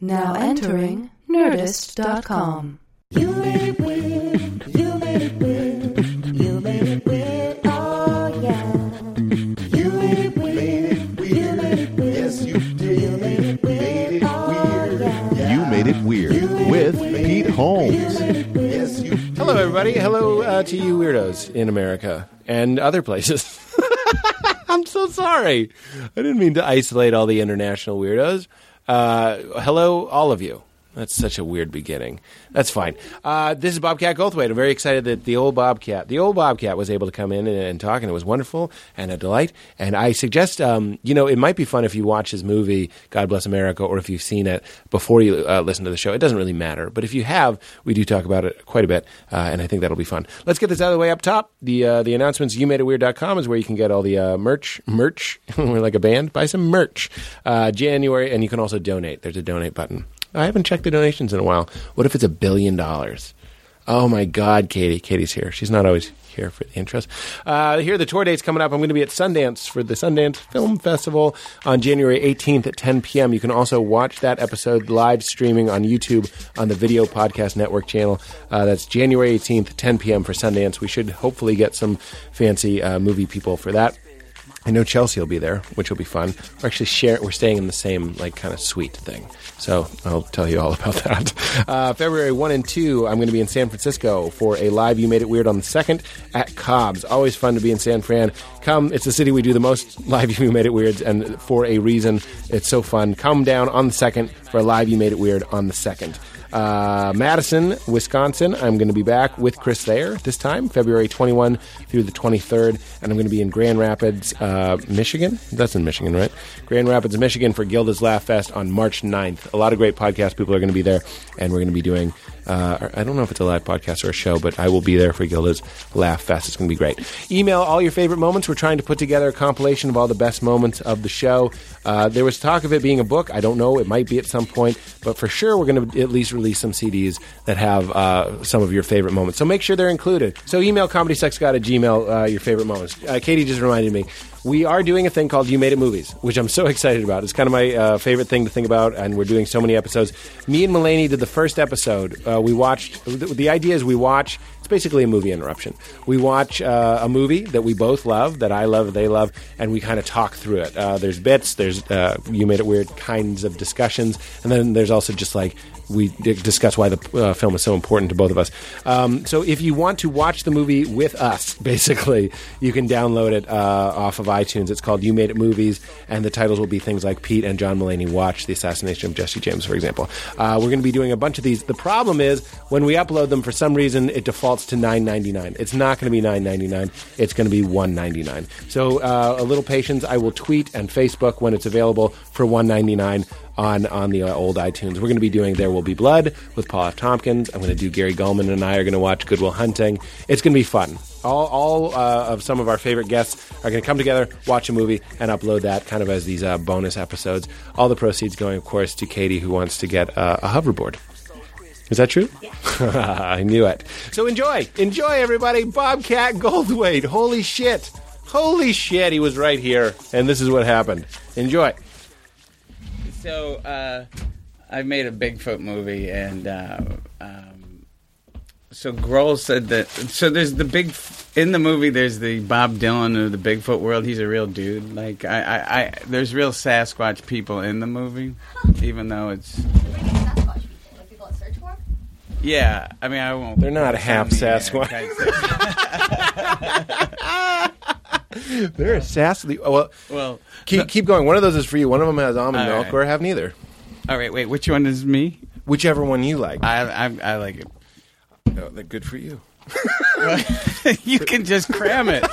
Now entering Nerdist.com. You made it weird. You made it weird. You made it weird. Oh yeah. You made it weird. You made it weird. Yes, you did. You made it weird. Oh yeah. You made it weird with Pete Holmes. Yes, you Hello, everybody. Hello uh, to you weirdos in America and other places. I'm so sorry. I didn't mean to isolate all the international weirdos. Uh, hello, all of you. That's such a weird beginning. That's fine. Uh, this is Bobcat Goldthwait. I'm very excited that the old Bobcat, the old Bobcat, was able to come in and, and talk, and it was wonderful and a delight. And I suggest, um, you know, it might be fun if you watch his movie God Bless America, or if you've seen it before you uh, listen to the show. It doesn't really matter, but if you have, we do talk about it quite a bit, uh, and I think that'll be fun. Let's get this out of the way up top. The uh, the announcements. YouMadeItWeird.com is where you can get all the uh, merch. Merch. We're like a band. Buy some merch. Uh, January, and you can also donate. There's a donate button. I haven't checked the donations in a while. What if it's a billion dollars? Oh my God, Katie. Katie's here. She's not always here for the intros. Uh, here are the tour dates coming up. I'm going to be at Sundance for the Sundance Film Festival on January 18th at 10 p.m. You can also watch that episode live streaming on YouTube on the Video Podcast Network channel. Uh, that's January 18th, 10 p.m. for Sundance. We should hopefully get some fancy uh, movie people for that. I know Chelsea will be there, which will be fun. We're actually share, we're staying in the same like kind of suite thing, so I'll tell you all about that. Uh, February one and two, I'm going to be in San Francisco for a live "You Made It Weird" on the second at Cobb's. Always fun to be in San Fran. Come, it's the city we do the most live "You Made It Weirds," and for a reason, it's so fun. Come down on the second for a live "You Made It Weird" on the second. Uh, Madison, Wisconsin. I'm going to be back with Chris there this time, February 21 through the 23rd, and I'm going to be in Grand Rapids, uh, Michigan. That's in Michigan, right? Grand Rapids, Michigan for Gilda's Laugh Fest on March 9th. A lot of great podcast people are going to be there, and we're going to be doing. Uh, I don't know if it's a live podcast or a show, but I will be there for Gilda's Laugh Fest. It's going to be great. Email all your favorite moments. We're trying to put together a compilation of all the best moments of the show. Uh, there was talk of it being a book. I don't know. It might be at some point, but for sure, we're going to at least release some CDs that have uh, some of your favorite moments. So make sure they're included. So email comedysexgod at gmail uh, your favorite moments. Uh, Katie just reminded me. We are doing a thing called You Made It Movies, which I'm so excited about. It's kind of my uh, favorite thing to think about, and we're doing so many episodes. Me and Mulaney did the first episode. Uh, we watched. The, the idea is we watch. It's basically a movie interruption. We watch uh, a movie that we both love, that I love, they love, and we kind of talk through it. Uh, there's bits. There's uh, You Made It Weird kinds of discussions, and then there's also just like we discuss why the uh, film is so important to both of us. Um, so if you want to watch the movie with us, basically, you can download it uh, off of iTunes. It's called You Made It Movies, and the titles will be things like Pete and John Mulaney watch the assassination of Jesse James, for example. Uh, we're going to be doing a bunch of these. The problem is when we upload them, for some reason, it defaults to nine ninety nine. It's not going to be nine ninety nine. It's going to be one ninety nine. So uh, a little patience. I will tweet and Facebook when it's available for one ninety nine on on the old iTunes. We're going to be doing There Will Be Blood with Paul F. Tompkins. I'm going to do Gary Gulman and I are going to watch Good Will Hunting. It's going to be fun. All, all uh, of some of our favorite guests are going to come together, watch a movie, and upload that kind of as these uh, bonus episodes. All the proceeds going, of course, to Katie, who wants to get uh, a hoverboard. Is that true? I knew it. So enjoy, enjoy, everybody. Bobcat Goldthwait. Holy shit! Holy shit! He was right here, and this is what happened. Enjoy. So uh, I made a Bigfoot movie, and uh, um, so Grohl said that. So there's the big in the movie. There's the Bob Dylan of the Bigfoot world. He's a real dude. Like I, I, I there's real Sasquatch people in the movie, even though it's. Like people that search for him? Yeah, I mean, I won't. They're not half tell me, Sasquatch. They're sassy. Oh, well, well, keep, keep going. One of those is for you. One of them has almond All milk, right. or have neither. all right. Wait, which one is me? Whichever one you like. I, I, I like it. Oh, they're good for you. you can just cram it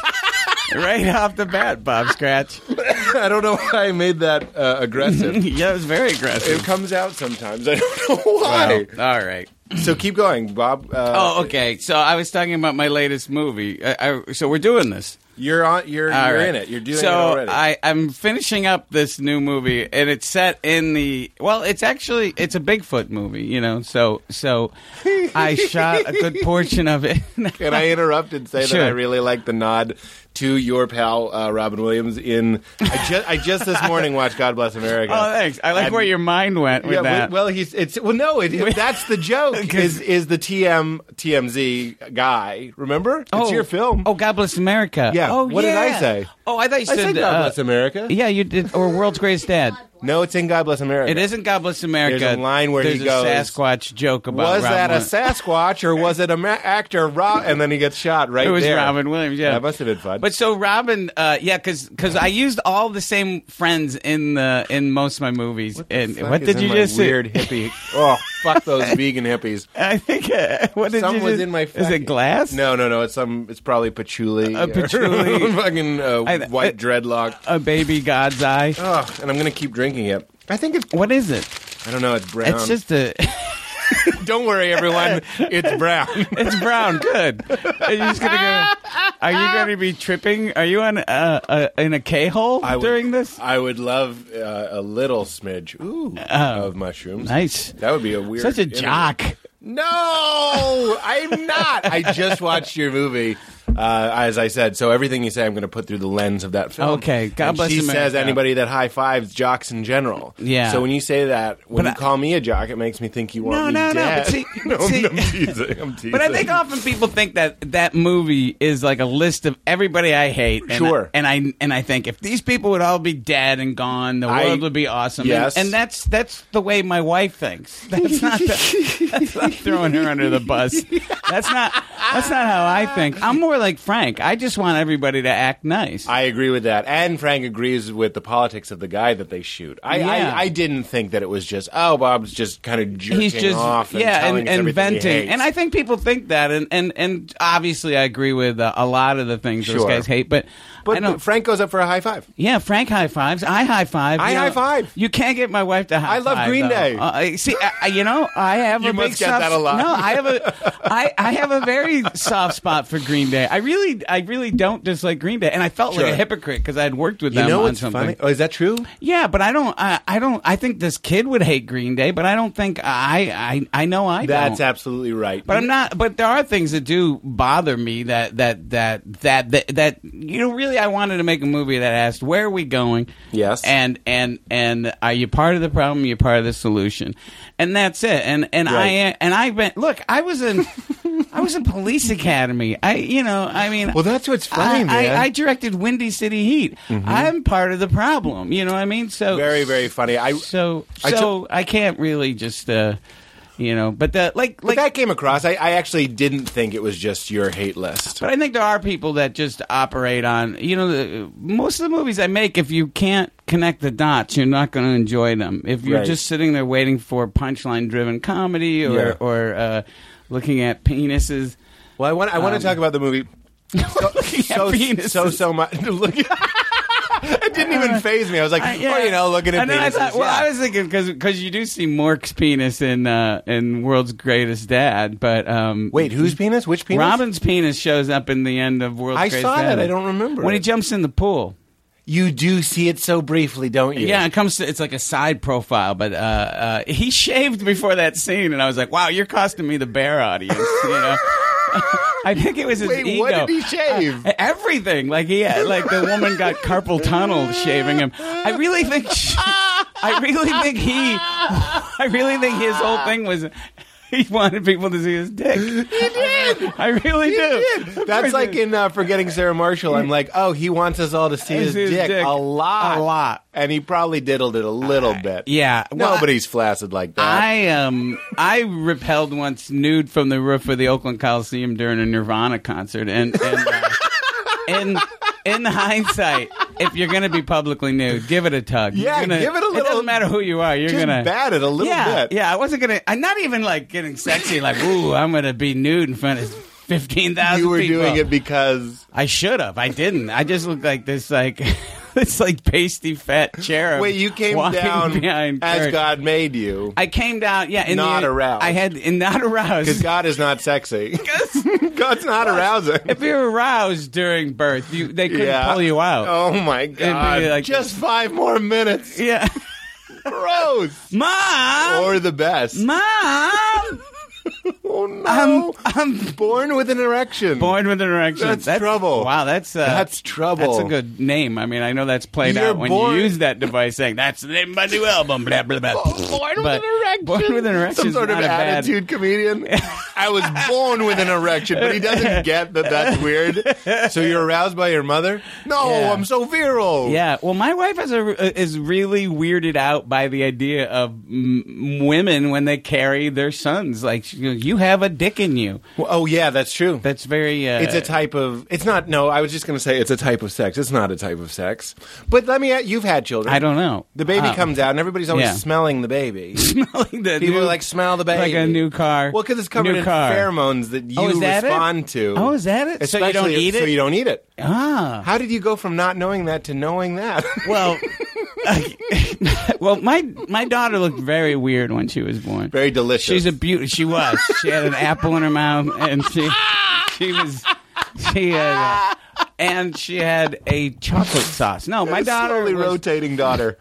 right off the bat, Bob Scratch. I don't know why I made that uh, aggressive. yeah, it was very aggressive. it comes out sometimes. I don't know why. Well, all right. So keep going, Bob. Uh, Oh, okay. So I was talking about my latest movie. I, I, so we're doing this. You're on. You're All you're right. in it. You're doing so it already. I, I'm finishing up this new movie, and it's set in the. Well, it's actually it's a Bigfoot movie, you know. So so I shot a good portion of it. Can I interrupt and say that I really like the nod to your pal uh, Robin Williams in. I just I just this morning watched God Bless America. Oh, thanks. I like And- where your mind went with yeah, that. well, he's it's well, no, it, that's the joke. is is the TM TMZ guy? Remember? It's oh, your film. Oh, God bless America. Yeah. Oh, What did I say? Oh, I thought you I said said God uh, Bless America. Yeah, you did. Or World's Greatest Dad. No, it's in God Bless America. It isn't God Bless America. There's a line where There's he a goes, Sasquatch joke about Was Robin that a Williams. Sasquatch or was it a ma- actor? Rob, and then he gets shot right there. It was there. Robin Williams. Yeah, That must have been fun. But so Robin, uh, yeah, because I used all the same friends in the in most of my movies. and what did you just say? weird hippie? Oh, fuck those vegan hippies. I think uh, what did Some you was just, in my. Is it fucking- glass? No, no, no. It's some. It's probably patchouli. A or patchouli. fucking uh, I- white I- dreadlock. A baby God's eye. Oh, and I'm gonna keep drinking it. I think it's. What is it? I don't know. It's brown. It's just a. Don't worry, everyone. it's brown. It's brown. Good. Are you just gonna go? Are you going to be tripping? Are you on uh, uh, in a K hole I would- during this? I would love uh, a little smidge ooh, of mushrooms. Oh. Nice. That would be a weird. Such a interview. jock. No, I'm not. I just watched your movie. Uh, as I said, so everything you say, I'm going to put through the lens of that film. Okay, God And bless She America. says anybody that high fives jocks in general. Yeah. So when you say that, when But you I- call me a jock, it makes me think you want No, me no, no, dead. but see- no, see- I'm teasing. I'm teasing. But I think often people think that that movie is like a list of everybody I hate. And Sure. I, and I and I think if these people would all be dead and gone, the I- world would be awesome. Yes. And, and that's that's the way my wife thinks. That's not the, that's not throwing her under the bus. That's not that's not how I think. I'm more like Frank. I just want everybody to act nice. I agree with that, and Frank agrees with the politics of the guy that they shoot. I, Yeah. I, I didn't think that it was just oh Bob's just kind of jerking He's just off and yeah, telling and, us and everything he venting, hates. and I think people think that, and and, and obviously I agree with uh, a lot of the things those Sure. guys hate, but but. Frank goes up for a high five. Yeah, Frank high fives. I high five. I You know, high five. You can't get my wife to high five. I love five, Green though. Day. Uh, see, I, you know, I have You a must big get soft, that a lot. No, I have a, I, I have a very soft spot for Green Day. I really, I really don't dislike Green Day, and I felt like a hypocrite because I had worked with You them know on what's something. funny? Oh, is that true? Yeah, but I don't. I, I don't. I think this kid would hate Green Day, but I don't think I. I, I know I That's don't. absolutely right. But I'm not. But there are things that do bother me. That that that that that, that you know. Really, I wanted to make a movie that asked, "Where are we going?" Yes. And and and are you part of the problem? You're part of the solution, and that's it. And and I and I been look. I was in. I was in Police Academy. I you know. I mean. Well, that's what's funny, I, man. Mm-hmm. I, I directed Windy City Heat. I'm part of the problem. You know what I mean? So very, very funny. I so I so I can't really just uh, you know. But the like but like that came across. I, I actually didn't think it was just your hate list. But I think there are people that just operate on, you know, the, most of the movies I make, if you can't connect the dots, you're not going to enjoy them. If you're Right. just sitting there waiting for punchline driven comedy or, Yeah. or uh, looking at penises. Well, I want I want Um, to talk about the movie. So so, so so much. Look, it didn't even phase me. I was like, I- oh, you know, looking at and then I thought, well, yeah. I was thinking because you do see Mork's penis in uh, in World's Greatest Dad, but um, Wait, whose penis? Which penis? Robin's penis shows up in the end of World's Greatest Dad. I Greatest saw Dad. that. I don't remember when he jumps in the pool. You do see it so briefly, don't you? Yeah, it comes to it's like a side profile, but uh, uh, he shaved before that scene, and I was like, "Wow, you're costing me the bear audience." You know, I think it was his Wait, ego. what did he shave? Uh, everything, like he had, like the woman got carpal tunnel shaving him. I really think, she, I really think he, I really think his whole thing was. He wanted people to see his dick. He did. I really He do. did. That's like in uh, Forgetting Sarah Marshall. I'm like, oh, he wants us all to see his, his dick, dick a lot, a lot. and he probably diddled it a little bit. yeah. Well, nobody's flaccid like that. I um I repelled once nude from the roof of the Oakland Coliseum during a Nirvana concert, and and uh, in in hindsight, if you're gonna be publicly nude, give it a tug. You're Yeah, gonna- give it a little. It little- doesn't matter who you are. You're Just gonna bat it a little yeah, bit. Yeah, I wasn't gonna. I'm not even like getting sexy. Like, ooh, I'm gonna be nude in front of fifteen thousand. you were doing it because I should have. I didn't. I just looked like this like. This like pasty fat cherub. wait, you came down behind as Kurt. God made you. I came down, yeah, in Not the, aroused. I had in not aroused. Because God is not sexy. God's not arousing. if you're aroused during birth, you they couldn't yeah. pull you out. Oh my God! like- Just five more minutes. Yeah, Gross. mom, Or the best. mom. Oh I'm, I'm Born with an erection. born with an erection. That's trouble. Wow, that's uh, That's trouble. That's a good name. I mean, I know that's played You're out when born- you use that device, saying that's the name of my new album. Blah blah blah. Born with But an erection. Born with an erection. Some sort of not a bad- attitude comedian. I was born with an erection, but he doesn't get that that's weird. So you're aroused by your mother? No, Yeah. I'm so virile. Yeah, well, my wife has a, is really weirded out by the idea of mm, women when they carry their sons. Like, you have a dick in you. Well, oh yeah, that's true. That's very. Uh, It's a type of. It's not. No, I was just going to say it's a type of sex. It's not a type of sex. But let me. You've had children. I don't know. The baby Uh, comes out, and everybody's always yeah. smelling the baby. smelling the People new- are like, smell the baby. like a new car. Well, because it's covered New in car. pheromones that you Oh, that it? respond to. Oh, is that it? So you don't eat So you don't eat it. Ah. How did you go from not knowing that to knowing that? Well, well, my my daughter looked very weird when she was born. Very delicious. She's a beauty. She was. She had an apple in her mouth, and she she was she had uh, and she had a chocolate sauce. No, my daughter slowly was, rotating daughter.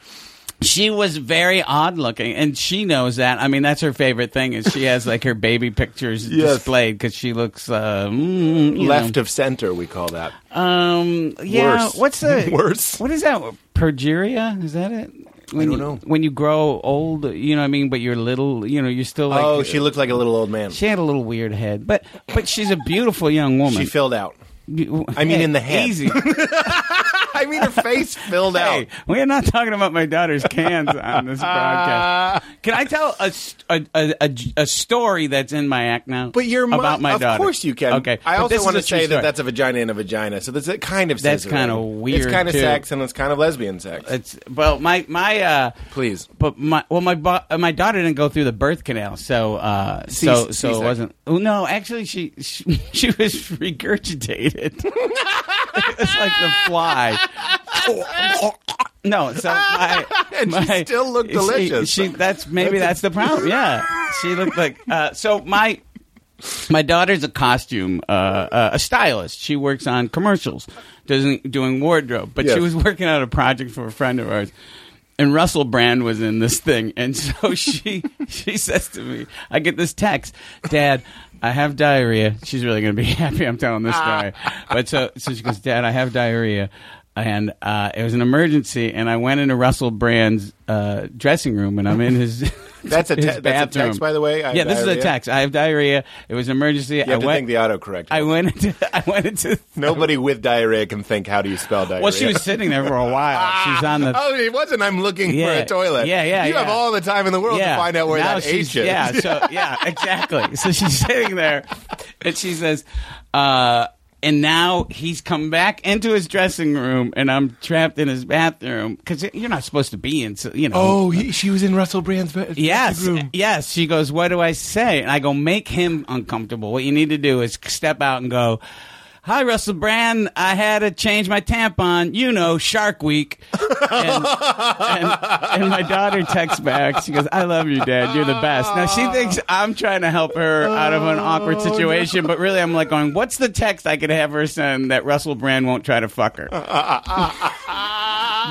She was very odd looking, and she knows that. I mean, that's her favorite thing is she has like her baby pictures Yes. displayed because she looks uh, mm, you Left of center, we call that. Um, yeah. Worse. What's the Worse. What is that? Progeria? Is that it? When don't you, know. When you grow old, you know what I mean, but you're little, you know, you're still like. oh, she looked like a little old man. She had a little weird head, but but she's a beautiful young woman. She filled out. I mean, in the head. Easy. I mean, her face filled hey, out. we are not talking about my daughter's cans on this broadcast. Can I tell a, a, a, a, a story that's in my act now? But you're about my of daughter. course you can. Okay, I also want to say that that's a vagina and a vagina. So that's kind of That's scissoring. kinda weird, It's kind of too. sex and it's kind of lesbian sex. It's well, my my uh, Please. But my well, my uh, my daughter didn't go through the birth canal, so uh, so so it wasn't. Oh no, actually, she she, she was regurgitated. it's like the fly. no, so my And she still looked she- delicious. She, that's maybe that's the problem. Yeah, she looked like uh, so my. My daughter's a costume, uh, uh, a stylist. She works on commercials, doesn't doing wardrobe. But Yes. she was working on a project for a friend of ours, and Russell Brand was in this thing, and so she she says to me, I get this text, Dad. I have diarrhea. She's really going to be happy I'm telling this ah. story. But so, so she goes, Dad, I have diarrhea. And uh, it was an emergency, and I went into Russell Brand's uh, dressing room, and I'm in his That's a te- his that's a text, by the way? I yeah, this is a text. I have diarrhea. It was an emergency. You I to went. think the autocorrect. I went into. I went into. Nobody with diarrhea can think how do you spell diarrhea. Well, she was sitting there for a while. She's on the. Oh, it wasn't. I'm looking Yeah. for a toilet. Yeah, yeah, You have all the time in the world yeah. to find out where Now that H is. Yeah, so yeah, exactly. So she's sitting there, and she says, uh, and now he's come back into his dressing room, and I'm trapped in his bathroom because you're not supposed to be in. So, you know. Oh, he, she was in Russell Brand's bed. Yes, yes. She goes, "What do I say?" And I go, "Make him uncomfortable. What you need to do is step out and go." Hi, Russell Brand. I had to change my tampon. You know, Shark Week. And, and, and my daughter texts back. She goes, I love you, Dad. You're the best. Now, she thinks I'm trying to help her out of an oh, awkward situation, but really, I'm like going, what's the text I could have her send that Russell Brand won't try to fuck her?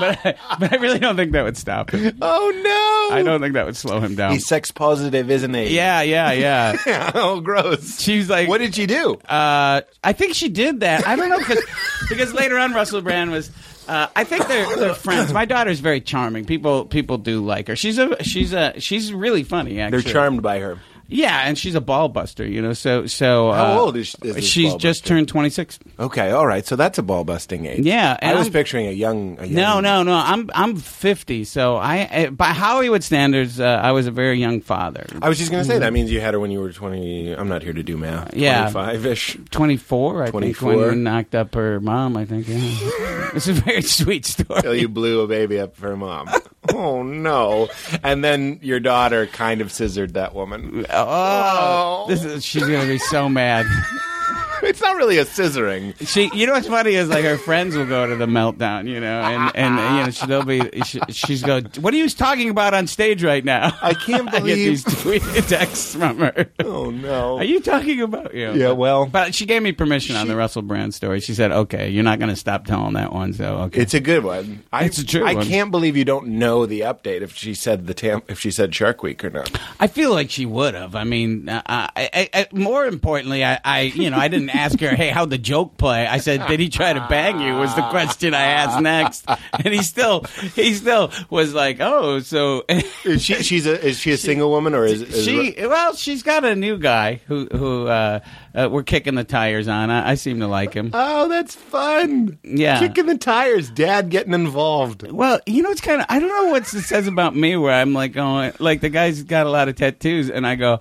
but, I, but I really don't think that would stop him. Oh no! I don't think that would slow him down. He's sex positive, isn't he? Yeah, yeah, yeah. oh, gross. She's like, What did she do? Uh, I think she did that. I don't know because because later on Russell Brand was. Uh, I think they're they're friends. My daughter's very charming. People people do like her. She's a she's a she's really funny. Actually, They're charmed by her. Yeah, and she's a ball buster. You know, so so. How uh, old is- is she's just turned twenty six. Okay, all right. So that's a ball busting age. Yeah, I was I'm- picturing a young. A young No, no, no. I'm I'm fifty. So I by Hollywood standards, uh, I was a very young father. I was just going to say that means you had her when you were twenty. I'm not here to do math. Yeah. five ish. Twenty four. I think 24. when you knocked up her mom. I think. Yeah. it's a very sweet story. Till you blew a baby up for her mom. oh no! And then your daughter kind of scissored that woman. Oh, this is, she's gonna be so mad. it's not really a scissoring. She, you know what's funny is like her friends will go to the meltdown, you know, and and you know she, they'll be she, she's go, what are you talking about on stage right now? I can't I get believe- these tweet texts from her. Oh no. Are you talking about? You know, Yeah, well- but she gave me permission on the Russell Brand story. She said, "Okay, you're not going to stop telling that one." So okay, It's a good one. I, It's a true I one. can't believe you don't know the update if she said the tam- if she said Shark Week or not. I feel like she would have. I mean, uh, I, I, more importantly, I, I, you know, I didn't ask her, "Hey, how'd the joke play?" I said, "Did he try to bang you?" Was the question I asked next, and he still, he still was like, "Oh, so." Is she she's a is she a single woman or is, is She well, she's got a new guy who who uh, uh, we're kicking the tires on. I, I seem to like him. Oh, that's fun. Yeah. Kicking the tires, dad getting involved. Well, you know, it's kind of I don't know what it says about me where I'm like going like the guy's got a lot of tattoos, and I go,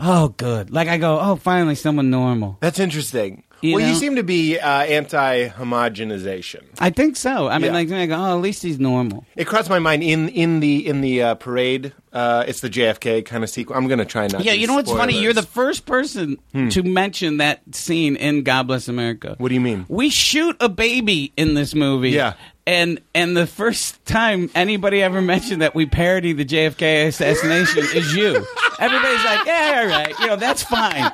oh, good. Like I go, oh, finally someone normal. That's interesting. You well, you seem to be uh, anti homogenization. I think so. I mean, Yeah. like oh, at least he's normal. It crossed my mind in in the in the uh, parade. Uh, it's the JFK kind of sequence. I'm going to try not. Yeah, you know what's funny? You're the first person to mention that scene in God Bless America. What do you mean? We shoot a baby in this movie. Yeah. And and the first time anybody ever mentioned that we parody the JFK assassination is you. Everybody's like, yeah, all right, you know, that's fine.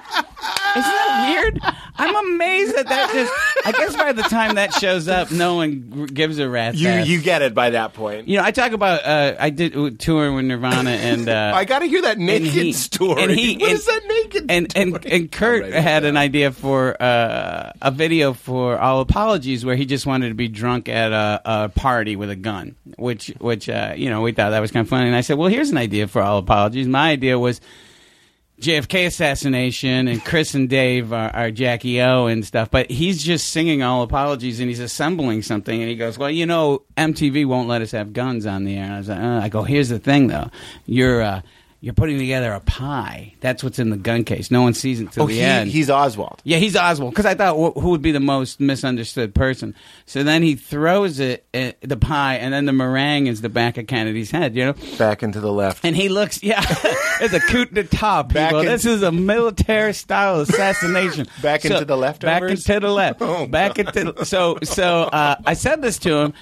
Isn't that weird? I'm amazed that that just. I guess by the time that shows up, no one gives a rat's You ass. you get it by that point. You know, I talk about. Uh, I did tour with Nirvana, and uh, I got to hear that naked he- story. and he- what and- is that naked and story? and and Kurt had an idea for uh, a video for all apologies where he just wanted to be drunk at a, a party with a gun, which which uh, you know we thought that was kind of funny. And I said, well, here's an idea for all apologies. My idea was. JFK assassination and Chris and Dave are, are Jackie O and stuff, but he's just singing all apologies and he's assembling something and he goes, "Well, you know, MTV won't let us have guns on the air." And I was like, uh, "I go, here's the thing though, you're uh, you're putting together a pie. That's what's in the gun case. No one sees it till oh, the he, end." he's Oswald. Yeah, he's Oswald. Because I thought wh- who would be the most misunderstood person. So then he throws it, uh, the pie, and then the meringue is the back of Kennedy's head. You know, Back into the left. and he looks, yeah, it's a coup Back people. in- this is a military style assassination. Back into the left. Back into the left. Oh, back into so so. Uh, I said this to him,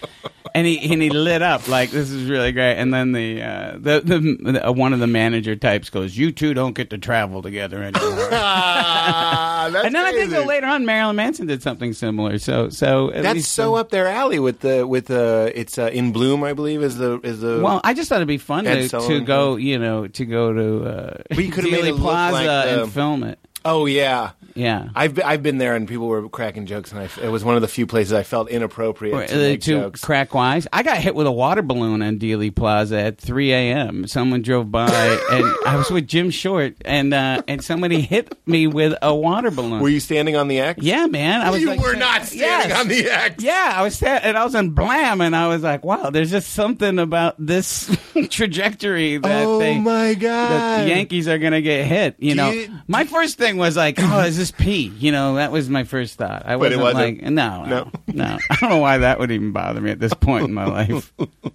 and he and he lit up like this is really great. And then the uh, the, the, the uh, one of the manager types goes, "You two don't get to travel together anymore." Ah, and then I think later on Marilyn Manson did something similar. So so That's so up their alley with the with uh it's uh, in bloom I believe is the is the Well, I just thought it'd be fun to, to go, you know, to go to uh, could've made it Plaza like the- and film it. oh yeah Yeah. I've been, I've been there and people were cracking jokes and I, it was one of the few places I felt inappropriate Or, to uh, to crack wise, I got hit with a water balloon on Dealey Plaza at 3 a.m. Someone drove by, and I was with Jim Short, and uh, and somebody hit me with a water balloon. Were you standing on the X? yeah, man. I was. you like, were not standing Yes. on the X. Yeah, I was sta- and I was on Blam, and I was like, "Wow, there's just something about this trajectory that oh they my god! that the Yankees are going to get hit." You know, you- my first thing was like, "Oh, is this pee?" You know, that was my first thought. I it wasn't, wasn't? like, "No, no, No. no." I don't know why that would even bother me at this point in my life.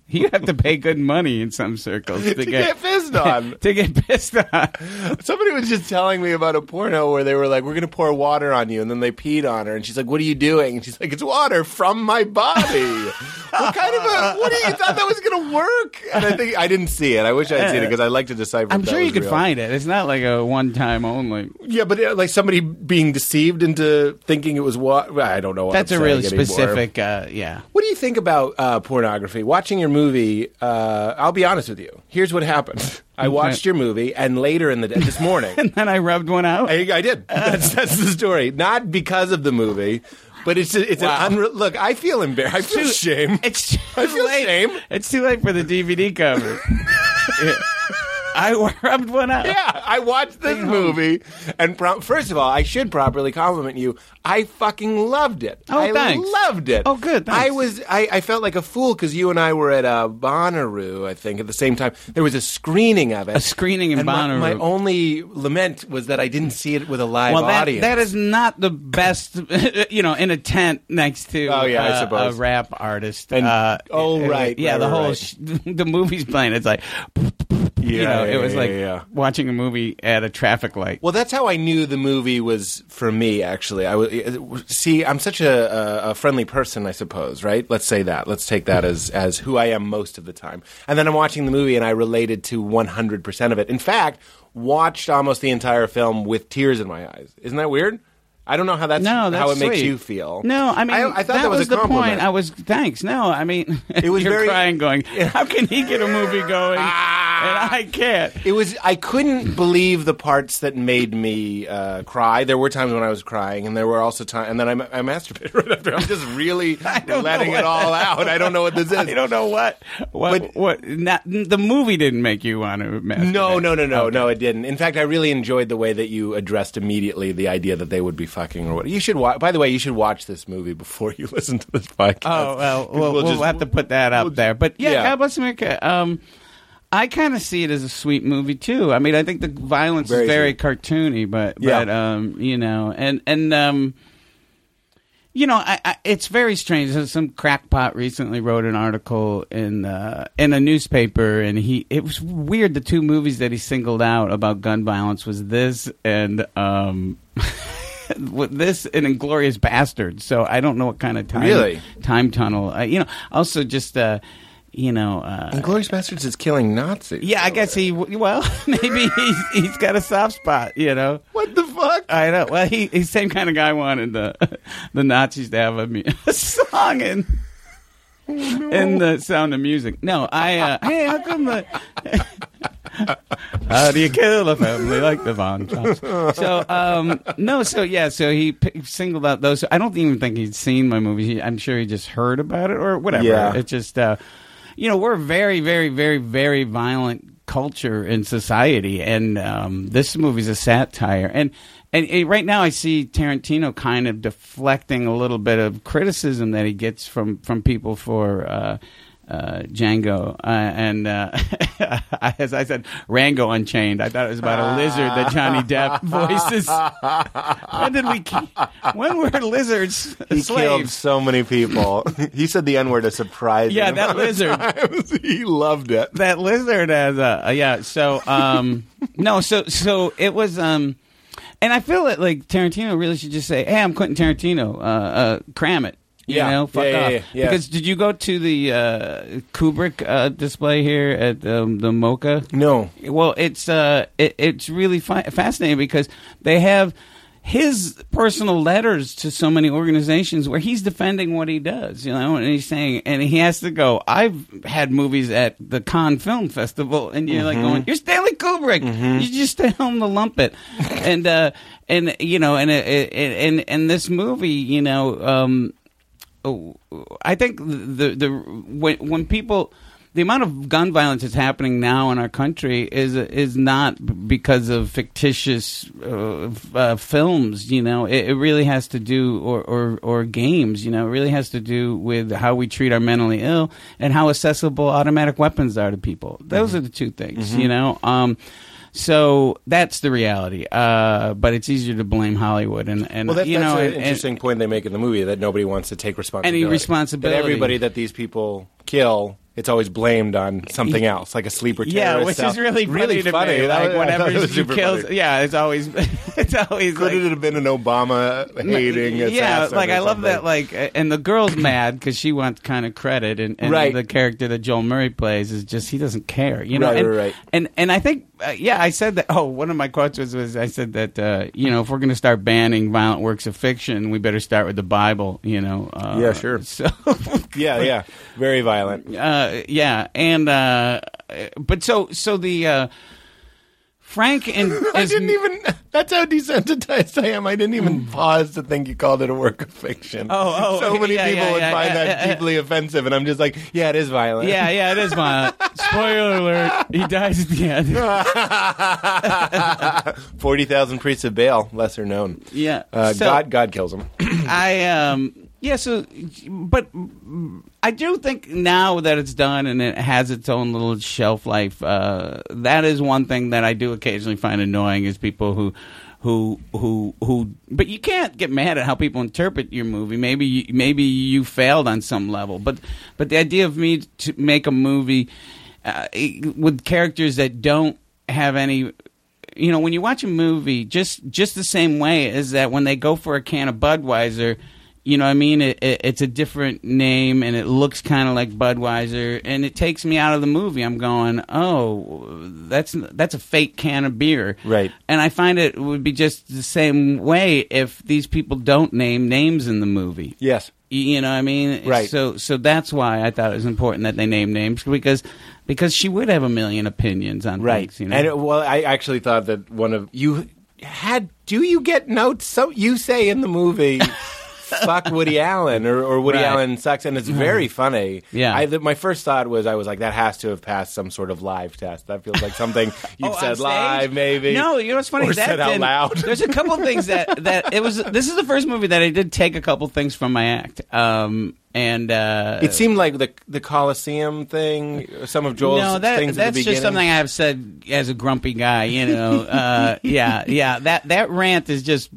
You have to pay good money in some circles to, to get pissed on. to get pissed on. Somebody was just telling me about a porno where they were like, "We're going to pour water on you," and then they peed on her, and she's like, "What are you doing?" And she's like, "It's water from my body." what kind of a? What do you thought that was going to work? And I think I didn't see it. I wish I'd seen it because I like to decipher. I'm sure you could real. find it. It's not like a one time only. Yeah, but uh, like somebody being deceived into thinking it was what I don't know. What That's I'm a really anymore. specific. Uh, yeah. What do you think about uh, pornography? Watching your movie, uh, I'll be honest with you. Here's what happened. I watched your movie, and later in the day, this morning, And then I rubbed one out. I, I did. That's that's the story. Not because of the movie, but it's a, it's Wow. an unre- look. I feel embarrassed. I feel Too- shame. It's too I feel late. shame. It's too late for the DVD cover. Yeah. I rubbed one out. Yeah, I watched this movie, and pro- first of all, I should properly compliment you. I fucking loved it. Oh, I thanks. loved it. Oh, good, thanks. I was, I, I felt like a fool because you and I were at uh, Bonnaroo, I think, at the same time. There was a screening of it. A screening in and my- Bonnaroo. My, only lament was that I didn't see it with a live Well, that, audience. that is not the best, you know, in a tent next to Oh, yeah, I uh, suppose. a rap artist. And- uh, oh, right, yeah, right, the right, whole right. sh- the movie's playing. It's like, you Yeah, know, it was like watching a movie at a traffic light. Well, that's how I knew the movie was for me. Actually, I was see. I'm such a, a, a friendly person, I suppose. Right? Let's say that. Let's take that as as who I am most of the time. And then I'm watching the movie, and I related to 100 percent of it. In fact, watched almost the entire film with tears in my eyes. Isn't that weird? I don't know how that's, No, that's how it makes you feel. No, I mean I, I thought that, was, a the point. I was thanks. No, I mean It was you're very- crying, going, how can he get a movie going and I can't? It was. I couldn't believe the parts that made me uh, cry. There were times when I was crying, and there were also times. And then I, I masturbated right after. I'm just really letting it all out. I don't know what this is. I don't know what what But- what. Not, the movie didn't make you want to masturbate. No, no, no, no, Okay. no. It didn't. In fact, I really enjoyed the way that you addressed immediately the idea that they would be fucking or what. You should. watch. by the way, you should watch this movie before you listen to this podcast. Oh well, we'll, we'll, just- have to put that up we'll- there. But yeah, yeah. God bless America. Um, I kind of see it as a sweet movie too. I mean, I think the violence Very is very sweet. cartoony, but Yeah. but um, you know, and and um, you know, I, I, it's very strange. Some crackpot recently wrote an article in uh, in a newspaper, and he it was weird. The two movies that he singled out about gun violence was this and um, this and Inglourious Basterds. So I don't know what kind of time Really? time tunnel. Uh, you know, also just uh, you know. Uh, Inglourious Basterds is killing Nazis. yeah, I guess he. Well, maybe he's he's got a soft spot. You know. What the fuck? I know. Well, he he's same kind of guy wanted the the Nazis to have a, a song in in the Sound of Music. No, I. Uh, hey, how come the? How do you kill a family like the Von Trapps? So, um, no, so yeah, so he p- singled out those. I don't even think he'd seen my movie. He, I'm sure he just heard about it or whatever. Yeah. It's just, uh, you know, we're a very, very, very, very violent culture in society, and um, this movie's a satire. And and uh, right now, I see Tarantino kind of deflecting a little bit of criticism that he gets from from people for. Uh, uh, Django, uh, and uh, as I said, Rango Unchained. I thought it was about a lizard that Johnny Depp voices. when did we? When were lizards He killed so many people. he said the N word a surprise. Yeah, that lizard. he loved it. that lizard as a uh, yeah. So um, no, so so it was um, and I feel that like Tarantino really should just say, "Hey, I'm Quentin Tarantino. Uh, uh, cram it." You Yeah. know, fuck Yeah, off. yeah, yeah. Because did you go to the uh, Kubrick uh, display here at um, the Mocha? No. Well, it's uh, it, it's really fi- fascinating because they have his personal letters to so many organizations where he's defending what he does, you know, and he's saying, and he has to go. I've had movies at the Cannes Film Festival, and you're like going, "You're Stanley Kubrick. You just stay home to lump it," and uh, and you know, and and and and this movie, you know, um, I think the the when when people the amount of gun violence that's happening now in our country is is not because of fictitious uh, uh, films. You know, it, it really has to do or, or or games. You know, it really has to do with how we treat our mentally ill and how accessible automatic weapons are to people. Those Mm-hmm. are the two things. You know. Um, so that's the reality, uh, but it's easier to blame Hollywood and, and Well, that's, you that's know an and- and- interesting point they make in the movie that nobody wants to take responsibility. responsibility. That everybody that these people kill, it's always blamed on something else, like a sleeper terrorist. Yeah, which cell. is really funny really to funny. me. That Like whenever thought it was he super kills, funny. yeah, it's always it's always Could like, it have been an Obama hating yeah, like I love that. Like, and the girl's mad because she wants kind of credit, and, and Right. the character that Joel Murray plays is just he doesn't care, you know. Right, and, right, right. and and I think, uh, yeah, I said that. Oh, one of my quotes was, was I said that uh, you know if we're going to start banning violent works of fiction, we better start with the Bible, you know. Uh, Yeah, sure. So. Yeah, yeah, very violent. uh, yeah, and uh, but so so the uh, Frank and I didn't even. That's how desensitized I am. I didn't even pause to think you called it a work of fiction. Hmm. Oh, oh, so many yeah, people yeah, would yeah, find that deeply offensive, and I'm just like, yeah, it is violent. Yeah, yeah, it is violent. Spoiler alert: he dies at the end. Forty thousand priests of Baal, lesser known. Yeah, Uh, So- God, God kills him. I um yeah so but I do think now that it's done and it has its own little shelf life uh that is one thing that I do occasionally find annoying is people who who who who but you can't get mad at how people interpret your movie maybe you, maybe you failed on some level but but the idea of me to make a movie uh, with characters that don't have any. You know, when you watch a movie, just just the same way as that when they go for a can of Budweiser, you know what I mean? It, it, it's a different name and it looks kind of like Budweiser, and it takes me out of the movie. I'm going, oh, that's that's a fake can of beer, Right. And I find it would be just the same way if these people don't name names in the movie. Yes. You- know what I mean? Right. So so that's why I thought it was important that they name names because because she would have a million opinions on Right. things. You know? And it, well, I actually thought that one of you had. Do you get notes? So you say in the movie. Fuck Woody Allen, or, or Woody Right. Mm-hmm. Allen sucks, and it's very funny. Yeah. I, my first thought was I was like, that has to have passed some sort of live test. That feels like something you've Oh, said live, maybe. No, you know what's funny? Or that said out didn't- loud. There's a couple things that that it was. This is the first movie that I did take a couple things from my act. Um, and uh, It seemed like the the Coliseum thing, some of Joel's no, that, things at that's just something I've said as a grumpy guy. You know, uh, yeah, yeah. That that rant is just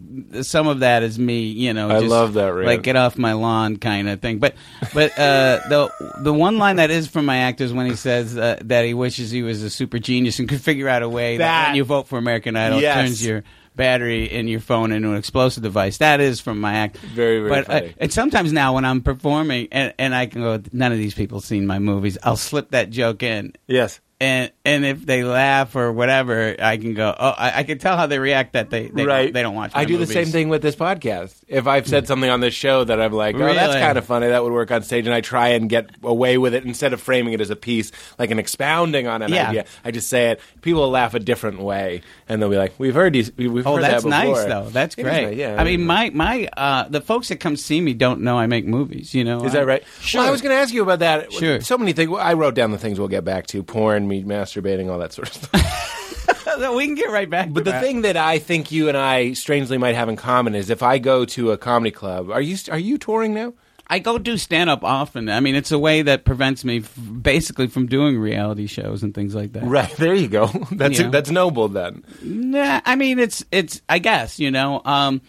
some of that is me. You know, I just love that rant. Like get off my lawn kind of thing. But but uh, the the one line that is from my act is when he says uh, that he wishes he was a super genius and could figure out a way that, That- when you vote for American Idol, Yes. turns your battery in your phone into an explosive device. That is from my act. Very, very but, uh, and sometimes now when I'm performing and, and I can go, none of these people seen my movies. I'll slip that joke in, yes. And and if they laugh or whatever, I can go. Oh, I, I can tell how they react that they they, right. don't, they don't watch. I do the same thing with this podcast. If I've said something on this show that I'm like, oh, that's kind of funny, that would work on stage, and I try and get away with it instead of framing it as a piece, like an expounding on an Yeah. idea. I just say it. People will laugh a different way, and they'll be like, "We've heard these. we- We've Oh, heard that's that nice though. That's great. nice, yeah. I mean, my my uh, the folks that come see me don't know I make movies. You know, Is that right? Sure. Well, I was going to ask you about that. Sure. So many things. I wrote down the things we'll get back to: porn, me masturbating, all that sort of stuff. we can get right back. But the that. thing that I think you and I strangely might have in common is if I go to a comedy club, are you are you touring now? I go do stand up often. I mean, it's a way that prevents me f- basically from doing reality shows and things like that. Right there, you go. That's Yeah. that's noble then. Nah, I mean, it's it's. I guess you know. Um,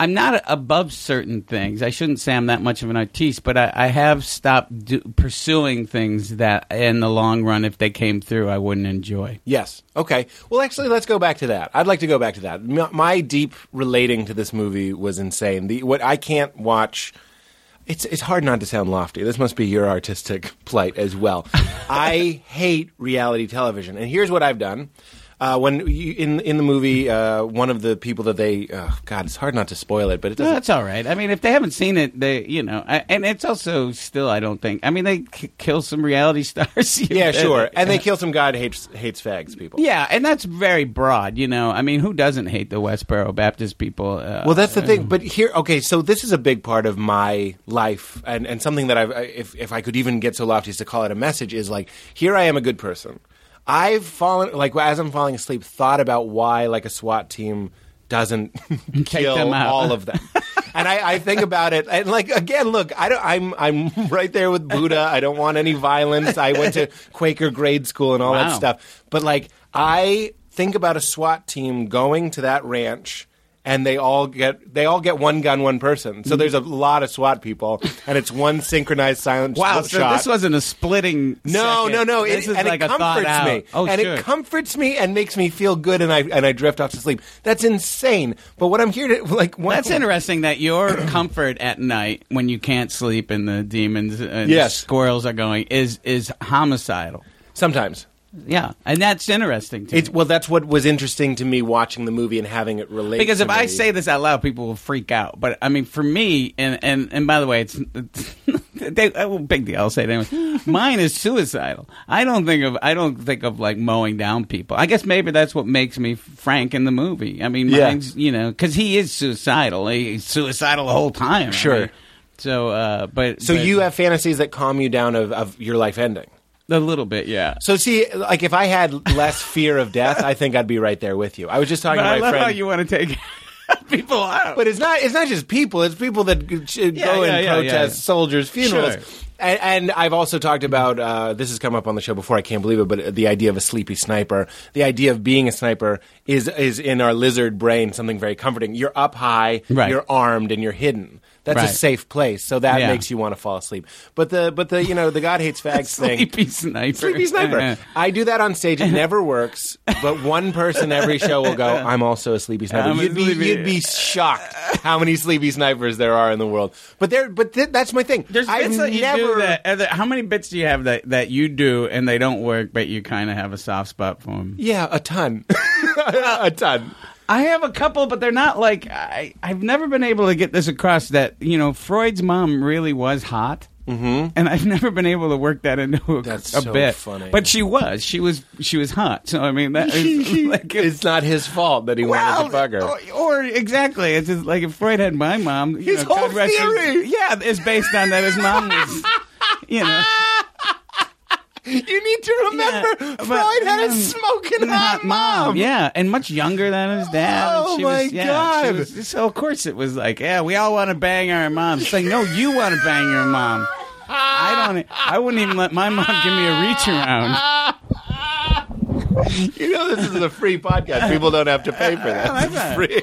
I'm not above certain things. I shouldn't say I'm that much of an artiste, but I, I have stopped do, pursuing things that, in the long run, if they came through, I wouldn't enjoy. Yes. Okay. Well, actually, let's go back to that. I'd like to go back to that. My, deep relating to this movie was insane. The what I can't watch. It's it's hard not to sound lofty. This must be your artistic plight as well. I hate reality television, and here's what I've done. Uh, when you, in in the movie, uh, one of the people that they, oh, God, it's hard not to spoil it, but it doesn't. that's all right. I mean, if they haven't seen it, they, you know, I, and it's also still, I don't think. I mean, they k- kill some reality stars. yeah, sure. And they kill some that hates hates fags people. Yeah, and that's very broad, you know. I mean, who doesn't hate the Westboro Baptist people? Uh, Well, that's the thing. But here, okay, so this is a big part of my life, and, and something that I've, if if I could even get so lofty as to call it a message, is like, here I am, a good person. I've fallen, like as I'm falling asleep, thought about why like a SWAT team doesn't kill them all of them. And I, I think about it, and like again, look, I don't, I'm I'm right there with Buddha. I don't want any violence. I went to Quaker grade school and all that stuff. But like, I think about a SWAT team going to that ranch. And they all get they all get one gun, one person. So mm-hmm. there's a lot of SWAT people, and it's one synchronized silent wow. So shot. this wasn't a splitting. No, second. no, no. This it, is and like it comforts out. me. Oh, and sure. it comforts me and makes me feel good, and I and I drift off to sleep. That's insane. But what I'm here to like, one, That's interesting that your comfort at night when you can't sleep and the demons and Yes. squirrels are going is is homicidal. Sometimes Yeah, and that's interesting to it's me. well, that's what was interesting to me watching the movie and having it relate. Because if I say this out loud, people will freak out. But I mean, for me, and and, and by the way, it's, it's they, oh, big deal. I'll say it anyway. Mine is suicidal. I don't think of I don't think of like mowing down people. I guess maybe that's what makes me Frank in the movie. I mean, Yeah. you know because he is suicidal. He's suicidal the whole time. Sure. so, uh, but so but you have fantasies that calm you down of, of your life ending. A little bit, yeah. So see, like if I had less fear of death, I think I'd be right there with you. I was just talking But to my I love friend. how you want to take people out. But it's not. It's not just people. It's people that g- ch- go yeah, and yeah, protest yeah, yeah. soldiers' funerals. Sure. And, and I've also talked about uh, this has come up on the show before. I can't believe it, but the idea of a sleepy sniper, the idea of being a sniper, is is in our lizard brain something very comforting. You're up high, Right. you're armed, and you're hidden. That's a safe place, so that Yeah. makes you want to fall asleep. But the but the you know the God hates fags thing. Sleepy sniper. Sleepy sniper. I do that on stage. It never works. But one person every show will go. I'm also a sleepy sniper. I'm You'd be sleepy- you'd be shocked how many sleepy snipers there are in the world. But there. But th- that's my thing. There's I've bits that you never. that. uh, that- How many bits do you have that, that you do and they don't work, but you kind of have a soft spot for them? Yeah, a ton. a ton. I have a couple, but they're not like I. I've never been able to get this across that you know Freud's mom really was hot. Mm-hmm. And I've never been able to work that into a, That's a so bit. funny. But she was, she was, she was hot. So I mean, that is like It's not his fault that he wanted to bug her. Or, or exactly, it's just like if Freud had my mom. You His know, whole God rest her- theory. yeah, is based on that his mom was, you know. You need to remember, Yeah, but- Freud had a Mm, smoking hot hot mom. Yeah, and much younger than his dad. Oh, she my was, yeah, God. was- so of course it was like, yeah, we all want to bang our moms. It's like, no, you want to bang your mom. I don't. I wouldn't even let my mom give me a reach around. You know this is a free podcast. People don't have to pay for that. It's free.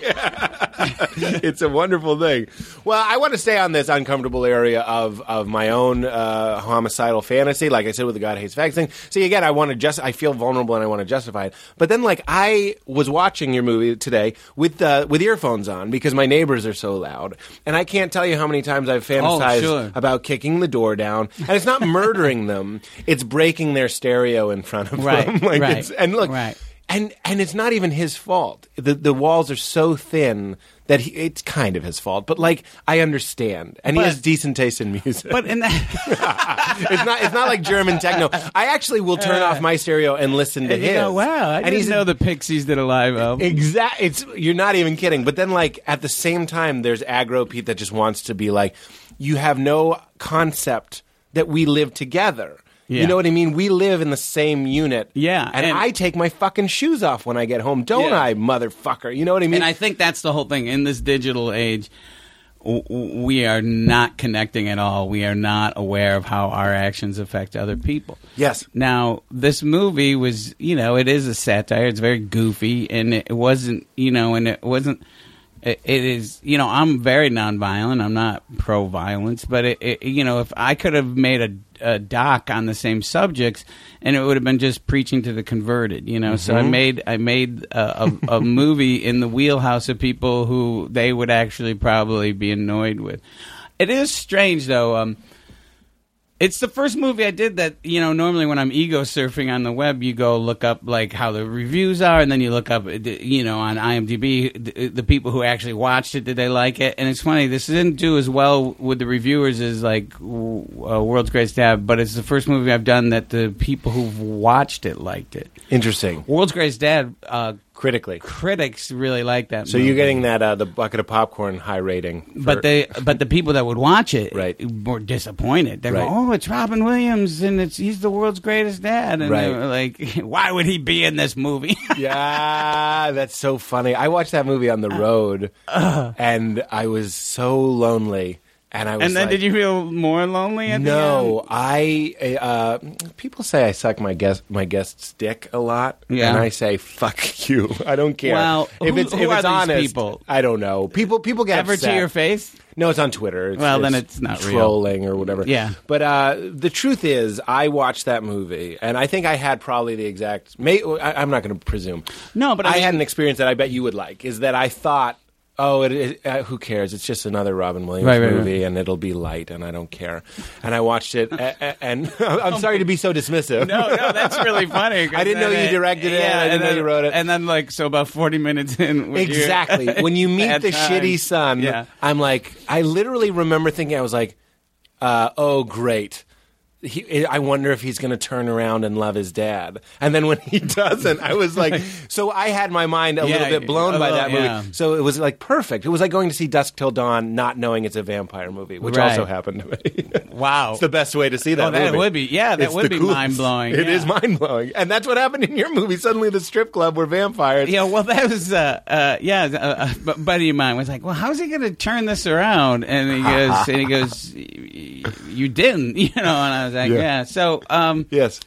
it's a wonderful thing. Well, I want to stay on this uncomfortable area of of my own uh, homicidal fantasy. Like I said with the God hates fags thing. See, again, I want to just I feel vulnerable and I want to justify it. But then, like I was watching your movie today with uh, with earphones on because my neighbors are so loud, and I can't tell you how many times I've fantasized sure. about kicking the door down. And it's not murdering them; it's breaking their stereo in front of Right, them. like right, it's, and look, right. and and it's not even his fault. The the walls are so thin that he, it's kind of his fault. But like I understand, and he has decent taste in music. But in that, it's not it's not like German techno. I actually will turn off my stereo and listen to and you his. go, wow, I and he's know the Pixies did a live album. Exact. It's you're not even kidding. But then, like at the same time, there's aggro Pete that just wants to be like, you have no concept that we live together. Yeah. You know what I mean? We live in the same unit. Yeah, and, and- I take my fucking shoes off when I get home, don't Yeah. I, motherfucker? You know what I mean? and I think that's the whole thing in this digital age. We are not connecting at all. We are not aware of how our actions affect other people. Yes. Now, this movie was, you know, it is a satire. It's very goofy, and it wasn't, you know, and it wasn't. It, it is, you know, I'm very nonviolent. I'm not pro-violence, but it, it you know, if I could have made a, a doc on the same subjects, and it would have been just preaching to the converted, you know. So I made I made a, a, a movie in the wheelhouse of people who they would actually probably be annoyed with. It is strange, though. Um, it's the first movie I did that, you know, normally when I'm ego surfing on the web, you go look up like how the reviews are and then you look up, uh, you know, on IMDb, the, the people who actually watched it, did they like it? And it's funny, this didn't do as well with the reviewers as like uh, World's Greatest Dad, but it's the first movie I've done that the people who've watched it liked it. Interesting. World's Greatest Dad, uh, Critically. critics really like that So movie. you're getting that uh, the bucket of popcorn high rating. for- But they, but the people that would watch it, Right. were disappointed. They Right. go, "Oh, it's Robin Williams, and it's he's the world's greatest dad." And Right. they were like, "Why would he be in this movie?" yeah, that's so funny. I watched that movie on the road, and I was so lonely. And I was and then like, did you feel more lonely at No? I. Uh, people say I suck my guest my guest's dick a lot, Yeah. and I say fuck you. I don't care. Well, if who- it's who if it's honest, people? I don't know. People people get Ever upset. to your face? No, it's on Twitter. It's, Well, then it's not real. trolling or whatever. Yeah. But uh, the truth is, I watched that movie, and I think I had probably the exact. May, I, I'm not going to presume. No, but I I, mean- had an experience that I bet you would like. Is that I thought. Oh, it, it, uh, who cares? It's just another Robin Williams Right, right, movie, and it'll be light, and I don't care. And I watched it, a- a- and I'm sorry to be so dismissive. No, no, that's really funny. I didn't know you directed it, Yeah, I didn't and know you wrote it. And then, like, so about forty minutes in, when you're- Exactly. when you meet the times. shitty son, Yeah. I'm like, I literally remember thinking, I was like, uh, oh, great. He, I wonder if he's going to turn around and love his dad. And then when he doesn't, I was like, so I had my mind a Yeah, little bit blown a by that movie. yeah. So it was like perfect. It was like going to see Dusk Till Dawn, not knowing it's a vampire movie, which Right. also happened to me. Wow. it's the best way to see that. Oh, that movie. would be- yeah, that It's would be coolest. mind-blowing, It is yeah. mind blowing, and that's what happened in your movie. Suddenly, the strip club were vampires. Yeah, well, that was uh, uh, yeah. Uh, a buddy of mine was like, "Well, how's he going to turn this around?" And he goes, "And he goes, "Y- you didn't, you know." And I was Yeah. "Yeah." So, um, Yes.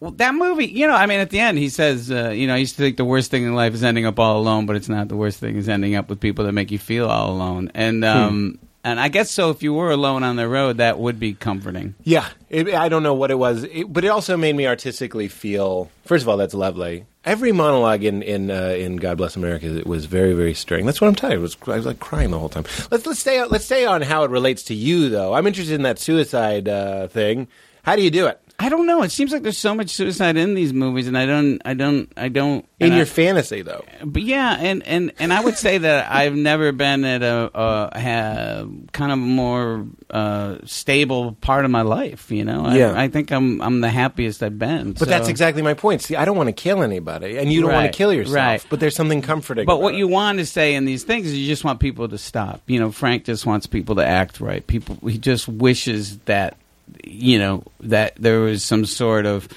well, that movie, you know, I mean, at the end, he says, uh, you know, he used to think the worst thing in life is ending up all alone, but it's not. The worst thing is ending up with people that make you feel all alone. And Hmm. And I guess so. If you were alone on the road, that would be comforting. Yeah, it, I don't know what it was, it, but it also made me artistically feel. First of all, that's lovely. Every monologue in in uh, in God Bless America it was very very stirring. That's what I'm telling you. Was, I was like crying the whole time. Let's let's stay let's stay on how it relates to you though. I'm interested in that suicide uh, thing. How do you do it I don't know. It seems like there's so much suicide in these movies, and I don't, I don't, I don't. in your I- fantasy though? But yeah, and, and, and I would say that I've never been at a, a, ha kind of more uh, stable part of my life. You know, I, Yeah. I think I'm I'm the happiest I've been. But that's exactly my point. See, I don't want to kill anybody, and you don't want to kill yourself. right. But there's something comforting. But what it. you want to say in these things is you just want people to stop. You know, Frank just wants people to act right. People, he just wishes that, you know, that there was some sort of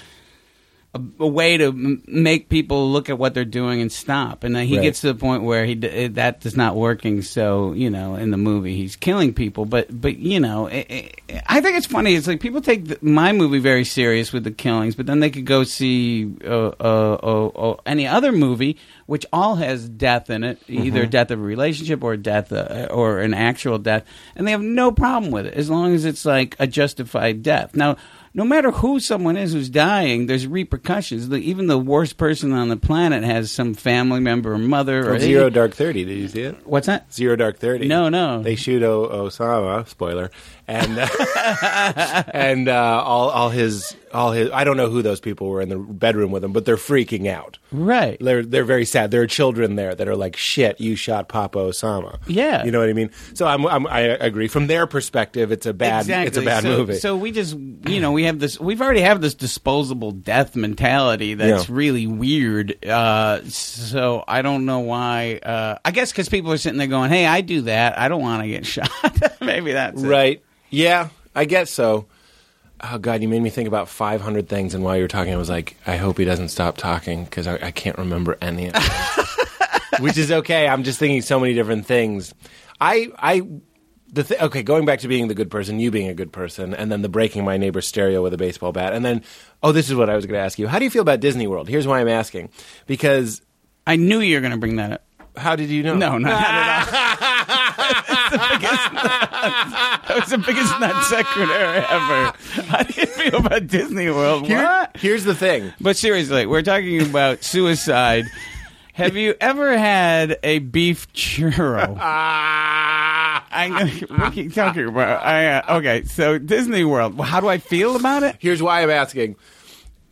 a, a way to m- make people look at what they're doing and stop. And then he Right. gets to the point where he d- eh, that is not working. So you know, in the movie, he's killing people. But but you know, eh, eh, I think it's funny. It's like people take the, my movie very serious with the killings, but then they could go see uh, uh, uh, uh, any other movie which all has death in it, either Mm-hmm. death of a relationship or death uh, or an actual death, and they have no problem with it as long as it's like a justified death. Now, no matter who someone is who's dying, there's repercussions. The, even the worst person on the planet has some family member or mother or Or Zero Dark Thirty? Did you see it? What's that? Zero Dark Thirty. No, no. They shoot o- Osama. Spoiler. And uh, and uh, all all his all his. I don't know who those people were in the bedroom with him, but they're freaking out. Right. They're they're very sad. There are children there that are like, "Shit, you shot Papa Osama." Yeah. you know what I mean. So I'm, I'm I agree. From their perspective, it's a bad Exactly. it's a bad so, movie. So we just, you know, we have this. We've already have this disposable death mentality that's Yeah. really weird. Uh, so I don't know why. Uh, I guess because people are sitting there going, "Hey, I do that. I don't want to get shot." Maybe that's it. Yeah, I guess so. Oh God, you made me think about 500 things, and while you were talking, I was like, I hope he doesn't stop talking because I, I can't remember any of them. Which is okay. I'm just thinking so many different things. I, I, the th- okay, going back to being the good person, you being a good person, and then the breaking my neighbor's stereo with a baseball bat, and then, oh, this is what I was going to ask you. How do you feel about Disney World? Here's why I'm asking. Because I knew you were going to bring that up. how did you know? No, not at all. that was the biggest non sequitur ever. How do you feel about Disney World? Here- what? Here's the thing. But seriously, we're talking about suicide. Have you ever had a beef churro? I'm gonna, what are you talking about? I, uh, okay, so Disney World. Well, How do I feel about it? Here's why I'm asking.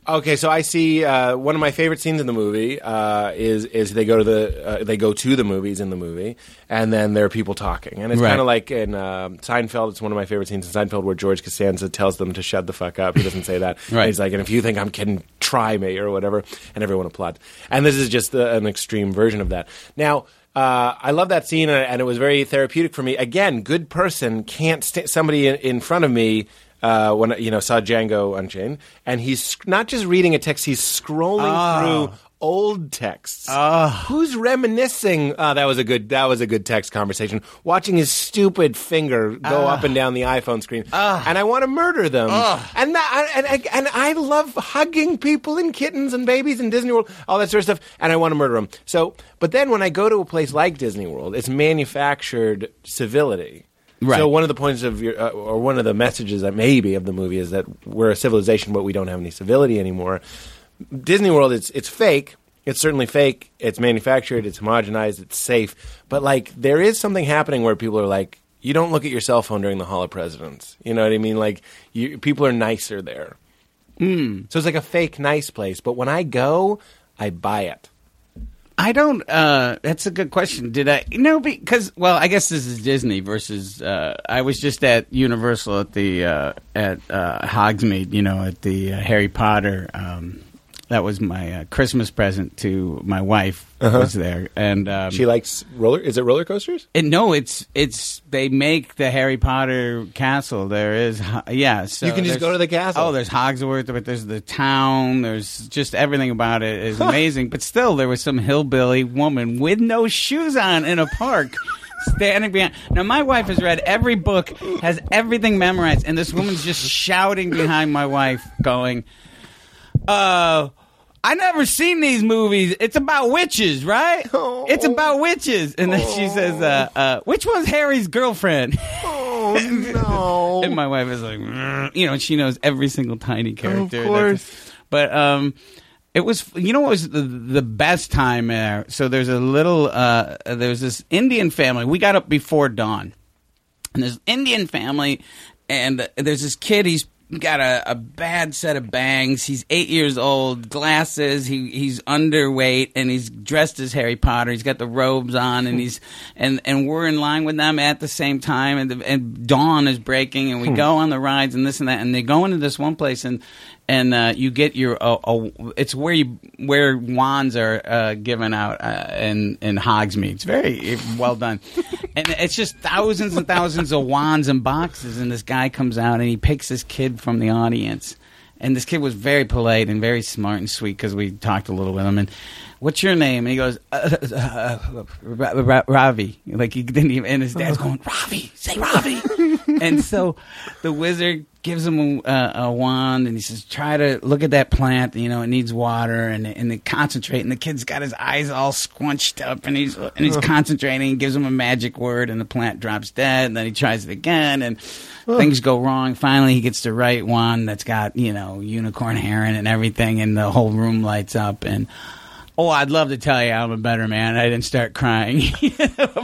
Okay, so I see uh, one of my favorite scenes in the movie uh, is is they go to the uh, they go to the movies in the movie, and then there are people talking, and it's Right. kind of like in uh, Seinfeld. It's one of my favorite scenes in Seinfeld where George Costanza tells them to shut the fuck up. He doesn't say that. Right. He's like, and if you think I'm kidding, try me or whatever, and everyone applauds. And this is just uh an extreme version of that. Now. Uh, I love that scene, and and it was very therapeutic for me. Again, good person can't st- somebody in, in front of me uh, when you know saw Django Unchained, and he's not just reading a text; he's scrolling ah. through old texts. Ah. Who's reminiscing? Uh, that was a good. That was a good text conversation. Watching his stupid finger go up and down the iPhone screen, and I want to murder them. And that, and, and and I love hugging people and kittens and babies in Disney World, all that sort of stuff, and I want to murder them. So, but then when I go to a place like Disney World, it's manufactured civility. Right. So one of the points of your, uh, or one of the messages that maybe of the movie is that we're a civilization, but we don't have any civility anymore. Disney World, it's it's fake. It's certainly fake. It's manufactured. It's homogenized. It's safe. But like, there is something happening where people are like, you don't look at your cell phone during the Hall of Presidents. You know what I mean? Like, you, people are nicer there. Mm. So it's like a fake nice place. But when I go, I buy it. I don't. Uh, that's a good question. Did I? No, because well, I guess this is Disney versus. Uh, I was just at Universal at the uh, at uh, Hogsmeade. You know, at the uh, Harry Potter. Um, that was my uh, Christmas present to my wife. Was there and um, She likes roller. Is it roller coasters? and no, it's it's they make the Harry Potter castle. There is Ho- yeah, so You can just go to the castle. Oh, there's Hogsworth, but there's the town. There's just everything about it is amazing. But still, there was some hillbilly woman with no shoes on in a park. Standing behind. Now, my wife has read every book, has everything memorized, and this woman's just shouting behind my wife, going, "Uh, I never seen these movies. It's about witches, right? Oh. It's about witches. And then she says, uh, uh, which one's Harry's girlfriend? Oh no! and my wife is like, "Mm," you know, she knows every single tiny character. Of course. But um, it was, you know, what was the the best time there. So there's a little, uh, there's this Indian family. We got up before dawn, and this Indian family, and there's this kid. He's got a, a bad set of bangs. He's eight years old, glasses. He he's underweight, and he's dressed as Harry Potter. He's got the robes on, and he's and and we're in line with them at the same time. And the, and dawn is breaking, and we hmm. go on the rides and this and that. And they go into this one place, and and uh, you get your uh, uh, it's where you where wands are uh, given out uh, in in Hogsmeade. It's very well done, and it's just thousands and thousands of wands and boxes. And this guy comes out and he picks this kid from the audience, and this kid was very polite and very smart and sweet because we talked a little with him and. What's your name? And he goes, uh, uh, uh, Ra- Ra- Ravi. Like he didn't even, and his dad's going, Ravi, say Ravi. and so the wizard gives him a, a wand and he says, try to look at that plant. You know, it needs water and and they concentrate. And the kid's got his eyes all squunched up and he's and he's concentrating. He gives him a magic word and the plant drops dead. And then he tries it again and things go wrong. Finally, he gets the right one that's got you know unicorn hair in and everything, and the whole room lights up and. Oh, I'd love to tell you I'm a better man. I didn't start crying,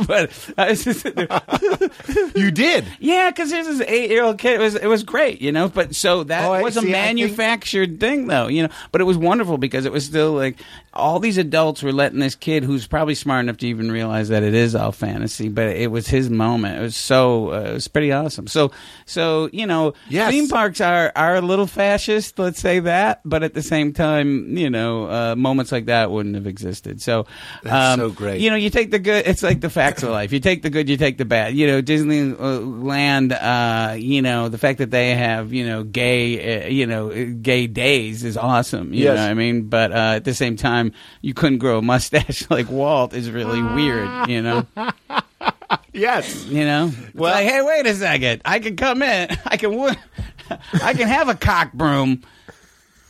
but I was just you did. yeah, because there's this eight year old kid. It was it was great, you know. But so that Oh, was a see. Think- manufactured thing, though, you know. But it was wonderful because it was still like all these adults were letting this kid, who's probably smart enough to even realize that it is all fantasy, but it was his moment. It was so uh, it was pretty awesome. So so you know, Yes. theme parks are are a little fascist, let's say that, but at the same time, you know, uh, moments like that wouldn't have existed. So That's um, so great. You know, you take the good. It's like the facts of life. You take the good, you take the bad. You know, Disneyland. Uh, you know, the fact that they have you know gay, uh, you know, uh, gay days is awesome. You Yes. know what I mean? But uh, at the same time, you couldn't grow a mustache like Walt is really weird. You know. Yes. You know. Well- like, hey, wait a second. I can come in. I can. I can have a cock broom.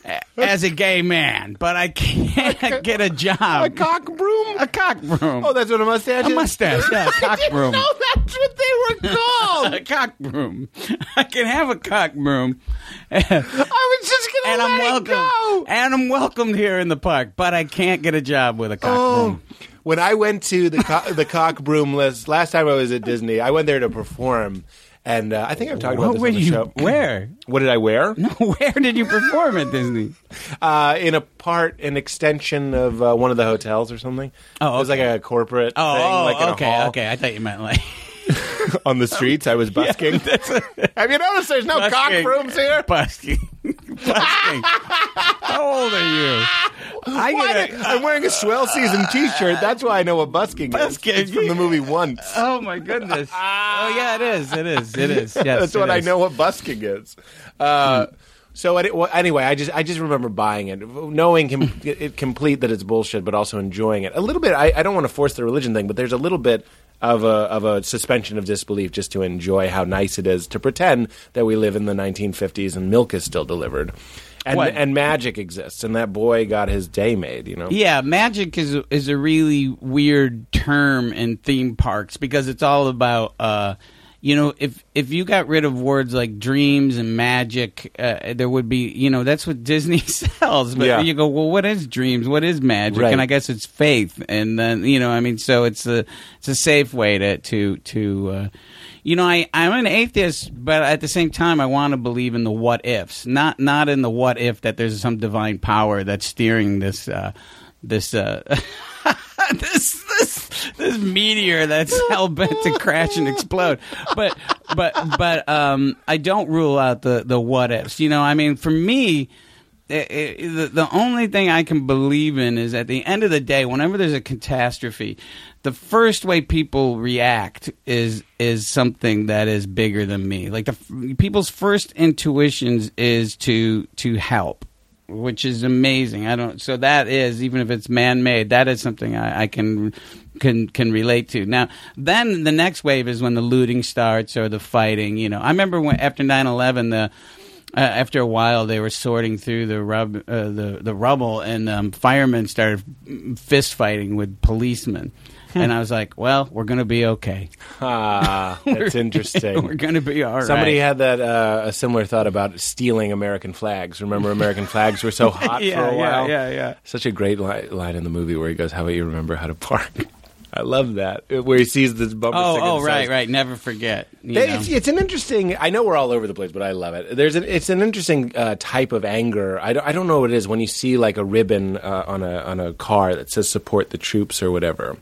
A- As a gay man, but I can't get a job. A cock broom. A cock broom. Oh, that's what a mustache A is. mustache, yeah, a cock broom. No, that's what they were called. a cock broom. I can have a cock broom. I was just gonna I'm let it welcome. go. And I'm welcomed here in the park, but I can't get a job with a cock Oh, broom. when I went to the co- the cock broom list last time I was at Disney, I went there to perform, and uh, I think I've talked about What this were on the you? show. Where? What did I wear? No, where did you perform at Disney? Uh, in a part, an extension of uh, one of the hotels or something. Oh, it was like a corporate Oh, thing, oh, like okay, okay. I thought you meant like on the streets. I was busking. Have you noticed there's no cock Busking. brooms here? busking. busking. How old are you? I Why get did- a, I'm wearing a Swell Season T-shirt. That's why I know what busking, Busking. is. It's from the movie Once. Oh my goodness! Oh yeah, it is. It is. It is. Yes, That's it what I is. know what busking is. Uh, So well, anyway, I just I just remember buying it, knowing com- it complete that it's bullshit, but also enjoying it a little bit. I, I don't want to force the religion thing, but there's a little bit of a of a suspension of disbelief just to enjoy how nice it is to pretend that we live in the 1950s and milk is still delivered, and What? and magic exists, and that boy got his day made. You know, Yeah, magic is is a really weird term in theme parks because it's all about uh you know if if you got rid of words like dreams and magic uh, there would be you know that's what Disney sells but Yeah. you go well what is dreams what is magic Right. and I guess it's faith and then you know I mean so it's a it's a safe way to to to uh you know, I, I'm an atheist, but at the same time, I want to believe in the what ifs. Not not in the what if that there's some divine power that's steering this uh, this uh, this this this meteor that's hell bent to crash and explode. But but but um, I don't rule out the the what ifs. You know, I mean, for me. i- i- the, the only thing I can believe in is at the end of the day, whenever there's a catastrophe, the first way people react is is something that is bigger than me. Like the people's first intuitions is to to help, which is amazing. I don't. So that is even if it's man made, that is something I, I can can can relate to. Now, then the next wave is when the looting starts or the fighting. You know, I remember when after 9-11, the uh, after a while, they were sorting through the rub, uh, the the rubble, and um, firemen started fist fighting with policemen. And I was like, "Well, we're going to be okay. Ah, that's interesting. we're going to be all right." Somebody had that uh, a similar thought about stealing American flags. Remember, American flags were so hot yeah, for a while. yeah, yeah, yeah. Such a great li- line in the movie where he goes, "How about you remember how to park?" I love that where he sees this bumper Oh, sticker. oh, right, right. Never forget. you They- know. It's, it's an interesting. I know we're all over the place, but I love it. There's an. It's an interesting uh, type of anger. I don't, I don't know what it is when you see like a ribbon uh, on a on a car that says "Support the troops" or whatever.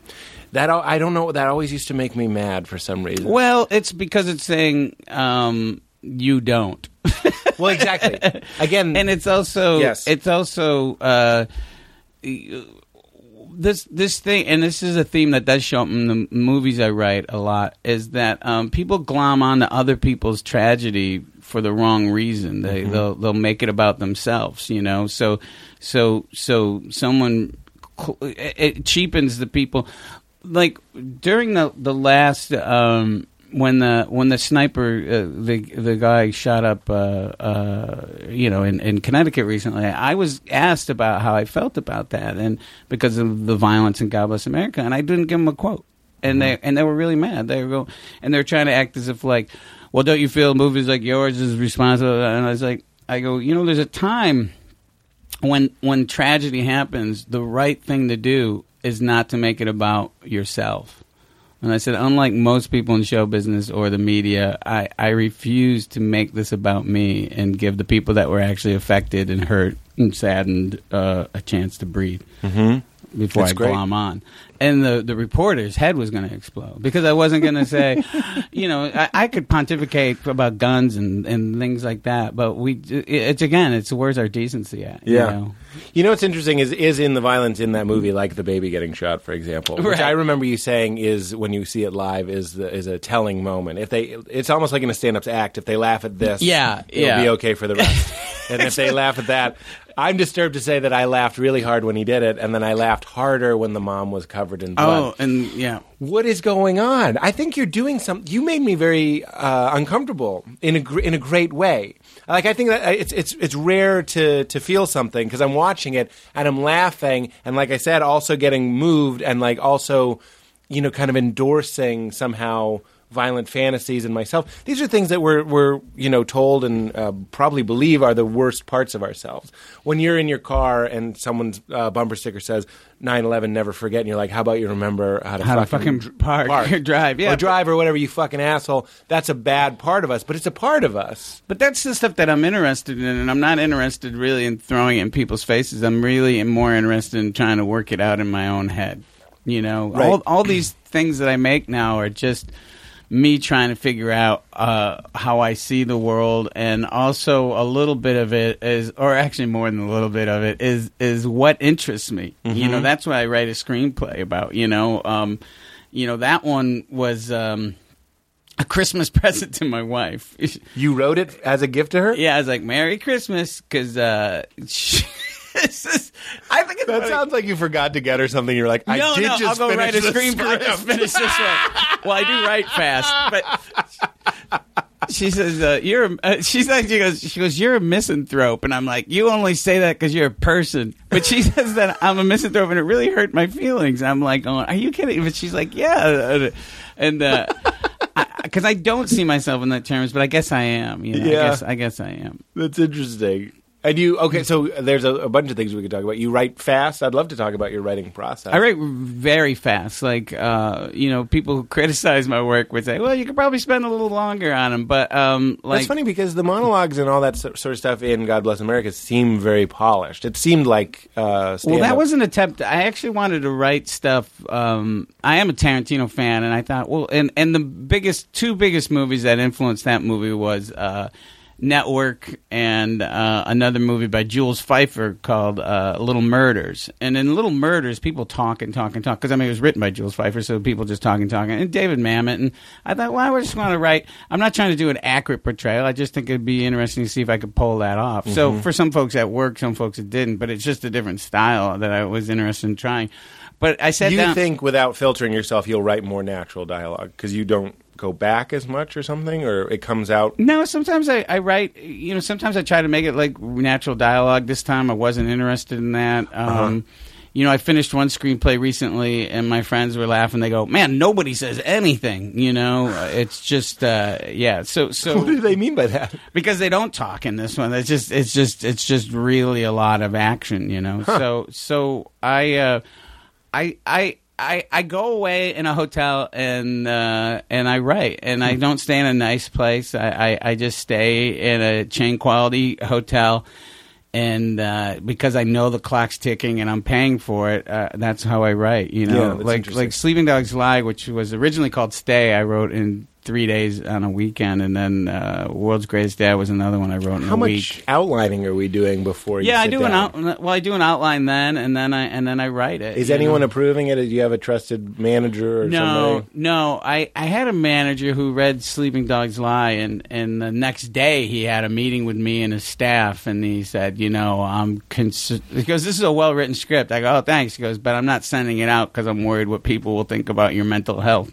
That I don't know. That always used to make me mad for some reason. Well, it's because it's saying um, you don't. Well, exactly. Again, and it's also Yes. it's also uh, this this thing, and this is a theme that does show up in the movies I write a lot. Is that um, people glom onto other people's tragedy for the wrong reason. They they'll they'll make it about themselves. You know, so so so someone it cheapens the people. Like during the the last. Um, when the when the sniper uh, the the guy shot up uh, uh, you know in, in Connecticut recently, I was asked about how I felt about that and because of the violence in God Bless America, and I didn't give him a quote, and they and they were really mad. They were go and they're trying to act as if like, well, don't you feel movies like yours is responsible? And I was like, I go, you know, there's a time when when tragedy happens, the right thing to do is not to make it about yourself. And I said, unlike most people in show business or the media, I, I refuse to make this about me and give the people that were actually affected and hurt and saddened uh, a chance to breathe Mm-hmm. Before That's I great. glom on. And the, the reporter's head was going to explode because I wasn't going to say, you know, I, I could pontificate about guns and, and things like that, but we, it's again, it's where's our decency at? you Yeah. know? You know what's interesting is is in the violence in that movie, like the baby getting shot, for example, which Right. I remember you saying is when you see it live is the, is a telling moment. If they, it's almost like in a stand-up's act. If they laugh at this, Yeah, it'll yeah. be okay for the rest. and if they laugh at that, I'm disturbed to say that I laughed really hard when he did it, and then I laughed harder when the mom was covered in blood. Oh, and yeah. What is going on? I think you're doing some. You made me very uh, uncomfortable in a gr- in a great way. Like I think that uh, it's it's it's rare to to feel something because I'm watching it and I'm laughing and like I said, also getting moved and like also, you know, kind of endorsing somehow violent fantasies in myself. These are things that we're we're you know told and uh, probably believe are the worst parts of ourselves. When you're in your car and someone's uh, bumper sticker says 9/11 never forget and you're like how about you remember how to How to fucking, fucking park or drive, yeah. or drive or whatever you fucking asshole. That's a bad part of us, but it's a part of us. But that's the stuff that I'm interested in, and I'm not interested really in throwing it in people's faces. I'm really more interested in trying to work it out in my own head. You know, Right. all all these things that I make now are just me trying to figure out uh, how I see the world, and also a little bit of it is, or actually more than a little bit of it is, is what interests me. You know, that's what I write a screenplay about. You know, um, you know that one was. Um, a Christmas present to my wife. You wrote it as a gift to her. Yeah, I was like, "Merry Christmas," because uh, she- just- I think it's That funny. sounds like you forgot to get her something. You're like, I no, did no, just I'll go finish write a screenplay. I just finished this one. Well, I do write fast, but she says uh, you're. a- Uh, she's like, she goes, she goes, you're a misanthrope, and I'm like, you only say that because you're a person. But she says that I'm a misanthrope, and it really hurt my feelings. I'm like, oh, are you kidding? But she's like, yeah, and. Uh, because I, don't see myself in that terms, but I guess I am. You know? Yeah. I guess I guess I am. That's interesting. And you okay? So there's a, a bunch of things we could talk about. You write fast. I'd love to talk about your writing process. I write very fast. Like, uh, you know, people who criticize my work would say, "Well, you could probably spend a little longer on them." But um, like, That's funny because the monologues and all that sort of stuff in God Bless America seem very polished. It seemed like uh, well, that was an attempt. I actually wanted to write stuff. Um, I am a Tarantino fan, and I thought, well, and and the biggest two biggest movies that influenced that movie was. Uh, Network and uh, another movie by Jules Feiffer called uh, Little Murders. And in Little Murders, people talk and talk and talk because I mean it was written by Jules Feiffer, so people just talking, talking, and David Mamet. And I thought, well, I just want to write. I'm not trying to do an accurate portrayal. I just think it'd be interesting to see if I could pull that off. So for some folks that worked, some folks it didn't, but it's just a different style that I was interested in trying. But I said, you down, think without filtering yourself, you'll write more natural dialogue because you don't go back as much or something, or it comes out. No, sometimes I, I write. You know, sometimes I try to make it like natural dialogue. This time, I wasn't interested in that. Um, You know, I finished one screenplay recently, and my friends were laughing. They go, "Man, nobody says anything." You know, it's just, uh, yeah. So, so What do they mean by that? because they don't talk in this one. It's just, it's just, it's just really a lot of action. You know. So, so I, uh, I, I. I, I go away in a hotel and uh, and I write and I don't stay in a nice place. I, I, I just stay in a chain quality hotel, and uh, because I know the clock's ticking and I'm paying for it, uh, that's how I write. You Yeah, know, that's like like Sleeping Dogs Lie, which was originally called Stay. I wrote in three days on a weekend, and then uh, World's Greatest Dad was another one I wrote in How a much week. outlining are we doing before? you Yeah, I do an out. Well, I do an outline then, and then I and then I write it. Is anyone know? approving it? Do you have a trusted manager or No, something? no. I, I had a manager who read Sleeping Dogs Lie, and, and the next day he had a meeting with me and his staff, and he said, you know, I'm cons-, because this is a well written script. I go, oh, thanks. He goes, but I'm not sending it out because I'm worried what people will think about your mental health.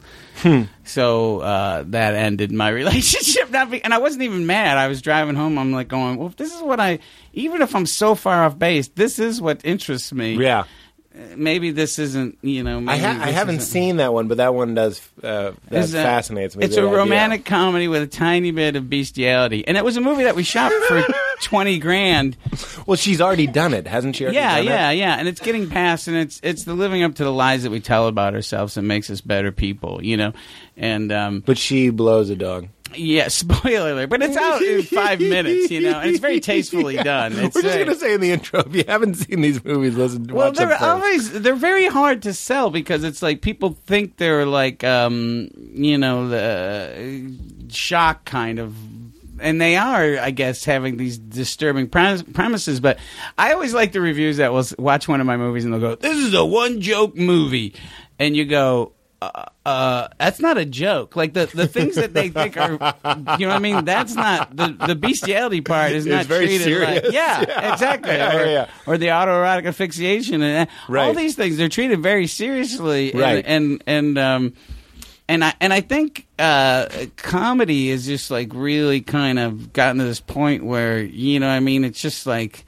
So uh, that ended my relationship. Not be- and I wasn't even mad. I was driving home. I'm like going, well, if this is what I, even if I'm so far off base, this is what interests me. Yeah, Maybe this isn't, you know. I, ha- I haven't seen that one, but that one does. Uh, that uh, fascinates me. It's a idea. romantic comedy with a tiny bit of bestiality, and it was a movie that we shot for twenty grand. Well, she's already done it, hasn't she? Yeah, yeah, It? yeah, and it's getting past, and it's it's the living up to the lies that we tell about ourselves that makes us better people, you know. And um, But she blows a dog. Yeah, spoiler alert, but it's out in five minutes, you know, and it's very tastefully done. It's We're just gonna say in the intro, if you haven't seen these movies, listen. Well, watch them they're always they're very hard to sell because it's like people think they're like um, you know the uh, shock kind of. And they are, I guess, having these disturbing premise- premises. But I always like the reviews that will watch one of my movies and they'll go, "This is a one joke movie," and you go, uh, uh, "That's not a joke." Like the, the things that they think are, you know, what I mean, that's not the the bestiality part is not very treated serious. like, yeah, Yeah. exactly, Yeah, or, yeah, or the autoerotic asphyxiation and all Right. these things they're treated very seriously and- Right. and and um and I and I think uh, comedy is just like really kind of gotten to this point where you know what I mean it's just like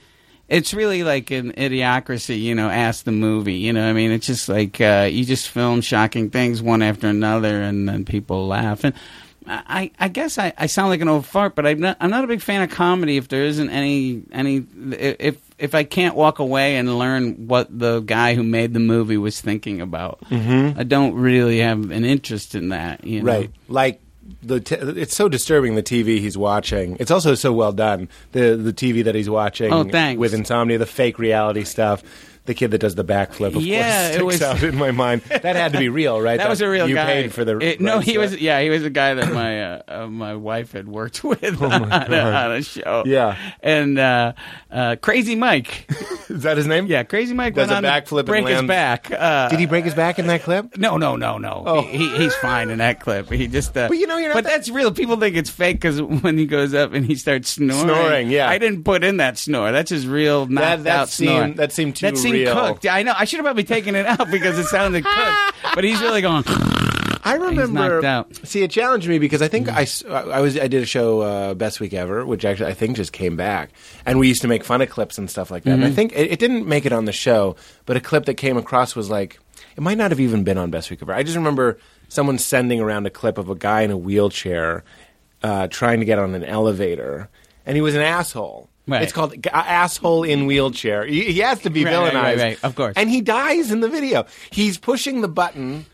it's really like an idiocracy you know ask the movie you know what I mean it's just like uh, you just film shocking things one after another and then people laugh and I, I guess I, I sound like an old fart, but I'm not, I'm not a big fan of comedy if there isn't any any if if I can't walk away and learn what the guy who made the movie was thinking about. Mm-hmm. I don't really have an interest in that. You know? Right. Like the t- it's so disturbing the TV he's watching. It's also so well done. The the TV that he's watching Oh, thanks. with insomnia, the fake reality stuff. The kid that does the backflip, of Yeah, course, it sticks was- out in my mind. That had to be real, right? That was a real you guy. paid for the. It- no, he to was. Yeah, he was a guy that my uh, uh, my wife had worked with on, a, on a show. Oh Yeah. and uh, uh, Crazy Mike. Is that his name? Yeah, Crazy Mike Does went a backflip and break his back. Uh, Did he break his back in that clip? No, no, no, no. Oh. He, he, he's fine in that clip. He just. Uh, But you know, you're not But that- that's real. People think it's fake because when he goes up and he starts snoring. Snoring, yeah. I didn't put in that snore. That's his real knocked that out seemed- snore. that seemed too That seemed real. cooked. I know. I should have probably taken it out because it sounded cooked. But he's really going. I remember. out. See, it challenged me because I think I, s- I was I did a show uh, best week ever, which actually I think just came back, and we used to make fun of clips and stuff like that. And I think it, it didn't make it on the show, but a clip that came across was like it might not have even been on best week ever. I just remember someone sending around a clip of a guy in a wheelchair uh, trying to get on an elevator, and he was an asshole. Right. It's called G- asshole in wheelchair. He, he has to be Right, right, villainized, right, right. Of course. And he dies in the video. He's pushing the button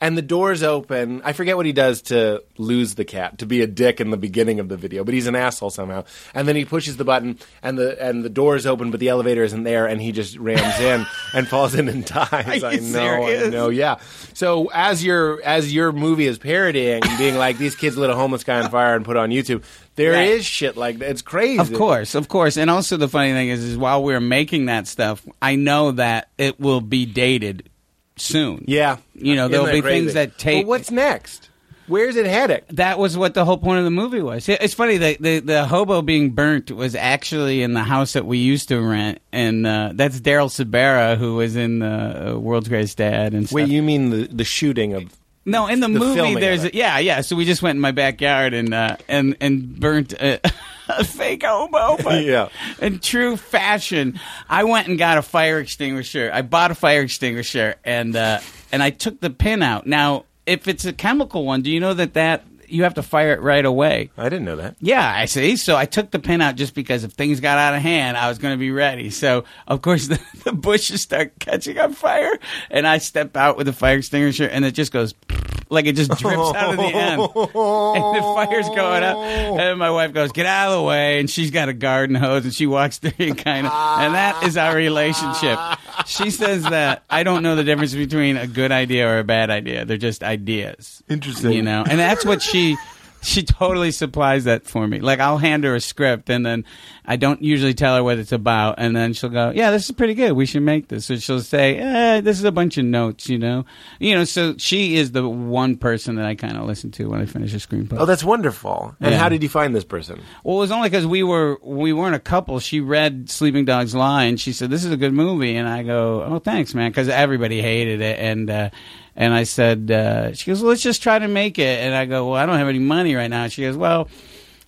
and the doors open. I forget what he does to lose the cat, to be a dick in the beginning of the video, but he's an asshole somehow. And then he pushes the button and the and the doors open, but the elevator isn't there, and he just rams in and falls in and dies. Are you I know, I serious? know, yeah. So as your as your movie is parodying, being like these kids lit a homeless guy on fire and put it on YouTube, there is Right. shit like that. It's crazy. Of course, of course. And also the funny thing is, is while we're making that stuff, I know that it will be dated soon. Yeah. You know, Isn't there'll be crazy? things that take. But what's next? Where's it headed? that was what the whole point of the movie was. It's funny that the, the hobo being burnt was actually in the house that we used to rent, and uh, that's Daryl Sabara who was in the uh, World's Greatest Dad and stuff. Wait, you mean the, the shooting of No, in the, The movie, there's a, yeah, yeah. So we just went in my backyard and uh, and and burnt a, a fake hobo. But Yeah. in true fashion, I went and got a fire extinguisher. I bought a fire extinguisher and uh, and I took the pin out. Now, if it's a chemical one, do you know that that you have to fire it right away? I didn't know that. Yeah, I see. So I took the pin out just because if things got out of hand, I was going to be ready. So of course the, the bushes start catching on fire, and I step out with the fire extinguisher, and it just goes like it just drips out of the end, and the fire's going up. And my wife goes, "Get out of the way!" And she's got a garden hose, and she walks through and kind of, and that is our relationship. She says that I don't know the difference between a good idea or a bad idea. They're just ideas. Interesting. You know, and that's what she she totally supplies that for me. Like I'll hand her a script and then I don't usually tell her what it's about and then she'll go, "Yeah, this is pretty good. We should make this." Or she'll say, eh, "This is a bunch of notes," you know. You know, so she is the one person that I kind of listen to when I finish a screenplay. Oh, that's wonderful. And Yeah. how did you find this person? Well, it was only because we were we weren't a couple. She read Sleeping Dogs Lie, and she said this is a good movie. And I go, oh, thanks, man, because everybody hated it. And uh, and I said, uh, she goes, well, let's just try to make it. And I go, well, I don't have any money right now. She goes, well.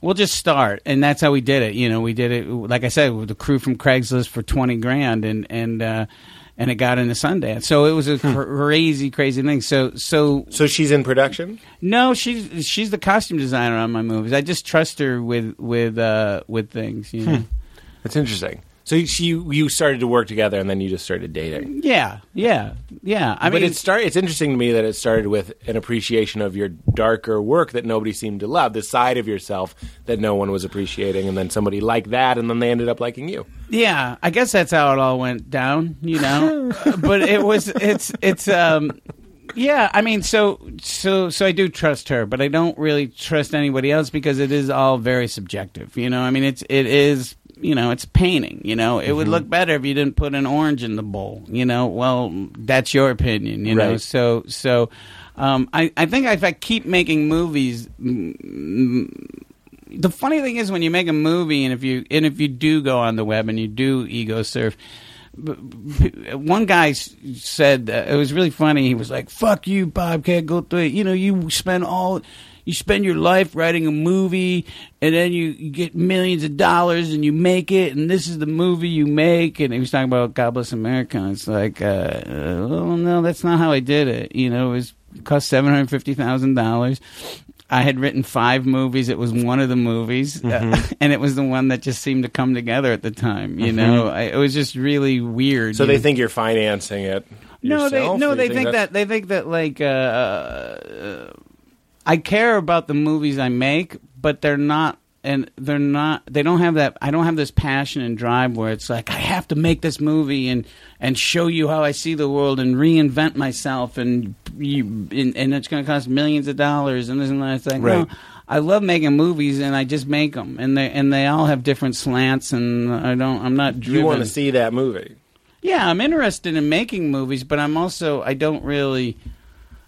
We'll just start, and that's how we did it. You know, we did it like I said with the crew from Craigslist for twenty grand, and and uh, and it got into Sundance. So it was a crazy, crazy thing. So so So she's in production? no, she's she's the costume designer on my movies. I just trust her with with uh, with things. You know? That's interesting. So she, you started to work together and then you just started dating. Yeah, yeah, yeah. I but mean, it start, it's interesting to me that it started with an appreciation of your darker work that nobody seemed to love, the side of yourself that no one was appreciating, and then somebody liked that, and then they ended up liking you. yeah. I guess that's how it all went down. You know, but it was it's it's um. Yeah, I mean, so so so I do trust her, but I don't really trust anybody else because it is all very subjective. You know, I mean, it's it is you know it's painting. You know, it would look better if you didn't put an orange in the bowl. You know, well that's your opinion. You know, so so um, I I think if I keep making movies. mm, the funny thing is when you make a movie and if you and if you do go on the web and you do ego surf one guy said that it was really funny he was like fuck you bobcat go through it you know you spend all you spend your life writing a movie and then you, you get millions of dollars and you make it and this is the movie you make and he was talking about god bless america and it's like uh, uh, well no that's not how i did it you know it was it cost $750000 I had written five movies. It was one of the movies, uh, and it was the one that just seemed to come together at the time. You know, I, it was just really weird. So they know? think you're financing it. no, they no, they you think that they think that like uh, uh, I care about the movies I make, but they're not. And they're not. They don't have that. I don't have this passion and drive where it's like I have to make this movie and and show you how I see the world and reinvent myself and you and, and it's going to cost millions of dollars and this and that. It's like Right. no, I love making movies and I just make them and they and they all have different slants and I don't. I'm not driven. You want to see that movie. Yeah, I'm interested in making movies, but I'm also I don't really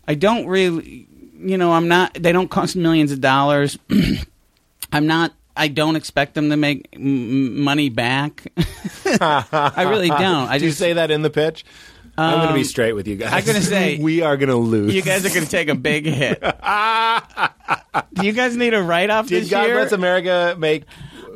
I don't really you know, I'm not they don't cost millions of dollars. I'm not I don't expect them to make m- money back. I really don't. I Did you say that in the pitch? I'm going to be Um, straight with you guys. I'm gonna say- we are going to lose. you guys are going to take a big hit. Do you guys need a write off this God year? Did God bless America make?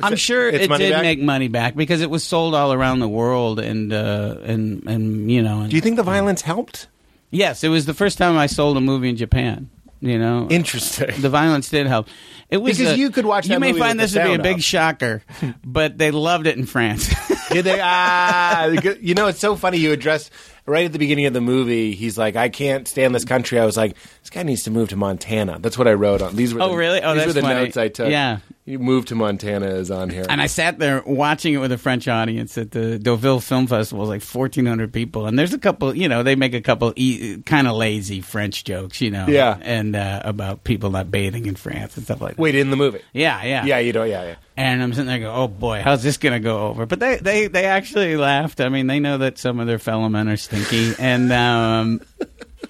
I'm sure it did back? make money back because it was sold all around the world and uh, and and you know. And, Do you think the violence helped? Yes, it was the first time I sold a movie in Japan. You know, Interesting. the violence did help. It was Because uh, you could watch it. You may find this to be a big up. shocker, but they loved it in France. Did they? Ah, you know, it's so funny. You address right at the beginning of the movie. He's like, "I can't stand this country." I was like, "This guy needs to move to Montana." That's what I wrote on. These were. Oh, the, really? Oh, these were the funny. notes I took. Yeah. You moved to Montana is on here. and I sat there watching it with a French audience at the Deauville Film Festival, like fourteen hundred people, and there's a couple. You know, they make a couple e- kind of lazy French jokes. You know, Yeah. and uh, about people not bathing in France and stuff like that. Wait, in the movie? Yeah, yeah, Yeah, you know, yeah, yeah. And I'm sitting there going, "Oh boy, how's this going to go over?" But they, they, they actually laughed. I mean, they know that some of their fellow men are stinky, and um,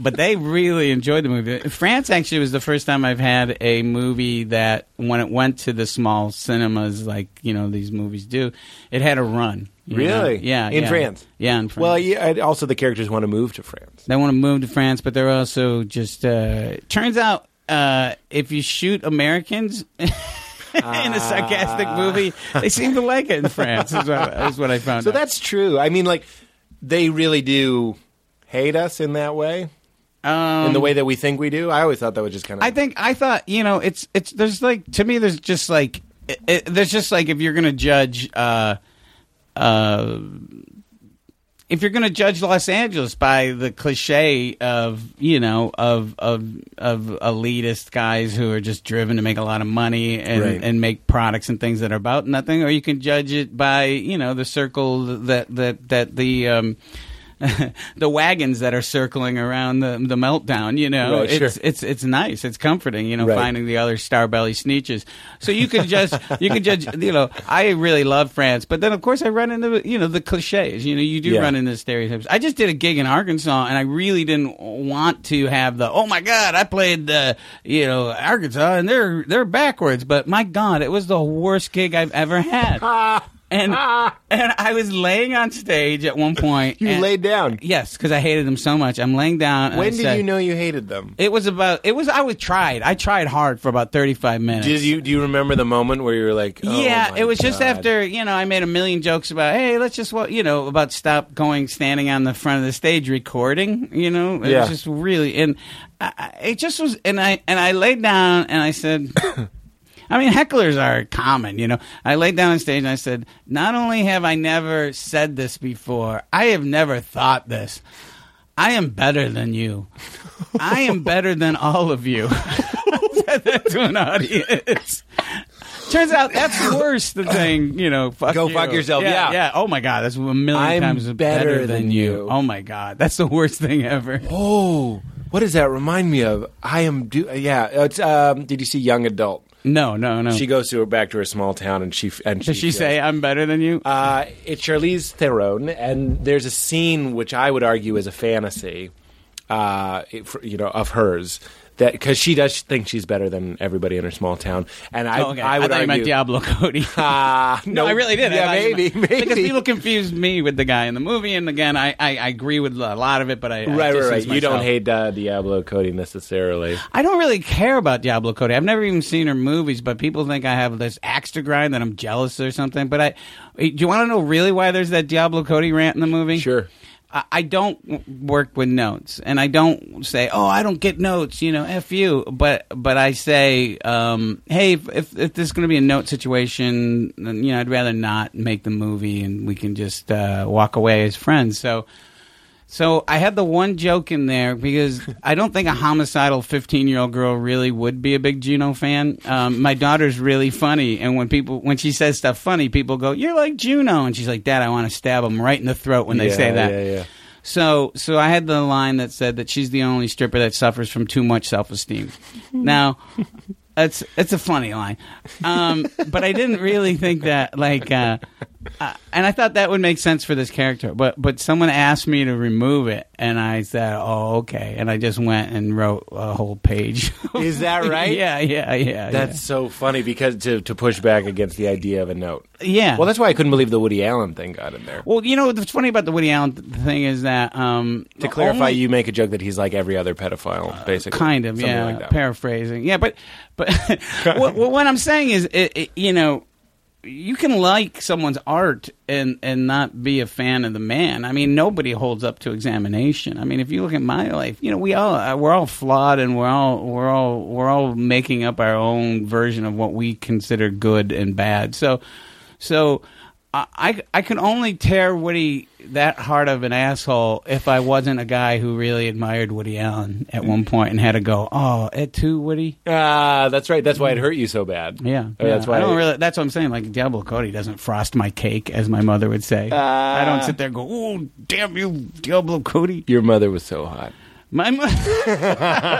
but they really enjoyed the movie. France actually was the first time I've had a movie that, when it went to the small cinemas, like you know these movies do, it had a run. Really? know? Yeah. In yeah. France? Yeah, in France. Well, yeah, also the characters want to move to France. They want to move to France, but they're also just. Uh, turns out, uh, if you shoot Americans in a sarcastic Ah. movie, they seem to like it in France. Is what, is what I found. So out. that's true. I mean, like, they really do hate us in that way, um, in the way that we think we do. I always thought that was just kind of. I think I thought you know it's it's there's like to me there's just like it, it, there's just like if you're gonna judge uh uh if you're gonna judge Los Angeles by the cliche of you know of of of elitist guys who are just driven to make a lot of money and Right. and make products and things that are about nothing, or you can judge it by you know the circle that that that the um the wagons that are circling around the the meltdown. You know, Right, it's sure. it's it's nice. It's comforting. You know, Right. finding the other star belly Sneetches. So you could just you could judge. You know, I really love France, but then of course I run into you know the cliches. You know, you do Yeah. run into stereotypes. I just did a gig in Arkansas, and I really didn't want to have the oh my god, I played the you know Arkansas, and they're they're backwards. But my god, it was the worst gig I've ever had. And and I was laying on stage at one point. you and- laid down. Yes, because I hated them so much. I'm laying down. and When did said- you know you hated them? It was about. It was. I was tried. I tried hard for about 35 minutes. Did you do you remember the moment where you were like, oh yeah, my it was just after you know I made a million jokes about hey let's just wa- you know about stop going standing on the front of the stage recording you know it Yeah. was just really and I, I- it just was and I and I laid down and I said I mean hecklers are common you know I laid down on stage and I said not only have I never said this before I have never thought this I am better than you I am better than all of you said that to an audience. Turns out that's worse than saying, you know, fuck Go you. fuck yourself, yeah. yeah. Oh my god, that's a million I'm times better than you. you. Oh my god, that's the worst thing ever. Oh, what does that remind me of? I am do. Yeah, it's. Um, did you see Young Adult? No, no, no. She goes to her back to her small town, and she and she Does she feels- say I'm better than you? Uh, it's Charlize Theron, and there's a scene which I would argue is a fantasy, uh, it- you know, of hers that because she does think she's better than everybody in her small town, and I, oh, okay. I would thought you meant. Diablo Cody. Ah, No, I really did. I Yeah, maybe, meant- maybe. Because people confuse me with the guy in the movie, and again, I, I, I agree with a lot of it, but I I right, right, right. You don't hate uh, Diablo Cody necessarily. I don't really care about Diablo Cody. I've never even seen her movies, but people think I have this axe to grind that I'm jealous or something. But I, do you want to know really why there's that Diablo Cody rant in the movie? Sure. I, don't work with notes, and I don't say, "Oh, I don't get notes," you know, "f you." But but I say, um, "Hey, if if, if this is going to be a note situation, then, you know, I'd rather not make the movie, and we can just uh, walk away as friends." So. So I had the one joke in there because I don't think a homicidal 15 year old girl really would be a big Juno fan. Um, my daughter's really funny, and when people when she says stuff funny, people go, "You're like Juno," and she's like, "Dad, I want to stab them right in the throat when they Yeah, say that." Yeah, yeah. So, so I had the line that said that she's the only stripper that suffers from too much self-esteem. now, it's it's a funny line, um, but I didn't really think that like, uh, uh, and I thought that would make sense for this character. But but someone asked me to remove it, and I said, "Oh, okay," and I just went and wrote a whole page. Is that right? yeah, yeah, yeah. That's so funny because to to push back against the idea of a note. yeah. yeah. Well, that's why I couldn't believe the Woody Allen thing got in there. well, you know what's funny about the Woody Allen th- thing is that um, To clarify, only- you make a joke that he's like every other pedophile, basically. kind of Something yeah like that. paraphrasing yeah but but what, what i'm saying is it, it, you know you can like someone's art and and not be a fan of the man. I mean nobody holds up to examination. I mean if you look at my life you know we all uh, we're all flawed and we're all we're all we're all making up our own version of what we consider good and bad. So so I, I I can only tear Woody that hard of an asshole if I wasn't a guy who really admired Woody Allen at one point and had to go, oh, et tu, Woody. Ah, that's right. That's why it hurt you so bad. Yeah, yeah. that's why I don't really. That's what I'm saying. Like Diablo Cody doesn't frost my cake, as my mother would say. I don't sit there and go, "Oh, damn you, Diablo Cody." Your mother was so hot. My mo-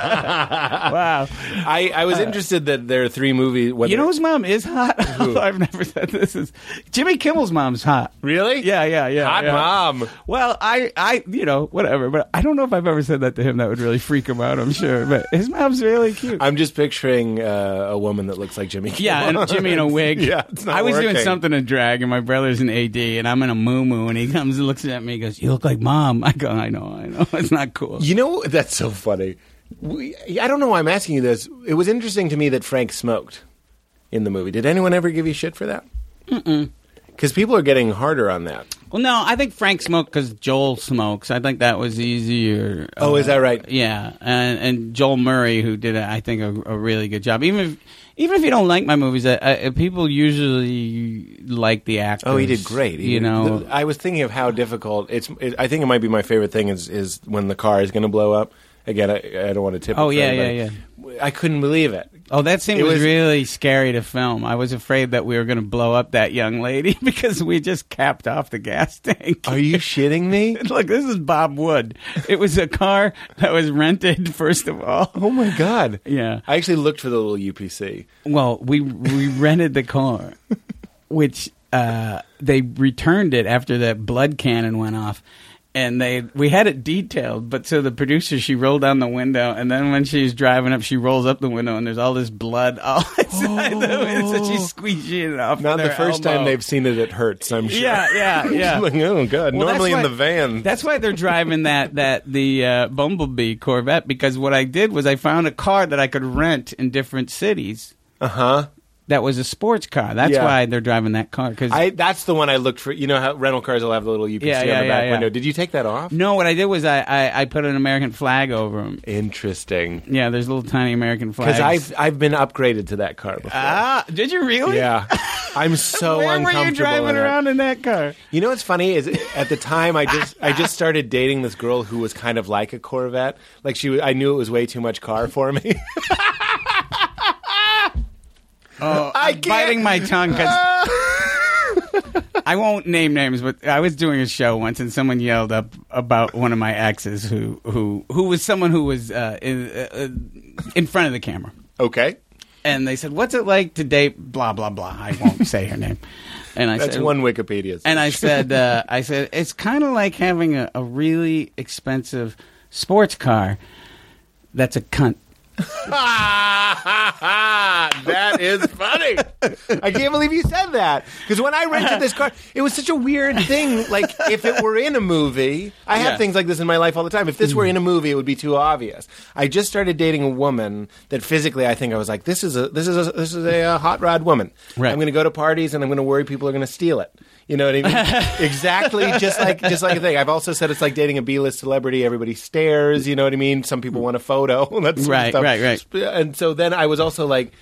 wow. I, I was interested that there are three movies. whether- You know whose mom is hot? I've never said this. Is Jimmy Kimmel's mom's hot? really? Yeah, yeah, yeah. Hot yeah. mom. Well, I, I, you know, whatever. But I don't know if I've ever said that to him. That would really freak him out. I'm sure. But his mom's really cute. I'm just picturing uh, a woman that looks like Jimmy. yeah, and Jimmy in a wig. Yeah, it's not I was doing working. something in drag, and my brother's an AD, and I'm in a moo moo and he comes and looks at me. and goes, "You look like mom." I go, "I know, I know. It's not cool." You know that's so funny. We, I don't know why I'm asking you this. It was interesting to me that Frank smoked in the movie. Did anyone ever give you shit for that? Because people are getting harder on that. Well, no, I think Frank smoked because Joel smokes. I think that was easier. Oh, is that uh, right? Yeah, and and Joel Murray, who did, I think, a, a really good job. Even if even if you don't like my movies, uh, uh, people usually like the actors. Oh, he did great. He- you know, I was thinking of how difficult it's. It, I think it might be my favorite thing is is when the car is going to blow up. Again, I, I don't want to tip. Oh, yeah, yeah, yeah. I couldn't believe it. Oh, that scene was, was- really scary to film. I was afraid that we were going to blow up that young lady because we just capped off the gas tank. Are you shitting me? Look, this is Bob Wood. It was a car that was rented, first of all. Oh my god! Yeah. I actually looked for the little UPC. Well, we we rented the car, which uh, they returned it after that blood cannon went off. And they we had it detailed, but so the producer she rolled down the window, and then when she's driving up, she rolls up the window, and there's all this blood all inside the window. So she's squeezing it off. Oh. Not the her first time they've seen it. It hurts. I'm sure. Yeah, yeah, yeah. like, oh god! Well, Normally in the van. That's why they're driving that that the uh, Bumblebee Corvette because what I did was I found a car that I could rent in different cities. Uh huh. That was a sports car. That's Yeah. why they're driving that car. Because I that's the one I looked for. You know how rental cars will have the little UPC Yeah, on yeah, the back yeah. window. Did you take that off? no, what I did was I, I, I put an American flag over them. Interesting. Yeah, there's little tiny American flags. Because I've I've been upgraded to that car before. ah, did you really? yeah, I'm so Where were uncomfortable. you driving in around in that car? You know what's funny is at the time I just I just started dating this girl who was kind of like a Corvette. Like she, I knew it was way too much car for me. Oh, I I'm can't- biting my tongue because I won't name names, but I was doing a show once, and someone yelled up about one of my exes, who who who was someone who was uh, in, uh, in front of the camera, okay, and they said, "What's it like to date?" Blah blah blah. I won't say her name, and I that's said, one Wikipedia. and I said, uh, I said, it's kind of like having a, a really expensive sports car that's a cunt. that is funny. I can't believe you said that. Because when I rented this car, it was such a weird thing. Like, if it were in a movie, I have Yeah. things like this in my life all the time. If this were in a movie, it would be too obvious. I just started dating a woman that physically, I think I was like, this is a this is a this is a, uh, hot rod woman. Right. I'm going to go to parties and I'm going to worry people are going to steal it. You know what I mean? exactly, just like just like a thing. I've also said it's like dating a B-list celebrity. Everybody stares. You know what I mean? Some people want a photo. That sort of Right. Right, right. And so then I was also like,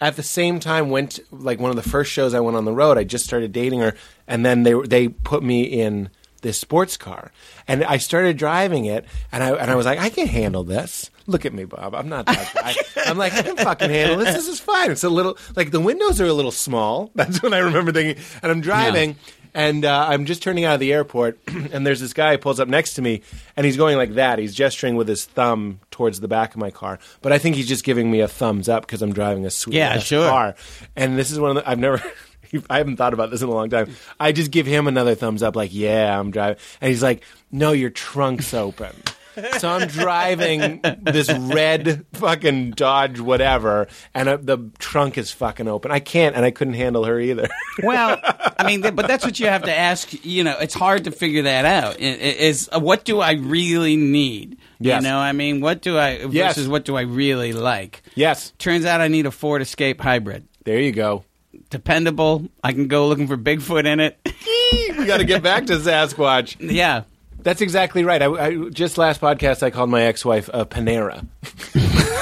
at the same time, went like one of the first shows I went on the road. I just started dating her, and then they they put me in this sports car, and I started driving it, and I and I was like, I can handle this. Look at me, Bob. I'm not that guy. I'm like, I can fucking handle this. This is fine. It's a little like the windows are a little small. That's when I remember thinking. And I'm driving. And uh, I'm just turning out of the airport, and there's this guy who pulls up next to me, and he's going like that. He's gesturing with his thumb towards the back of my car, but I think he's just giving me a thumbs up because I'm driving a sweet Yeah, sure. car. And this is one of the I've never. I haven't thought about this in a long time. I just give him another thumbs up, like, yeah, I'm driving. And he's like, no, your trunk's open. So I'm driving this red fucking Dodge whatever, and uh, the trunk is fucking open. I can't, and I couldn't handle her either. Well, I mean, th- but that's what you have to ask. You know, it's hard to figure that out. Is uh, what do I really need? Yes. You know, I mean, what do I versus Yes. what do I really like? yes, Turns out I need a Ford Escape hybrid. there you go. Dependable. I can go looking for Bigfoot in it. we got to get back to Sasquatch. yeah. That's exactly right. I, I just last podcast I called my ex-wife a Panera.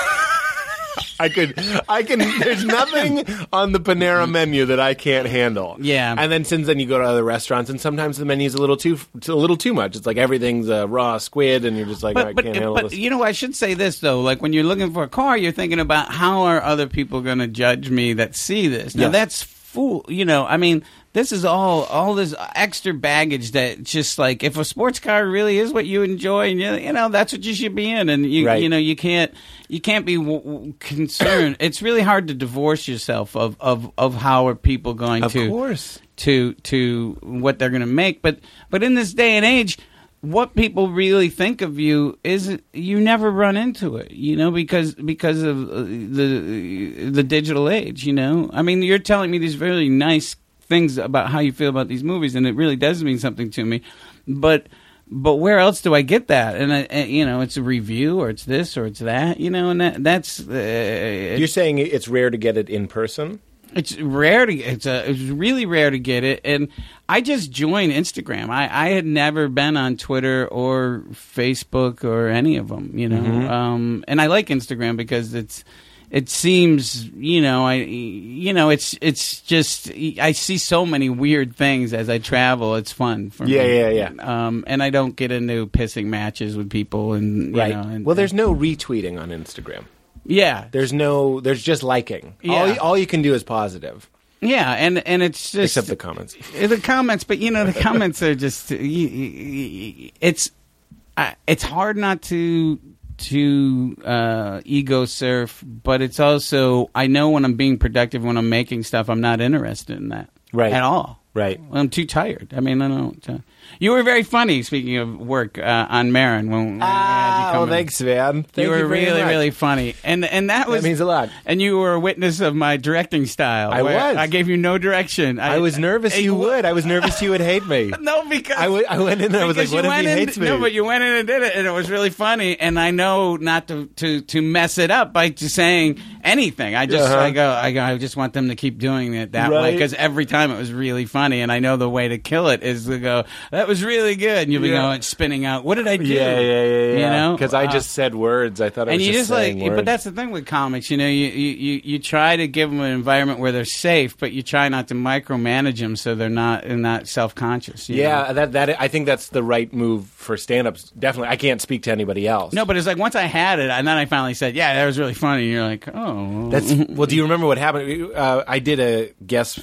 I could, I can. There's nothing on the Panera menu that I can't handle. Yeah. and then since then you go to other restaurants, and sometimes the menu's a little too, a little too much. It's like everything's uh, raw squid, and you're just like, I But, but, can't handle but this. you know, I should say this though. Like when you're looking for a car, you're thinking about how are other people going to judge me that see this. Now Yes. that's fool. You know, I mean, this is all all this extra baggage that just like if a sports car really is what you enjoy, and you, you know that's what you should be in, and you Right. you know you can't you can't be w- w- concerned. it's really hard to divorce yourself of of of how are people going Of to course. to to what they're going to make. But but in this day and age, what people really think of you is you never run into it, you know, because because of uh, the the digital age. You know, I mean, you're telling me these really nice things about how you feel about these movies, and it really does mean something to me. But but where else do I get that? And I, and, you know, it's a review, or it's this, or it's that. You know, and that that's uh, You're saying it's rare to get it in person? it's rare to it's a it's really rare to get it and i just joined instagram i i had never been on twitter or facebook or any of them you know Mm-hmm. um and i like instagram because it's it seems you know i you know it's it's just i see so many weird things as i travel it's fun for Yeah, me yeah, yeah. Yeah. Um and i don't get into pissing matches with people and you Right. know, and, well, there's no retweeting on Instagram. yeah There's no. There's just liking. All, Yeah. you- all you can do is positive, yeah and and it's just except the comments. The comments, but you know the comments are just it's uh, it's hard not to to uh, ego surf, but it's also I know when I'm being productive when I'm making stuff, I'm not interested in that Right. at all. Right. I'm too tired. I mean, I don't. You were very funny. Speaking of work uh, on Maron, when when we had you Ah, well, in. thanks, man. Thank you were really, much. really funny, and and that was means a lot. And you were a witness of my directing style. I was. I gave you no direction. I was nervous you would. I was nervous you would hate me. No, because I w- I went in there, I was like, what you if he hates me? No, but you went in and did it, and it was really funny. And I know not to to, to mess it up by just saying anything. I just Uh-huh. I go I go. I just want them to keep doing it that way because every time it was really funny, and I know the way to kill it is to go. That was really good, and you'll be Yeah. going spinning out. What did I do? Yeah, yeah, yeah, yeah. You know, because I Uh, just said words. I thought I and was you just just like, words. but that's the thing with comics. You know, you, you you try to give them an environment where they're safe, but you try not to micromanage them so they're not they're not self conscious. yeah, that that I think that's the right move for stand-ups. Definitely, I can't speak to anybody else. No, but it's like once I had it, and then I finally said, "Yeah, that was really funny." And you're like, "Oh, That's well. Do you remember what happened? Uh, I did a guest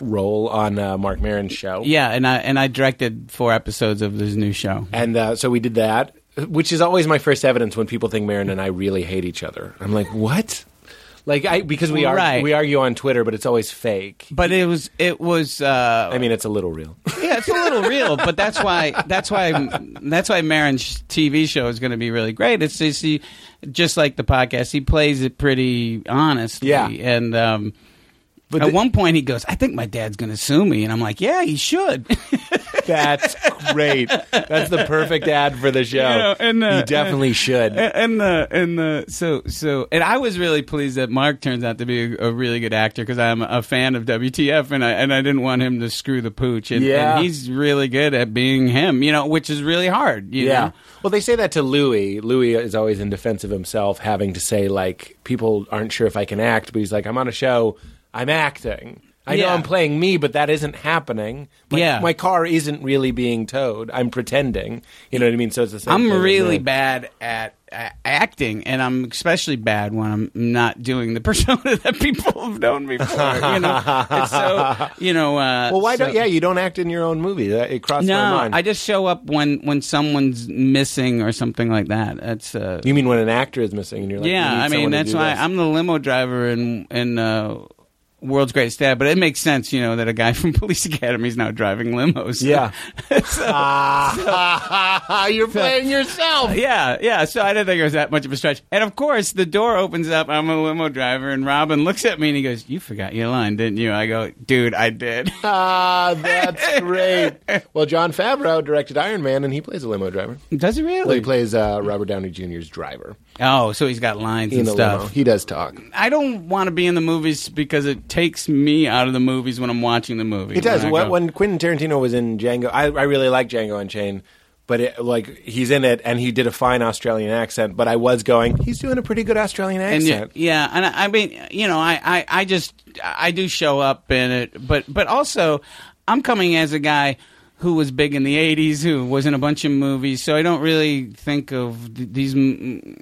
role on uh, Marc Maron's show. yeah." And I and I directed four episodes of this new show. and uh, so we did that, which is always my first evidence when people think Maron and I really hate each other. I'm like, what? Like I because we are Right. we argue on Twitter, but it's always fake. But it was it was uh, I mean, it's a little real. yeah, it's a little real, but that's why that's why that's why Maron's TV show is going to be really great. It's just, he, just like the podcast, he plays it pretty honestly. Yeah. and um, But at the- one point he goes, "I think my dad's going to sue me," and I'm like, "Yeah, he should." That's great. That's the perfect ad for the show. You know, and, you definitely should. and and the and the so so and I was really pleased that Marc turns out to be a, a really good actor because I'm a fan of WTF and I and I didn't want him to screw the pooch and, Yeah. and he's really good at being him you know which is really hard you Yeah. know? Well, they say that to Louis. Louis is always in defense of himself, having to say like people aren't sure if I can act, but he's like, I'm on a show, I'm acting. I know Yeah. I'm playing me, but that isn't happening. My, Yeah. my car isn't really being towed. I'm pretending. You know what I mean? So it's the same. I'm thing really me. bad at uh, acting, and I'm especially bad when I'm not doing the persona that people have known me for. You know, It's so you know. Uh, Well, why so- don't? Yeah, you don't act in your own movie. That, it crossed my No, mind. I just show up when when someone's missing or something like that. That's uh, you mean when an actor is missing and you're like, yeah. I mean, that's why. I'm the limo driver in in uh, World's Greatest Dad. But it makes sense, you know, that a guy from Police Academy is now driving limos. Yeah. So- Ah, you're playing yourself. Yeah, yeah. So I didn't think it was that much of a stretch. And of course, the door opens up. I'm a limo driver, and Robin looks at me and he goes, "You forgot your line, didn't you?" I go, "Dude, I did." Ah, that's great. Well, Jon Favreau directed Iron Man, and he plays a limo driver. Does he really? Well, he plays uh, Robert Downey Jr.'s driver oh, so he's got lines in and the stuff. limo. He does talk. I don't want to be in the movies because it takes me out of the movies when I'm watching the movie. It does. When When, go- when Quentin Tarantino was in Django, I, I really like Django Unchained, but it, like he's in it and he did a fine Australian accent. But I was going, he's doing a pretty good Australian and yeah, accent. yeah, and I, I mean, you know, I, I, I just I do show up in it, but but also I'm coming as a guy who was big in the '80s, who was in a bunch of movies, so I don't really think of th- these.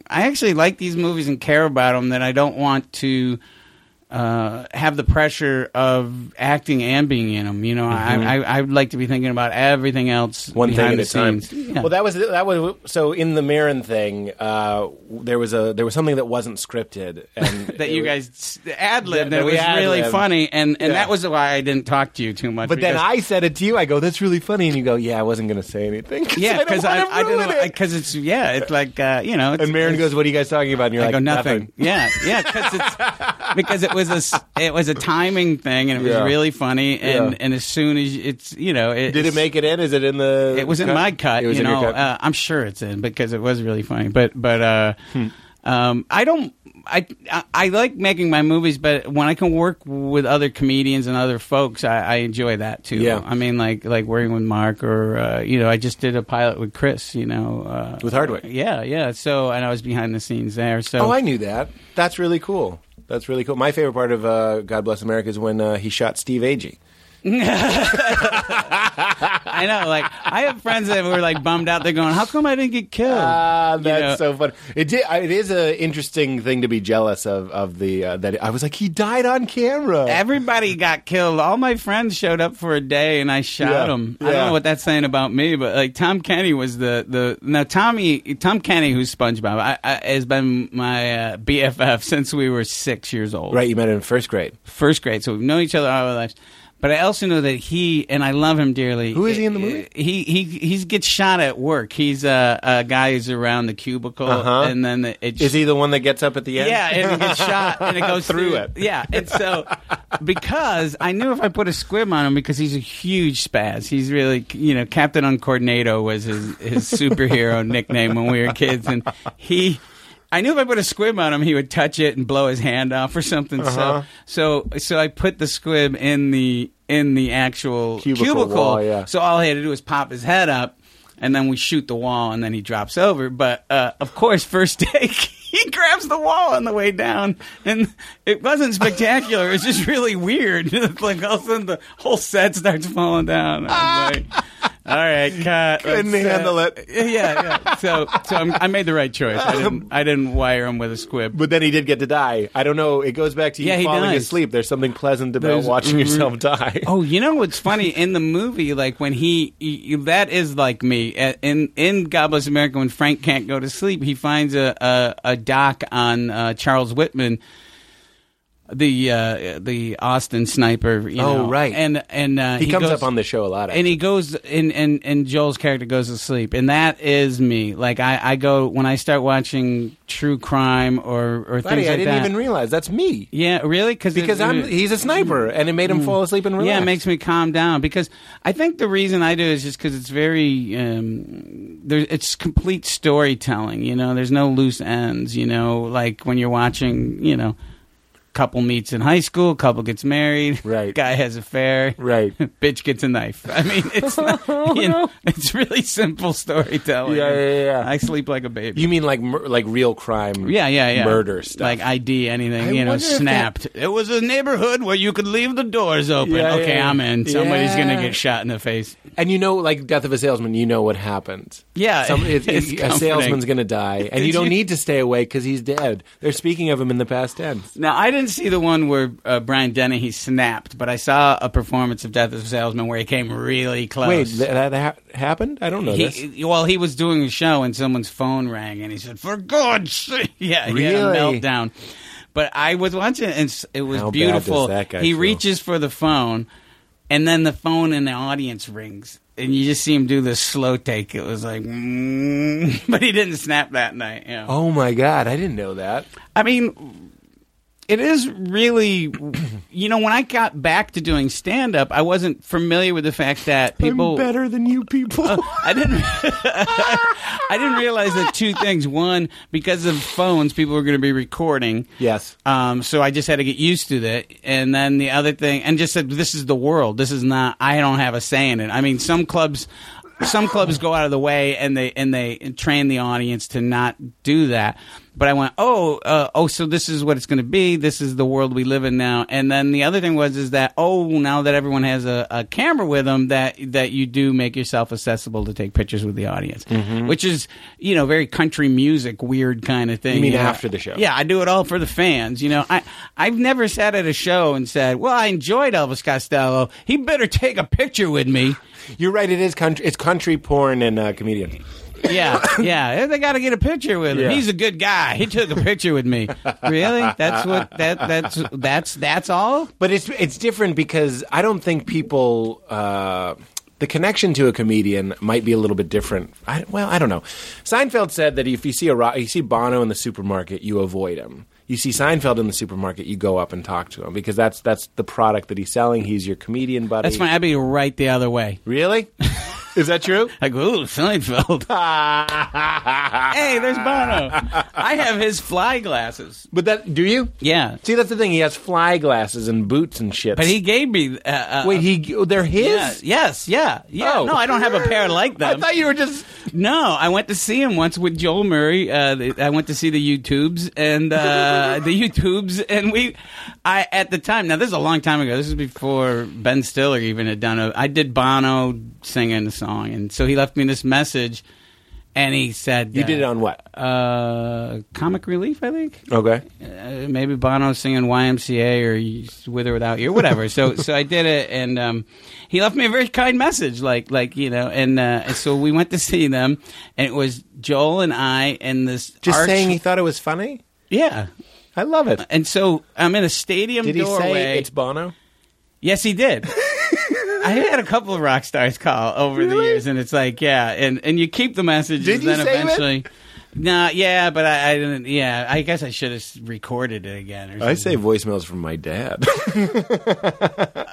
I actually like these movies and care about them. That I don't want to. Uh, have the pressure of acting and being in them. You know, I, I I would like to be thinking about everything else Mm-hmm. one thing behind at the a time. scenes. Yeah. Well, that was that was so in the Maron thing. Uh, there was a there was something that wasn't scripted, and that you guys ad libbed. That It was really ad-libbed. funny, and, and Yeah. that was why I didn't talk to you too much. But then I said it to you. I go, "That's really funny," and you go, "Yeah, I wasn't going to say anything." yeah, because because I, I, I didn't because it's yeah, it's like uh, you know. It's, And Maron goes, "What are you guys talking about?" And you're I like, go nothing. Yeah, yeah, because it's because it was a it was a timing thing, and it was Yeah. really funny. And Yeah. and as soon as it's you know, it, Did it make it in? Is it in the? It was in my cut. It was you in know, your cut. Uh, I'm sure it's in because it was really funny. But but uh, Hmm. um, I don't. I, I I like making my movies, but when I can work with other comedians and other folks, I, I enjoy that too. Yeah. I mean, like like working with Marc, or uh, you know, I just did a pilot with Chris. You know, uh, With Hardwick. Yeah, yeah. So and I was behind the scenes there. So oh, I knew that. That's really cool. That's really cool. My favorite part of uh, God Bless America is when uh, he shot Steve Agee. I know. Like I have friends that were like bummed out. They're going, "How come I didn't get killed?" Ah, that's so funny. It did. It is an interesting thing to be jealous of. Of the uh, that I was like, he died on camera. Everybody got killed. All my friends showed up for a day, and I shot Yeah, them. I don't know what that's saying about me, but like Tom Kenny was the the now Tommy Tom Kenny, who's SpongeBob, I, I, has been my uh, BFF since we were six years old, right, you met him in first grade. First grade, so we've known each other all our lives. But I also know that he and I love him dearly. Who is he in the movie? He he he gets shot at work. He's a, a guy who's around the cubicle, Uh-huh. and then it Is he the one that gets up at the end? yeah, and it gets shot, and it goes Through through, it. Yeah, and so because I knew if I put a squib on him, because he's a huge spaz. He's really, you know, Captain Uncoordinato was his his superhero nickname when we were kids, and he. I knew if I put a squib on him, he would touch it and blow his hand off or something. Uh-huh. So, so, so I put the squib in the in the actual Cubicle wall, yeah. So all he had to do was pop his head up, and then we shoot the wall, and then he drops over. But uh, of course, first take, he grabs the wall on the way down, and it wasn't spectacular. It was just really weird. Like all of a sudden the whole set starts falling down. I was like, all right, cut. Couldn't Let's, uh, handle it. Yeah, yeah. So, so I'm, I made the right choice. I didn't, I didn't wire him with a squib. But then he did get to die. I don't know. It goes back to you Yeah, falling dies. asleep. There's something pleasant about There's- watching yourself die. Oh, you know what's funny in the movie? Like when he, he that is like me Uh, in in God Bless America. When Frank can't go to sleep, he finds a a, a doc on uh, Charles Whitman, the uh, the Austin sniper. You Oh, know, right. and and uh, he, comes goes- up on the show a lot. and he goes and, and and Joel's character goes to sleep, and that is me. Like I, I go when I start watching true crime or or Buddy, things I didn't that. even realize that's me. yeah, really? Cause it- Because I'm he's a sniper, and it made him fall asleep and relax. yeah, it makes me calm down because I think the reason I do is just because it's very um, there. It's complete storytelling. You know, there's no loose ends. You know, like when you're watching, you know. Couple meets in high school. Couple gets married. Right. Guy has affair. Right. Bitch gets a knife. I mean, it's not, you know, it's really simple storytelling. Yeah, yeah, yeah. I sleep like a baby. You mean like mur- like real crime? Yeah, yeah, yeah. Murder stuff. Like ID, anything, I you know, if that- snapped. It was a neighborhood where you could leave the doors open. Yeah, okay, yeah. I'm in. Somebody's Yeah. going to get shot in the face. and you know, like Death of a Salesman, you know what happened. Yeah, Some, it, it's a salesman's going to die, and you don't need to stay awake because he's dead. They're speaking of him in the past tense. Now, I didn't see the one where uh, Brian Dennehy he snapped, but I saw a performance of Death of a Salesman where he came really close. Wait, th- that ha- happened? I don't know this. he, well, he was doing a show and someone's phone rang and he said, "For God's sake!" Yeah, he had a Really? meltdown. But I was watching and it was How beautiful. does that guy he feel? reaches for the phone, and then the phone in the audience rings, and you just see him do this slow take. It was like, mm, but he didn't snap that night. Yeah. Oh my god, I didn't know that. I mean, it is really, you know, when I got back to doing stand up, I wasn't familiar with the fact that people. I'm better than you people. I didn't. I didn't realize that two things. One, because of phones, people were going to be recording. yes. Um, so I just had to get used to that. And then the other thing, and just said, this is the world. This is not. I don't have a say in it. I mean, some clubs. Some clubs go out of the way and they and they train the audience to not do that. But I went, oh, uh, oh, so this is what it's going to be. This is the world we live in now. And then the other thing was is that oh, now that everyone has a, a camera with them, that that you do make yourself accessible to take pictures with the audience, which is you know very country music weird kind of thing. Mm-hmm. You mean know? after the show? Yeah, I do it all for the fans. You know, I I've never sat at a show and said, well, I enjoyed Elvis Costello. He better take a picture with me. You're right. It is country. It's country porn and uh, comedian. Yeah, yeah. They got to get a picture with him. Yeah. He's a good guy. He took a picture with me. Really? That's what that that's that's that's all. But it's it's different because I don't think people. Uh, the connection to a comedian might be a little bit different. I, well, I don't know. Seinfeld said that if you see a you see Bono in the supermarket, you avoid him. You see Seinfeld in the supermarket, you go up and talk to him because that's that's the product that he's selling. He's your comedian buddy. That's fine. I'd be right the other way. Really? Is that true? Go, ooh, Seinfeld. hey, there's Bono. I have his fly glasses. But that do you? Yeah, See, that's the thing. He has fly glasses and boots and shit. but he gave me. Uh, uh, wait, he they're his. Yeah, yes, yeah, yeah. Oh. No, I don't have a pair like that. I thought you were just. No, I went to see him once with Joel Murray. Uh, I went to see the YouTubes and uh, the YouTubes, and we. I at the time. Now this is a long time ago. This is before Ben Stiller even had done a. I did Bono singing the song, and so he left me this message, and he said, You did it on what? uh, Comic Relief, I think Okay. uh, maybe Bono singing YMCA or with or without you, or whatever. so so I did it, and um, he left me a very kind message, like like you know, and, uh, and so we went to see them, and it was Joel and I and this Just arch- saying he thought it was funny. yeah. I love it. And so I'm in a stadium Did he doorway. say it's Bono? Yes, he did. I had a couple of rock stars call over the years, and it's like, yeah, and and you keep the messages. Did you then save it? No, yeah, but I, I didn't. Yeah, I guess I should have recorded it again. Or something. I say voicemails from my dad.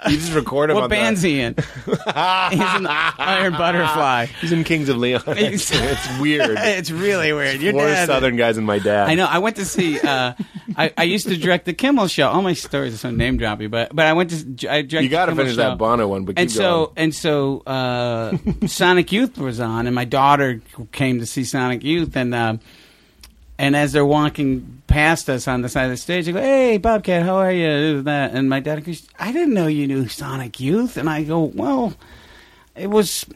you just record him. What on band's the, he in? He's in Iron Butterfly. He's in Kings of Leon. it's, it's weird. it's really weird. Your Four dad. Southern guys and my dad. I know. I went to see. Uh, I, I used to direct the Kimmel Show. All my stories are so name droppy, but but I went to. I directed You got to finish Show. that Bono one, but and so going. and so uh, Sonic Youth was on, and my daughter came to see Sonic Youth, and uh, and as they're walking past us on the side of the stage, they go, "Hey, Bobcat, how are you?" And that, and my dad goes, "I didn't know you knew Sonic Youth," and I go, "Well." It was.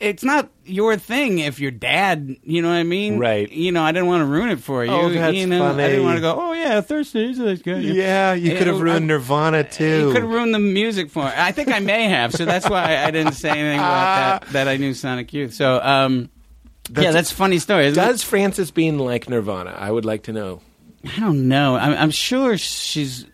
It's not your thing if your dad. You know what I mean? Right. You know, I didn't want to ruin it for you. Oh, that's you know, funny. I didn't want to go. Oh yeah, Thursdays. That's good. yeah, you could have ruined I- Nirvana too. You could have ruined the music for it. I think I may have, so that's why I didn't say anything about that. That I knew Sonic Youth. So, um, yeah, that's a funny story. Does Frances Bean like Nirvana? I would like to know. I don't know. I'm, I'm sure she's.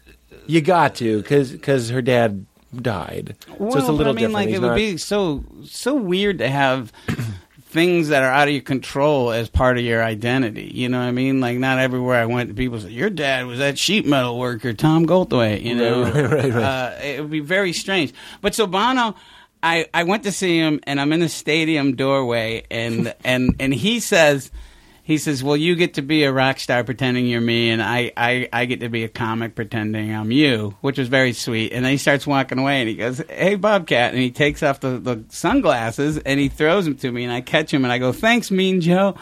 You got to, because her dad died. so it's a Well, little I mean, different. like He's it would not- be so so weird to have. Things that are out of your control as part of your identity. You know what I mean? Like, not everywhere I went, people said Your dad was that sheet metal worker, Tom Goldthwait. You know? Right, right, right, right. Uh, it would be very strange. But so Bono, I, I went to see him, and I'm in the stadium doorway, and and and he says, he says, "Well, you get to be a rock star pretending you're me, and I, I, I get to be a comic pretending I'm you," which was very sweet. And then he starts walking away, and he goes, "Hey, Bobcat," and he takes off the, the sunglasses and he throws them to me, and I catch him, and I go, "Thanks, Mean Joe,"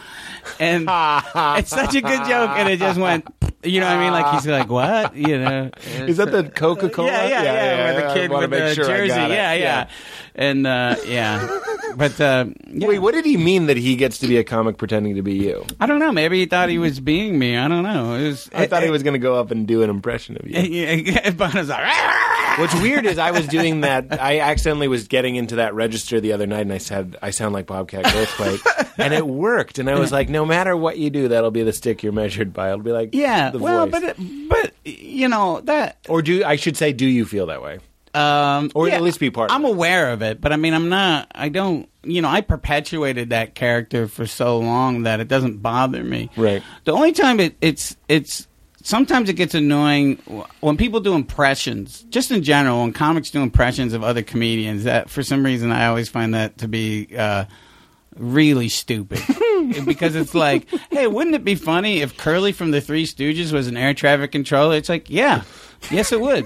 and it's such a good joke, and it just went. You know what I mean? Like he's like, what? You know? Is that the uh, Coca Cola? Yeah, yeah, yeah. where the kid with the sure jersey. it. Yeah, yeah, And uh, yeah, but uh, yeah. Wait, what did he mean that he gets to be a comic pretending to be you? I don't know. Maybe he thought he was being me. I don't know. It was. I thought he was going to go up and do an impression of you. Yeah, like. What's weird is I was doing that. I accidentally was getting into that register the other night, and I said I sound like Bobcat Goldthwait, and it worked. And I was like, no matter what you do, that'll be the stick you're measured by. It'll be like Yeah. the Well, voice. but it, but you know that. or do I should say, do you feel that way? Um, Or yeah, at least be part I'm aware of it, but I mean, I'm not. I don't. You know, I perpetuated that character for so long that it doesn't bother me. Right. The only time it, it's it's sometimes it gets annoying when people do impressions. Just in general, when comics do impressions of other comedians, that for some reason I always find that to be uh, really stupid. because it's like, hey, wouldn't it be funny if Curly from the Three Stooges was an air traffic controller? It's like, yeah. Yes, it would,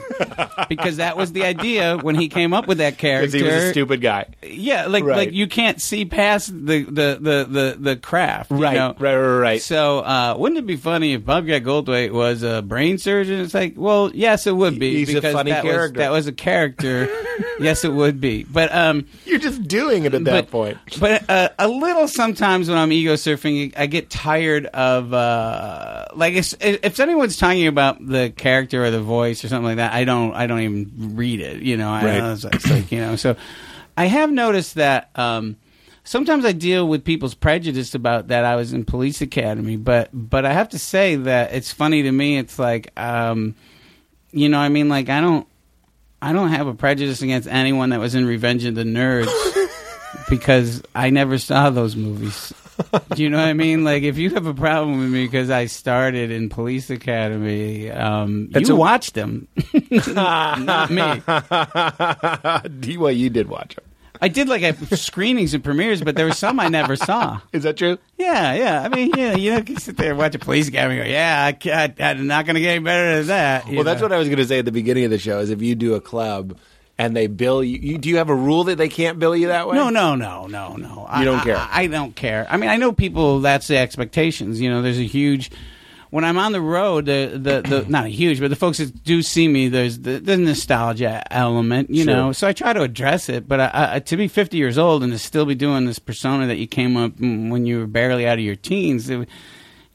because that was the idea when he came up with that character. He was a stupid guy. Yeah, like Right. like you can't see past the the the the, the craft, you Right, know? right, right, right. So, uh, wouldn't it be funny if Bobcat Goldthwait was a brain surgeon? It's like, well, yes, it would be He's a because funny that was character. that was a character. yes, it would be, but um, You're just doing it at that but, point. But uh, a little sometimes when I'm ego surfing, I get tired of uh, like if, if anyone's talking about the character or the voice or something like that, I don't I don't even read it. You know, I, Right. it's, it's like you know. So I have noticed that. Um, Sometimes I deal with people's prejudice about that I was in police academy, but but I have to say that it's funny to me. It's like, um, you know, I mean, like I don't I don't have a prejudice against anyone that was in Revenge of the Nerds because I never saw those movies. Do you know what I mean? Like, if you have a problem with me because I started in Police Academy, um, you a- watched them, not me. well, you did watch them. I did like a screenings and premieres, but there were some I never saw. Is that true? Yeah, yeah. I mean, yeah, you know, you can sit there and watch a Police Academy and go, yeah, I can't, I'm not going to get any better than that. Well, that's what I was going to say at the beginning of the show. Is if you do a club and they bill you, you, do you have a rule that they can't bill you that way? No, no, no, no, no. I- You don't I- care? I, I don't care. I mean, I know people. That's the expectations. You know, there's a huge. When I'm on the road, the the, the not a huge, but the folks that do see me, there's the, the nostalgia element. You Sure. know, so I try to address it. But I, I, to be 50 years old and to still be doing this persona that you came up mm, when you were barely out of your teens. It,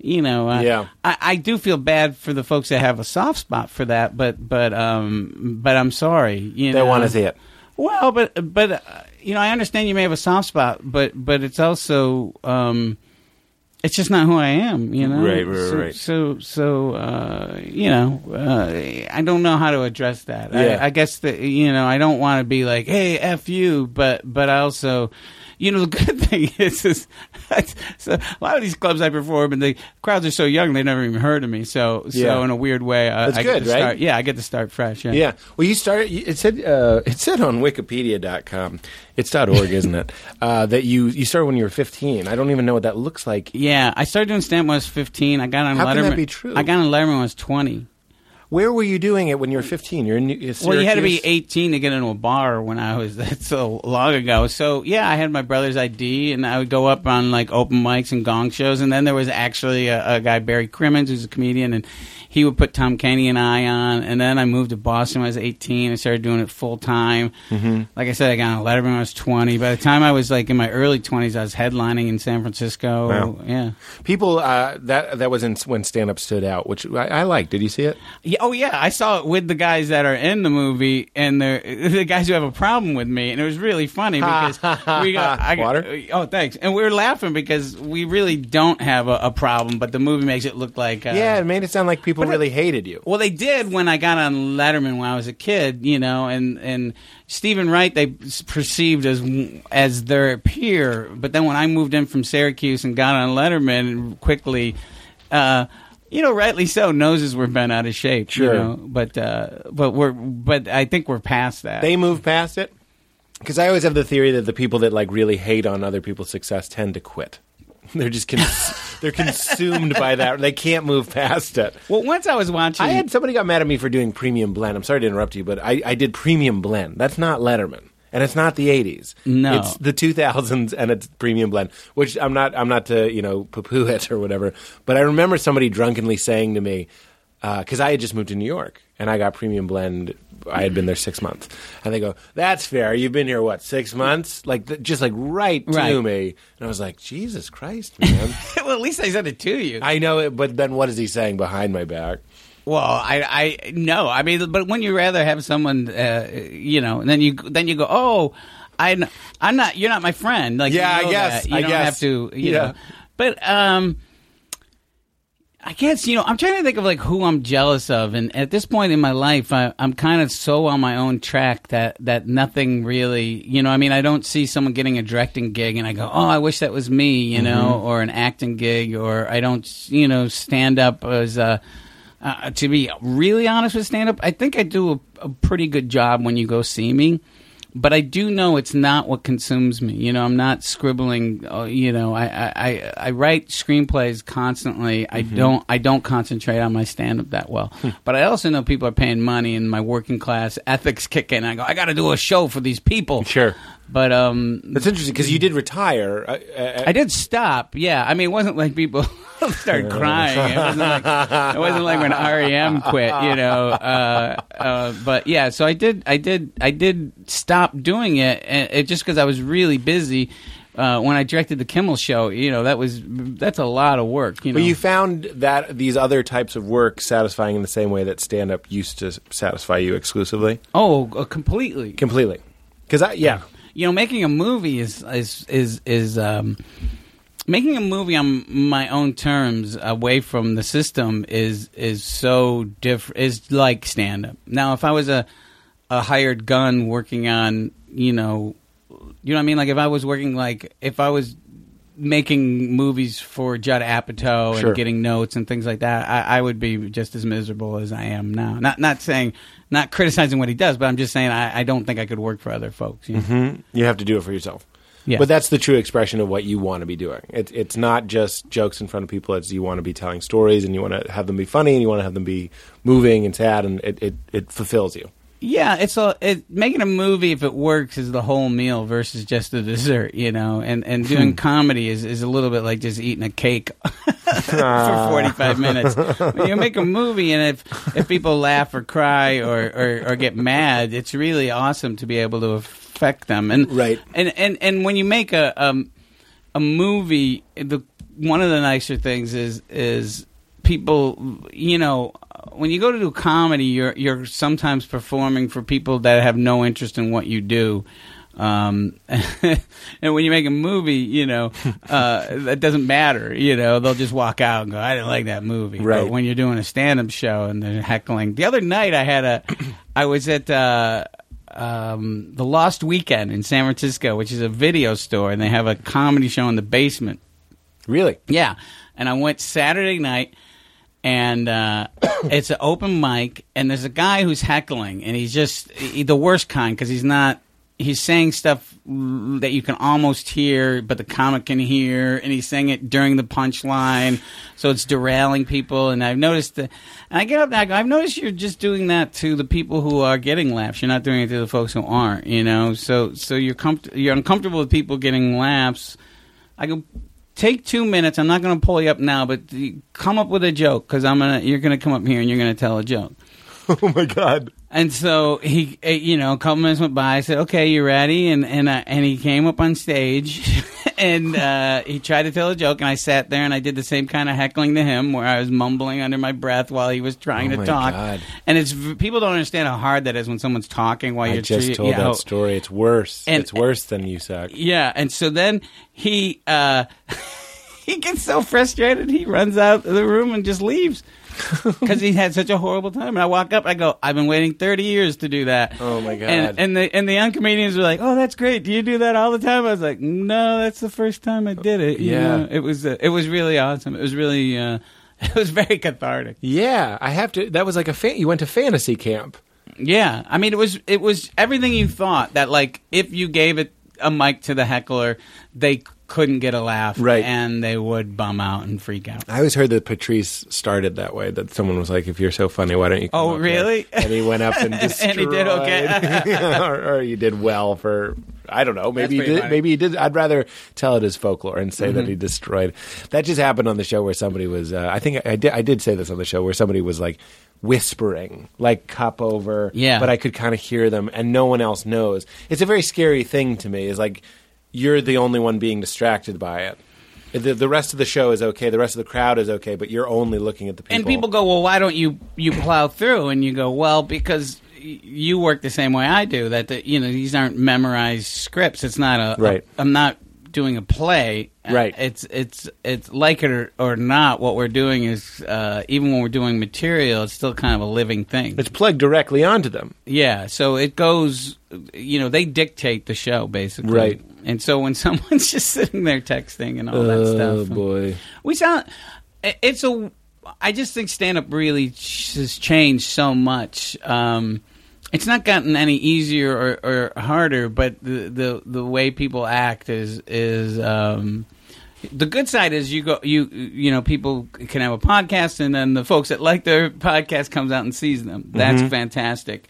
you know, uh, Yeah. I, I do feel bad for the folks that have a soft spot for that, but but um, but I'm sorry. You They know, want to see it. well, but but uh, you know, I understand you may have a soft spot, but but it's also um, it's just not who I am. You know, Right, right, so, right. So so uh, you know, uh, I don't know how to address that. Yeah. I, I guess that you know, I don't want to be like, hey, f you, but but I also. You know, the good thing is, is so a lot of these clubs I perform, and the crowds are so young they never even heard of me. So, so Yeah. in a weird way, I, That's I good, get to right? Start, yeah, I get to start fresh. Yeah. Yeah. Well, you started. It said. Uh, it said on Wikipedia.com. It's dot .org, isn't it? Uh, that you you started when you were 15. I don't even know what that looks like. Yeah, I started doing stand when I was 15. I got on How Letterman. can that be true? I got on Letterman when I was 20. Where were you doing it when you were 15? You're in New- Well, you had to be 18 to get into a bar when I was that so long ago. So yeah, I had my brother's ID, and I would go up on like open mics and gong shows. And then there was actually a, a guy Barry Crimmins, who's a comedian, and he would put Tom Kenny and I on. And then I moved to Boston when I was 18. I started doing it full time. Mm-hmm. Like I said, I got on Letterman when I was 20. By the time I was like in my early 20s, I was headlining in San Francisco. Wow. Yeah. People uh, that that was in, when stand up stood out, which I, I liked. Did you see it? Yeah, oh yeah, I saw it with the guys that are in the movie and the the guys who have a problem with me, and it was really funny because we got I, Water? Oh, thanks. And we were laughing because we really don't have a, a problem, but the movie makes it look like uh, yeah, it made it sound like people really hated you. Well, they did when I got on Letterman when I was a kid, you know, and and Steven Wright they perceived as as their peer, but then when I moved in from Syracuse and got on Letterman quickly, uh, you know, rightly so, noses were bent out of shape, Sure. you know, but uh, but we're but I think we're past that. They moved past it because I always have the theory that the people that like really hate on other people's success tend to quit. They're just cons- they're consumed by that. They can't move past it. well, once I was watching, I had somebody got mad at me for doing premium blend. I'm sorry to interrupt you, but I, I did premium blend. That's not Letterman, and it's not the '80s. No. it's the 2000s, and it's premium blend. Which I'm not. I'm not to you know poo-poo it or whatever. But I remember somebody drunkenly saying to me because I had just moved to New York and I got premium blend. I had been there six months, and they go, "That's fair. You've been here what six months? Like th- just like right, to Right. me." And I was like, "Jesus Christ, man." well, at least I said it to you. I know it, but then what is he saying behind my back? Well, I, I no, I mean, but when you rather have someone, uh, you know, and then you then you go, oh, I, I'm not, you're not my friend. Like, Yeah, you I guess, that. you I don't guess. have to, you Yeah. know, but um. I guess you know. I'm trying to think of like who I'm jealous of, and at this point in my life, I, I'm kind of so on my own track that that nothing really, you know. I mean, I don't see someone getting a directing gig, and I go, "Oh, I wish that was me," you know, or an acting gig, or I don't, you know, stand up as a. Uh, to be really honest with stand up, I think I do a, a pretty good job when you go see me. But I do know it's not what consumes me. You know, I'm not scribbling. Uh, you know, I, I, I, write screenplays constantly. I Mm-hmm. don't I don't concentrate on my stand up that well. Hmm. but I also know people are paying money, and my working class ethics kick in. I go, I got to do a show for these people. Sure. But um, That's interesting because you did retire. Uh, uh, I did stop. Yeah, I mean, it wasn't like people started crying. It wasn't like it wasn't like when REM quit, you know. Uh, uh, but yeah, so I did, I did, I did stop doing it, and it just because I was really busy. Uh, when I directed the Kimmel show, you know, that was that's a lot of work. You know, But you found that these other types of work satisfying in the same way that stand up used to satisfy you exclusively? oh, uh, completely. Completely. Because I, yeah. You know, making a movie is is is is um, making a movie on my own terms, away from the system, is is so different. Is like stand up. Now, if I was a a hired gun working on, you know, you know what I mean. Like if I was working, like if I was making movies for Judd Apatow Sure. and getting notes and things like that, I, I would be just as miserable as I am now. Not not saying, not criticizing what he does, but I'm just saying I, I don't think I could work for other folks. You know? Mm-hmm. You have to do it for yourself. Yeah. But that's the true expression of what you want to be doing. It, it's not just jokes in front of people. It's you want to be telling stories and you want to have them be funny and you want to have them be moving and sad and it, it, it fulfills you. Yeah, it's a it, making a movie if it works is the whole meal versus just the dessert, you know. And and doing comedy is, is a little bit like just eating a cake for forty five minutes. When you make a movie and if if people laugh or cry or, or or get mad, it's really awesome to be able to affect them. And Right. and and and when you make a um a movie, the one of the nicer things is is people, you know, when you go to do comedy, you're you're sometimes performing for people that have no interest in what you do. Um, and when you make a movie, you know, uh, that doesn't matter. You know, they'll just walk out and go, "I didn't like that movie." Right. But when you're doing a stand-up show and they're heckling, the other night I had a, I was at uh, um, the Lost Weekend in San Francisco, which is a video store, and they have a comedy show in the basement. Really? Yeah, and I went Saturday night, and uh, it's an open mic, and there's a guy who's heckling, and he's just he, the worst kind because he's not. He's saying stuff that you can almost hear, but the comic can hear, and he's saying it during the punchline, so it's derailing people. And I've noticed that, and I get up and I go, I've noticed you're just doing that to the people who are getting laughs. You're not doing it to the folks who aren't, you know. So, so you're comfort- you're uncomfortable with people getting laughs. I go, take two minutes. I'm not going to pull you up now, but come up with a joke because I'm gonna. You're going to come up here and you're going to tell a joke. Oh my God. And so he, eh, you know, a couple minutes went by. I said, "Okay, you ready?" And and uh, and he came up on stage, and uh, he tried to tell a joke. And I sat there and I did the same kind of heckling to him, where I was mumbling under my breath while he was trying Oh to my talk. God. And it's people don't understand how hard that is when someone's talking while I you're just treating- told yeah, how- that story. It's worse. And- it's worse than you suck. yeah, and so then he uh, he gets so frustrated he runs out of the room and just leaves because he had such a horrible time. And I walk up, I go, "I've been waiting thirty years to do that." Oh, my God. And, and the and the young comedians were like, "Oh, that's great. Do you do that all the time?" I was like, "No, that's the first time I did it." you Yeah. know? it was uh, it was really awesome. It was really uh, it was very cathartic. Yeah, I have to. That was like a fan. You went to fantasy camp. Yeah, I mean, it was it was everything you thought that like if you gave it a mic to the heckler, they couldn't get a laugh, Right. And they would bum out and freak out. I always heard that Patrice started that way. That someone was like, "If you're so funny, why don't you?" Oh, really? here?" And he went up and destroyed. And he did okay. or, or you did well for. I don't know. Maybe pretty did. funny. Mm-hmm. Maybe he did. I'd rather tell it as folklore and say that he destroyed. That just happened on the show where somebody was. Uh, I think I did. I did say this on the show where somebody was like whispering, like cup over. Yeah. But I could kind of hear them, and no one else knows. It's a very scary thing to me. Is like you're the only one being distracted by it. The, the rest of the show is okay. The rest of the crowd is okay, but you're only looking at the people. And people go, "Well, why don't you you plow through?" And you go, "Well, because." You work the same way I do. That the, you know these aren't memorized scripts. It's not a. Right. i am not doing a play. Uh, Right. It's it's it's like it or, or not. What we're doing is uh, even when we're doing material, it's still kind of a living thing. It's plugged directly onto them. Yeah, so it goes. You know, they dictate the show basically, Right. And so when someone's just sitting there texting and all that oh stuff, boy. we sound. It's a. I just think stand up really has changed so much. Um, it's not gotten any easier or, or harder, but the, the the way people act is is um, the good side is you go you you know people can have a podcast and then the folks that like their podcast comes out and sees them. That's fantastic.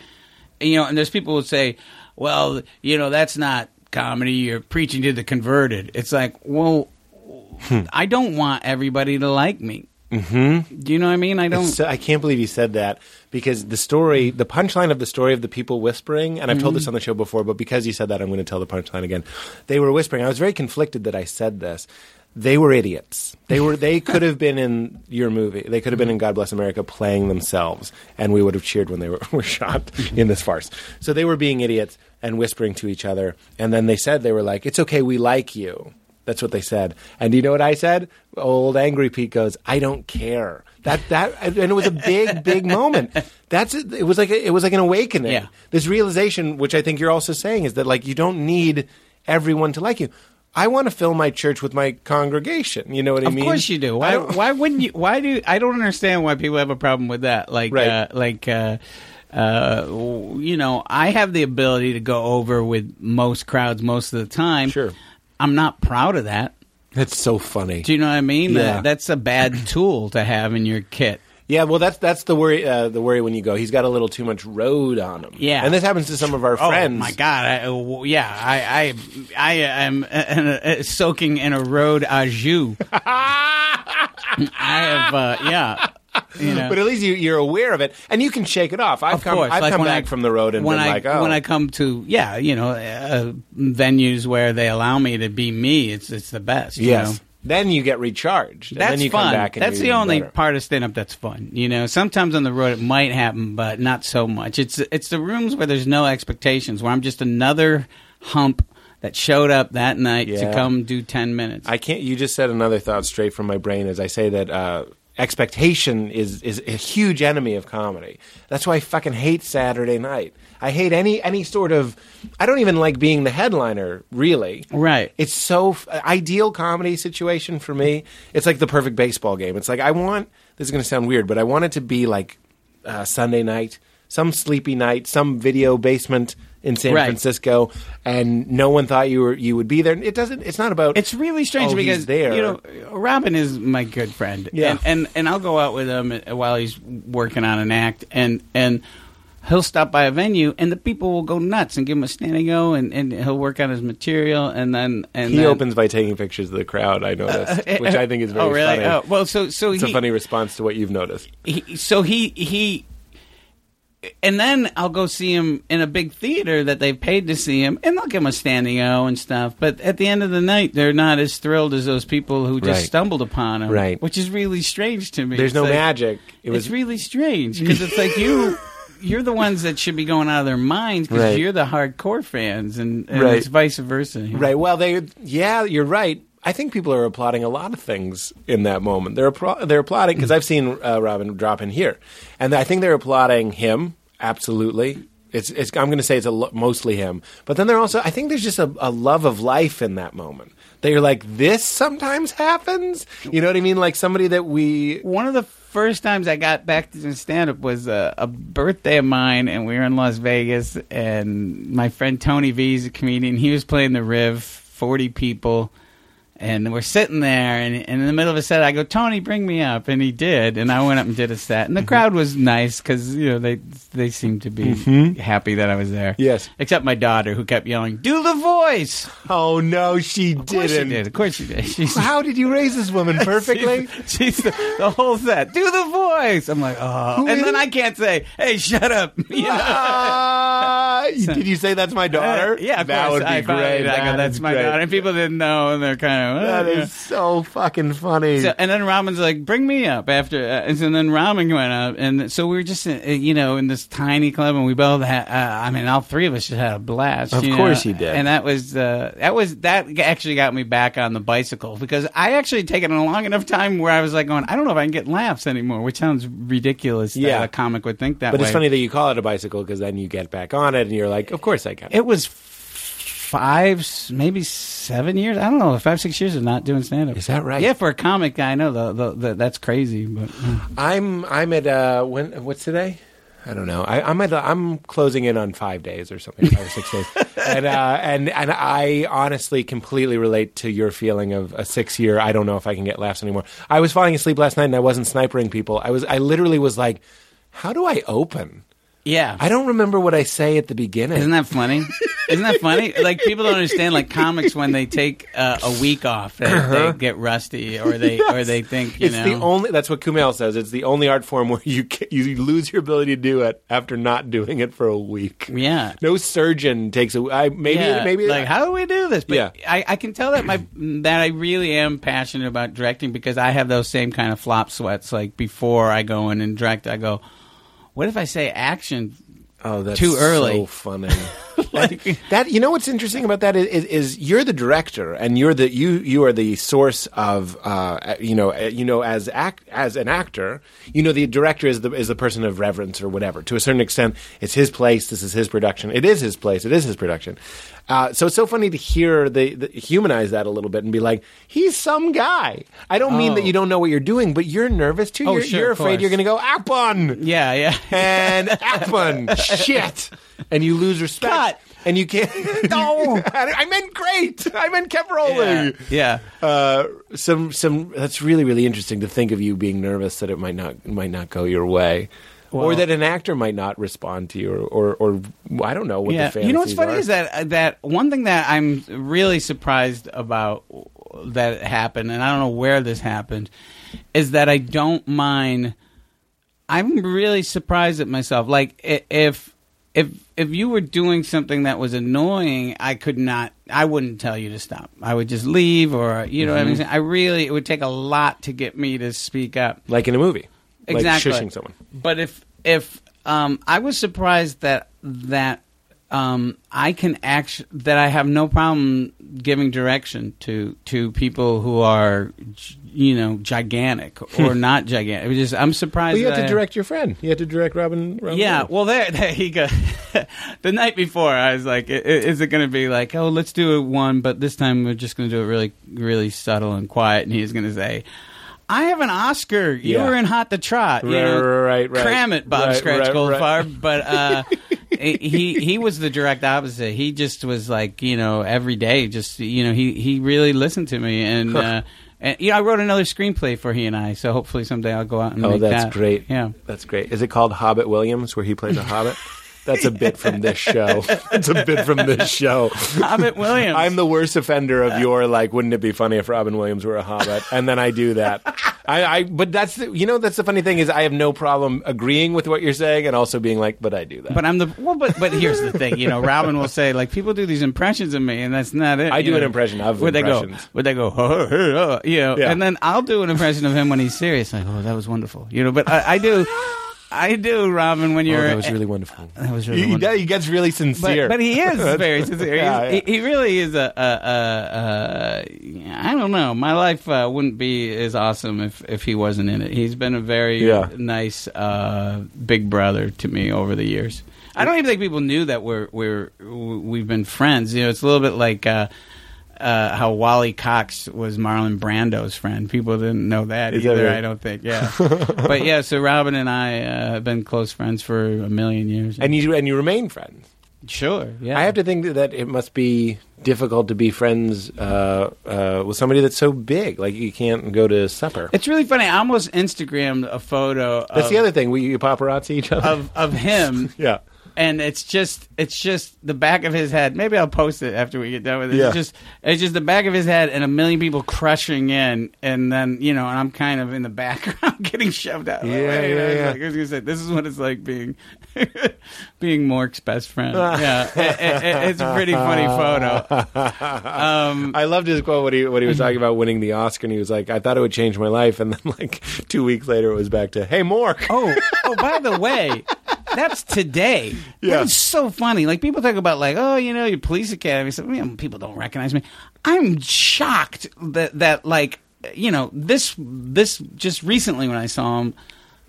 You know, and there's people who say, well, you know, that's not comedy. You're preaching to the converted. It's like, well, I don't want everybody to like me. Mm-hmm. Do you know what I mean? I don't. It's so- I can't believe you said that because the story, the punchline of the story of the people whispering, and I've told Mm-hmm. this on the show before, but because you said that, I'm going to tell the punchline again. They were whispering. I was very conflicted that I said this. They were idiots. They were. They could have been in your movie. They could have been in God Bless America playing themselves, and we would have cheered when they were, were shot in this farce. So they were being idiots and whispering to each other. And then they said they were like, "It's okay, we like you." That's what they said. And you know what I said? Old angry Pete goes, "I don't care." That that and it was a big big moment. That's it. It was like a, it was like an awakening. Yeah. This realization, which I think you're also saying, is that like you don't need everyone to like you. I want to fill my church with my congregation. You know what I Of mean? Of course you do. Why? Why wouldn't you? Why do? I don't understand why people have a problem with that. Like, Right. uh, like, uh, uh, you know, I have the ability to go over with most crowds most of the time. Sure. I'm not proud of that. That's so funny. Do you know what I mean? Yeah. That, that's a bad tool to have in your kit. Yeah, well, that's that's the worry. Uh, the worry when you go, he's got a little too much road on him. Yeah. and this happens to some of our friends. Oh my god! I, uh, w- yeah, I, I, I am uh, uh, soaking in a road au jus. I have, uh, yeah. You know. But at least you, you're aware of it, and you can shake it off. I've of come, course, I've like come back I- from the road and when been I, like, oh, when I come to yeah, you know, uh, venues where they allow me to be me, it's it's the best. you yes. know? Then you get recharged. That's then you fun. Come back and that's the only better. part of stand up that's fun. You know, sometimes on the road it might happen, but not so much. It's it's the rooms where there's no expectations, where I'm just another hump that showed up that night Yeah. to come do ten minutes. I can't. You just said another thought straight from my brain as I say that uh, expectation is is a huge enemy of comedy. That's why I fucking hate Saturday night. I hate any any sort of. I don't even like being the headliner. Really, Right. It's so f- ideal comedy situation for me. It's like the perfect baseball game. It's like I want. This is going to sound weird, but I want it to be like uh, Sunday night, some sleepy night, some video basement in San Right. Francisco, and no one thought you were you would be there. It doesn't. It's not about. It's really strange oh, because there. you know Robin is my good friend, Yeah. and, and and I'll go out with him while he's working on an act, and and he'll stop by a venue, and the people will go nuts and give him a standing O, and, and he'll work on his material, and then and he then, opens by taking pictures of the crowd. I noticed, uh, uh, which I think is oh, very oh really? funny. Oh, well, so so it's he, a funny response to what you've noticed. he so he he and then I'll go see him in a big theater that they've paid to see him, and they'll give him a standing O and stuff. But at the end of the night, they're not as thrilled as those people who just Right. stumbled upon him, Right. Which is really strange to me. There's It's no like- magic. It was it's really strange because it's like you. You're the ones that should be going out of their minds because Right. you're the hardcore fans, and, and Right. it's vice versa. right. Well, they yeah, you're right. I think people are applauding a lot of things in that moment. They're they're applauding because I've seen uh, Robin drop in here, and I think they're applauding him absolutely. It's, it's I'm going to say it's lo- mostly him, but then they're also I think there's just a, a love of life in that moment. They're like this sometimes happens. You know what I mean? Like somebody that we One of the first times I got back to stand up was a, a birthday of mine, and we were in Las Vegas. And my friend Tony V is a comedian. He was playing the Riv, 40 people. And we're sitting there, and, and in the middle of a set, I go, Tony, bring me up. And he did. And I went up and did a set. And the crowd was nice because, you know, they they seemed to be happy that I was there. Yes. Except my daughter, who kept yelling, Do the voice. Oh no, she Of course she didn't. Of course she did. She's, How did you raise this woman perfectly? She's, she's the, the whole set. Do the voice. I'm like, oh, and then I can't say, "Hey, shut up." You know? Ah, did you say that's my daughter? Uh, yeah, of that course. would be I great. I go, that's my great. daughter. And people didn't know, and they're kind of. That is so fucking funny. So, and then Robin's like, "Bring me up after," uh, and so then Robin went up, and so we were just, uh, you know, in this tiny club, and we both had. Uh, I mean, all three of us just had a blast. Of you course know? you did. and that was uh, that was that actually got me back on the bicycle because I actually had taken a long enough time where I was like going, I don't know if I can get laughs anymore, which sounds ridiculous. Yeah. that a comic would think that but way. it's funny that you call it a bicycle because then you get back on it and you're like, of course I can. It was five, maybe seven years. I don't know, five, six years of not doing stand up. Is that right? Yeah, for a comic guy, I know the, the, the, that's crazy. But I'm I'm at uh when what's today? I don't know. I, I'm at, I'm closing in on five days or something, five or six days, and uh, and and I honestly completely relate to your feeling of a six year. I don't know if I can get laughs anymore. I was falling asleep last night and I wasn't snipering people. I was I literally was like, how do I open? Yeah. I don't remember what I say at the beginning. Isn't that funny? Isn't that funny? Like people don't understand. Like comics, when they take uh, a week off, they, they get rusty, or they or they think you it's know. the only. That's what Kumail says. It's the only art form where you you lose your ability to do it after not doing it for a week. yeah. No surgeon takes a. I maybe yeah, maybe like how do we do this? But Yeah. I, I can tell that my that I really am passionate about directing because I have those same kind of flop sweats. Like before I go in and direct, I go, "What if I say action?" Oh, that's Too early. So funny. that, that- you know what's interesting about that is, is, you're the director and you're the you you are the source of uh, you know you know as act as an actor you know the director is the is the person of reverence or whatever to a certain extent it's his place this is his production it is his place it is his production uh, so it's so funny to hear the, the humanize that a little bit and be like he's some guy I don't mean that Oh. you don't know what you're doing but you're nervous too Oh, you're, sure, you're afraid you're going to go Akbon Yeah, yeah. and Akbon, shit, and you lose respect, Cut. and you can't. no, I meant great. I meant kept rolling. yeah. Uh, some, some. That's really, really interesting to think of you being nervous that it might not, might not go your way, or that an actor might not respond to you, or, or, or I don't know what the. yeah. the You know what's funny are. is that that one thing that I'm really surprised about that happened, and I don't know where this happened, is that I don't mind. I'm really surprised at myself. Like if if if you were doing something that was annoying, I could not. I wouldn't tell you to stop. I would just leave, or you know Mm-hmm. I mean. I really it would take a lot to get me to speak up. like in a movie, exactly like shushing someone. But if if um, I was surprised that that um, I can actually that I have no problem giving direction to to people who are you know gigantic or not gigantic. Was just I'm surprised. Well, you had to I- direct your friend. You had to direct Robin. Robin yeah, well, there, there you go. the night before, I was like, "Is it going to be like, oh, let's do it one, but this time we're just going to do it really, really subtle and quiet?" And he's going to say, "I have an Oscar. You Yeah. were in Hot to Trot. You Right, know, right, right. Cram it, Bob Right, Scratch right, Goldfarb." But uh, he he was the direct opposite. He just was like, you know, every day, just you know, he he really listened to me and. Uh, and you know, I wrote another screenplay for he and I, so hopefully someday I'll go out and Oh, make that's that. great. Yeah, That's great. Is it called Hobbit Williams, where he plays a hobbit? That's a bit from this show. That's a bit from this show. Hobbit Williams. I'm the worst offender of your like. Wouldn't it be funny if Robin Williams were a hobbit? And then I do that. I, I but that's the, you know that's the funny thing is I have no problem agreeing with what you're saying and also being like, but I do that. But I'm the well, but but here's the thing, you know. Robin will say like people do these impressions of me, and that's not it. I you do an impression of where they go? Where they go? "Huh, huh, huh," you know, Yeah. and then I'll do an impression of him when he's serious, like, oh, that was wonderful, you know. But I, I do, I do, Robin, when oh, you're. that was really wonderful. That was really He, he, wonderful. he gets really sincere. But, but he is very sincere. Yeah, yeah. He, he really is a, a, a, a. I don't know. My life uh, wouldn't be as awesome if, if he wasn't in it. He's been a very Yeah. nice uh, big brother to me over the years. I don't even think people knew that we're we're we've been friends. You know, it's a little bit like. Uh, uh, how Wally Cox was Marlon Brando's friend. People didn't know that Is that either. right? I don't think. Yeah, but yeah. So Robin and I uh, have been close friends for a million years. and you and you remain friends. sure, yeah. I have to think that it must be difficult to be friends uh, uh, with somebody that's so big. Like you can't go to supper. It's really funny. I almost Instagrammed a photo That's of, the other thing. We you paparazzi each other. of of him, yeah. And it's just it's just the back of his head. Maybe I'll post it after we get done with it. Yeah. It's just it's just the back of his head and a million people crushing in, and then you know, and I'm kind of in the background getting shoved out. of the Yeah, way. You know, yeah, yeah. Like, I was gonna say this is what it's like being being Mork's best friend. yeah, it- it- it- it's a pretty funny photo. Um, I loved his quote when he when he was talking about winning the Oscar, and he was like, "I thought it would change my life," and then like two weeks later, it was back to, "Hey, Mork." Oh, oh, by the way, that's today. Yeah. That's so funny. Like people talk about like, oh, you know, your police academy. So you know, people don't recognize me. I'm shocked that that like you know this this just recently when I saw him.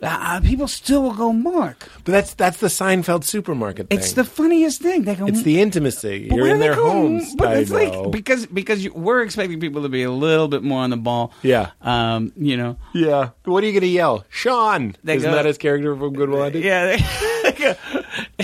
Uh, people still will go Mark. But that's that's the Seinfeld supermarket thing. It's the funniest thing. They go. it's the intimacy. But You're in their go- homes. But I it's like because because you, we're expecting people to be a little bit more on the ball. Yeah. Um. You know. yeah. What are you going to yell? Sean. They Isn't go- that his character from Good Will Hunting? Yeah. They, they go.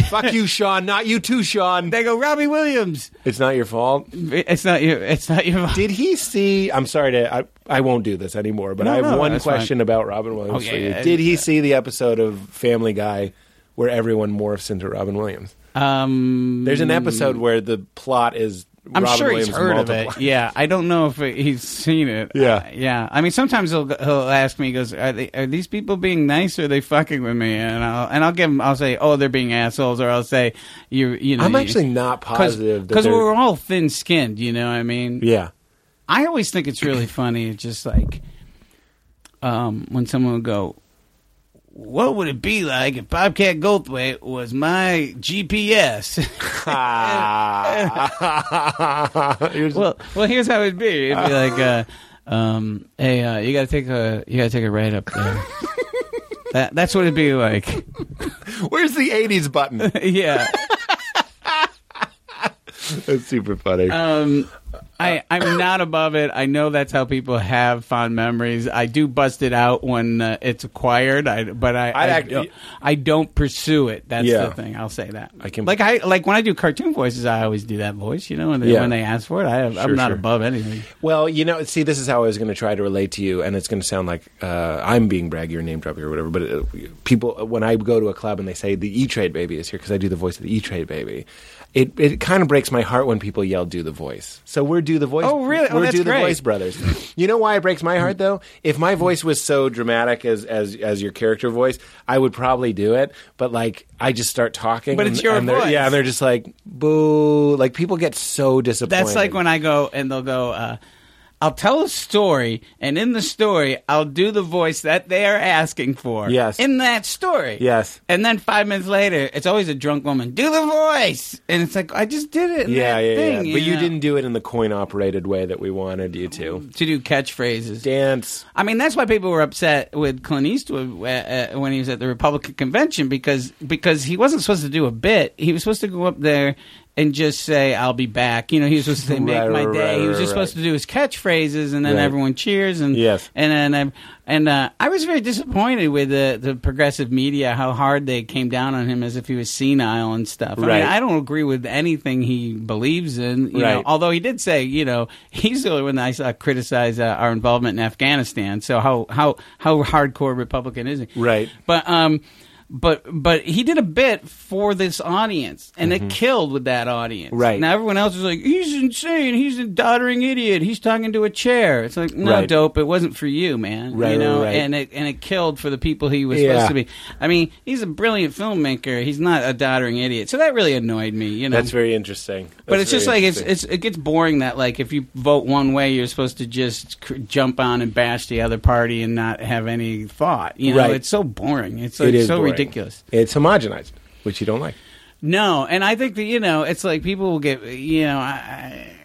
Fuck you, Sean. Not you too, Sean. They go. Robbie Williams. It's not your fault. It's not you. It's not your. Fault. Did he see? I'm sorry to. I, I won't do this anymore. But No, I have no, one question about Robin Williams Oh, for yeah, you. yeah. Did he see the episode of Family Guy where everyone morphs into Robin Williams? Um. There's an episode where the plot is. I'm Robin sure Williams he's heard of it. Yeah, I don't know if he's seen it. Yeah. Uh, yeah. I mean, sometimes he'll he'll ask me, he goes, "Are they are these people being nice or are they fucking with me?" And I'll and I'll give him, I'll say, "Oh, they're being assholes," or I'll say, "You you know." I'm actually not positive because we're all thin skinned. You know what I mean? Yeah. I always think it's really funny. Just like um, when someone would go, "What would it be like if Bobcat Goldthwait was my GPS?" Here's- well, well, here's how it'd be. It'd be like, uh, um, "Hey, uh, you gotta take a you gotta take a ride up there." that that's what it'd be like. where's the '80s button? yeah. That's super funny. Um, I I'm not above it. I know that's how people have fond memories. I do bust it out when uh, it's acquired. I but I I, act- don't, I don't pursue it. That's Yeah. the thing. I'll say that. I can- like I like when I do cartoon voices. I always do that voice. You know, when they, Yeah. when they ask for it, I have, Sure, I'm not sure. above anything. Well, you know, see, this is how I was going to try to relate to you, and it's going to sound like uh, I'm being braggy or name dropping or whatever. But uh, people, when I go to a club and they say the E Trade Baby is here because I do the voice of the E Trade Baby, it it kind of breaks my heart when people yell "Do the voice." So we're do the voice. Oh, really? Oh, we're that's do the voice brothers. You know why it breaks my heart though? If my voice was so dramatic as as as your character voice, I would probably do it. But like, I just start talking, But and- it's your and voice. Yeah, and they're just like boo. Like people get so disappointed. That's like when I go and they'll go. Uh, I'll tell a story, and in the story, I'll do the voice that they are asking for. Yes. In that story. Yes. And then five minutes later, it's always a drunk woman. Do the voice, and it's like I just did it. In Yeah, yeah, thing, yeah. But you know? didn't do it in the coin operated way that we wanted you to. to do catchphrases. Dance. I mean, that's why people were upset with Clint Eastwood uh, uh, when he was at the Republican convention because because he wasn't supposed to do a bit. He was supposed to go up there and just say, "I'll be back." You know, he was supposed to say, "Make Right, my right, day." right, he was just supposed to do his catchphrases, and then everyone cheers. And Yes. and then and uh, I was very disappointed with the the progressive media how hard they came down on him as if he was senile and stuff. I mean, I don't agree with anything he believes in. You know, although he did say, you know, he's the only one that I saw criticize uh, our involvement in Afghanistan. So how how how hardcore Republican is he? Right. But um, but but he did a bit for this audience, and it killed with that audience. Mm-hmm. Right. now, everyone else was like, "He's insane. He's a doddering idiot. He's talking to a chair." It's like, no, Right. dope. It wasn't for you, man. Right, you know, right, and it and it killed for the people he was Yeah. supposed to be. I mean, he's a brilliant filmmaker. He's not a doddering idiot. So that really annoyed me. You know, That's very interesting. but it's just like it's, it's it gets boring that like if you vote one way, you're supposed to just cr- jump on and bash the other party and not have any thought. You know, Right. it's so boring. It's like It is so boring. ridiculous. It's homogenized, which you don't like. No, and I think that you know, it's like people will get you know. I,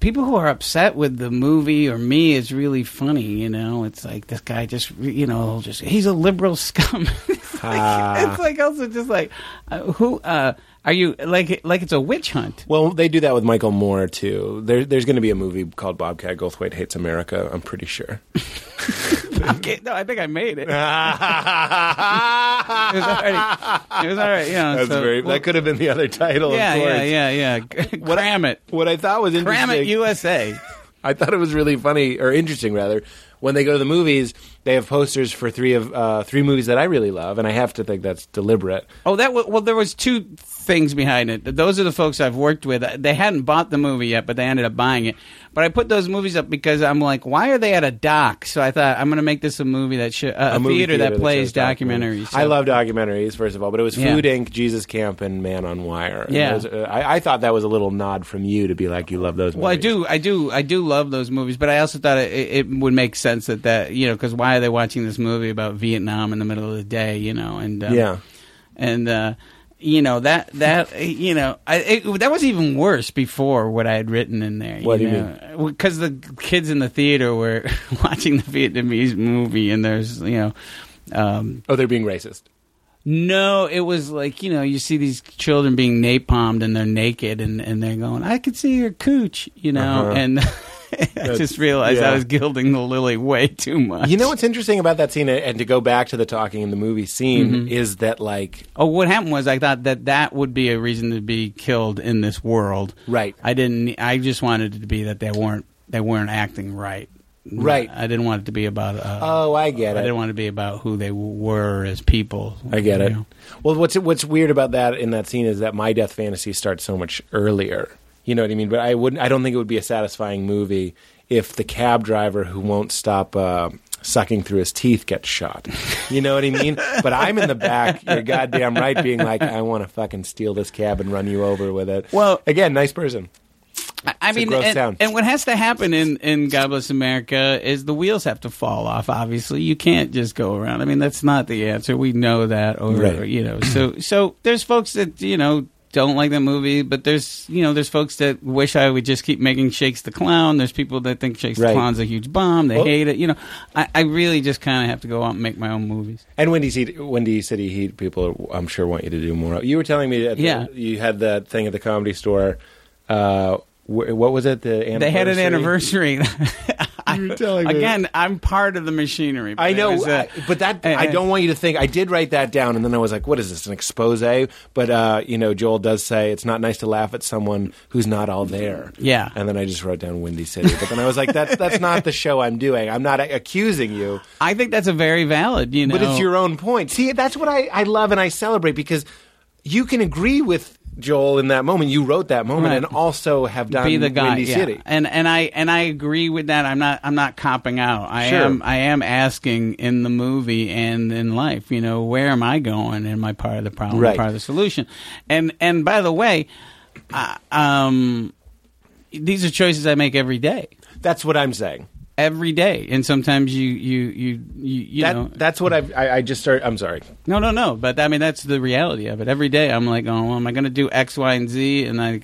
People who are upset with the movie or me is really funny, you know. It's like this guy just, you know, just he's a liberal scum. it's, like, Ah. it's like also just like, uh, who uh, are you? Like, like it's a witch hunt. Well, they do that with Michael Moore too. There, there's going to be a movie called Bobcat Goldthwait Hates America. I'm pretty sure. Okay, no, I think I made it. It was already. It was all right. Yeah, That's so- very. well, that could have been the other title. yeah, of course. yeah, yeah, yeah. Cram it, What I thought was interesting. cram it, USA. I thought it was really funny or interesting rather when they go to the movies. They have posters for three of uh, three movies that I really love, and I have to think that's deliberate. Oh, that wa- well, there was two things behind it. Those are the folks I've worked with. They hadn't bought the movie yet, but they ended up buying it. But I put those movies up because I'm like, why are they at a dock? So I thought I'm going to make this a movie that should, uh, a, movie theater, that plays shows documentaries. documentaries. I So- love documentaries, first of all, but it was Yeah. Food Inc., Jesus Camp, and Man on Wire. Yeah. those, uh, I, I thought that was a little nod from you to be like, you love those movies. Well, I do, I do, I do love those movies, but I also thought it, it would make sense that that you know because why are they watching this movie about Vietnam in the middle of the day? You know, and um, Yeah. and uh, you know that that you know I, it, that was even worse before what I had written in there. What do you mean? Because the kids in the theater were watching the Vietnamese movie, and there's you know Um, Oh, they're being racist. no, it was like you know you see these children being napalmed and they're naked and, and they're going, I could see your cooch, you know, Uh-huh. and I just realized yeah. I was gilding the lily way too much. You know what's interesting about that scene, and to go back to the talking in the movie scene, Mm-hmm. is that like Oh, what happened was I thought that that would be a reason to be killed in this world. Right. I didn't. I just wanted it to be that they weren't they weren't acting right. Right. I didn't want it to be about. Uh, oh, I get it. I didn't want it to be about who they were as people. I get it. know. Well, what's what's weird about that in that scene is that my death fantasy starts so much earlier. You know what I mean? But I wouldn't. I don't think it would be a satisfying movie if the cab driver who won't stop uh, sucking through his teeth gets shot. You know what I mean? but I'm in the back. You're goddamn right, being like, I want to fucking steal this cab and run you over with it. Well- again, nice person. I, It's mean, and, and what has to happen in in God Bless America is the wheels have to fall off. Obviously, you can't just go around. I mean, that's not the answer. We know that, or Right. you know. So so there's folks that you know don't like the movie, but there's you know there's folks that wish I would just keep making Shakes the Clown. There's people that think Shakes Right. the Clown's a huge bomb. They Well- hate it. You know, I, I really just kind of have to go out and make my own movies. And Windy City, Windy City Heat people, I'm sure, want you to do more. You were telling me that Yeah. you had that thing at the comedy store. Uh, wh- what was it? The anniversary? They had an anniversary. You were telling me. Again, I'm part of the machinery. I know, but that uh, I don't want you to think. I did write that down, and then I was like, "What is this? An expose?" But uh, you know, Joel does say it's not nice to laugh at someone who's not all there. Yeah. and then I just wrote down Windy City. But then I was like, "That's that's not the show I'm doing. I'm not accusing you." I think that's a very valid. You know, But it's your own point. See, that's what I, I love and I celebrate because you can agree with Joel in that moment. You wrote that moment Right. and also have done be the guy. Windy yeah. City. And and I and I agree with that. I'm not I'm not copping out. I Sure. am I am asking in the movie and in life. You know, where am I going? Am I part of the problem? Right. Part of the solution? And and by the way, uh, um, these are choices I make every day. That's what I'm saying. Every day, and sometimes you you you you, you That, know that's what I've, I I just started. I'm sorry. No, no, no. But I mean, that's the reality of it. Every day, I'm like, oh, well, am I going to do X, Y, and Z? And I,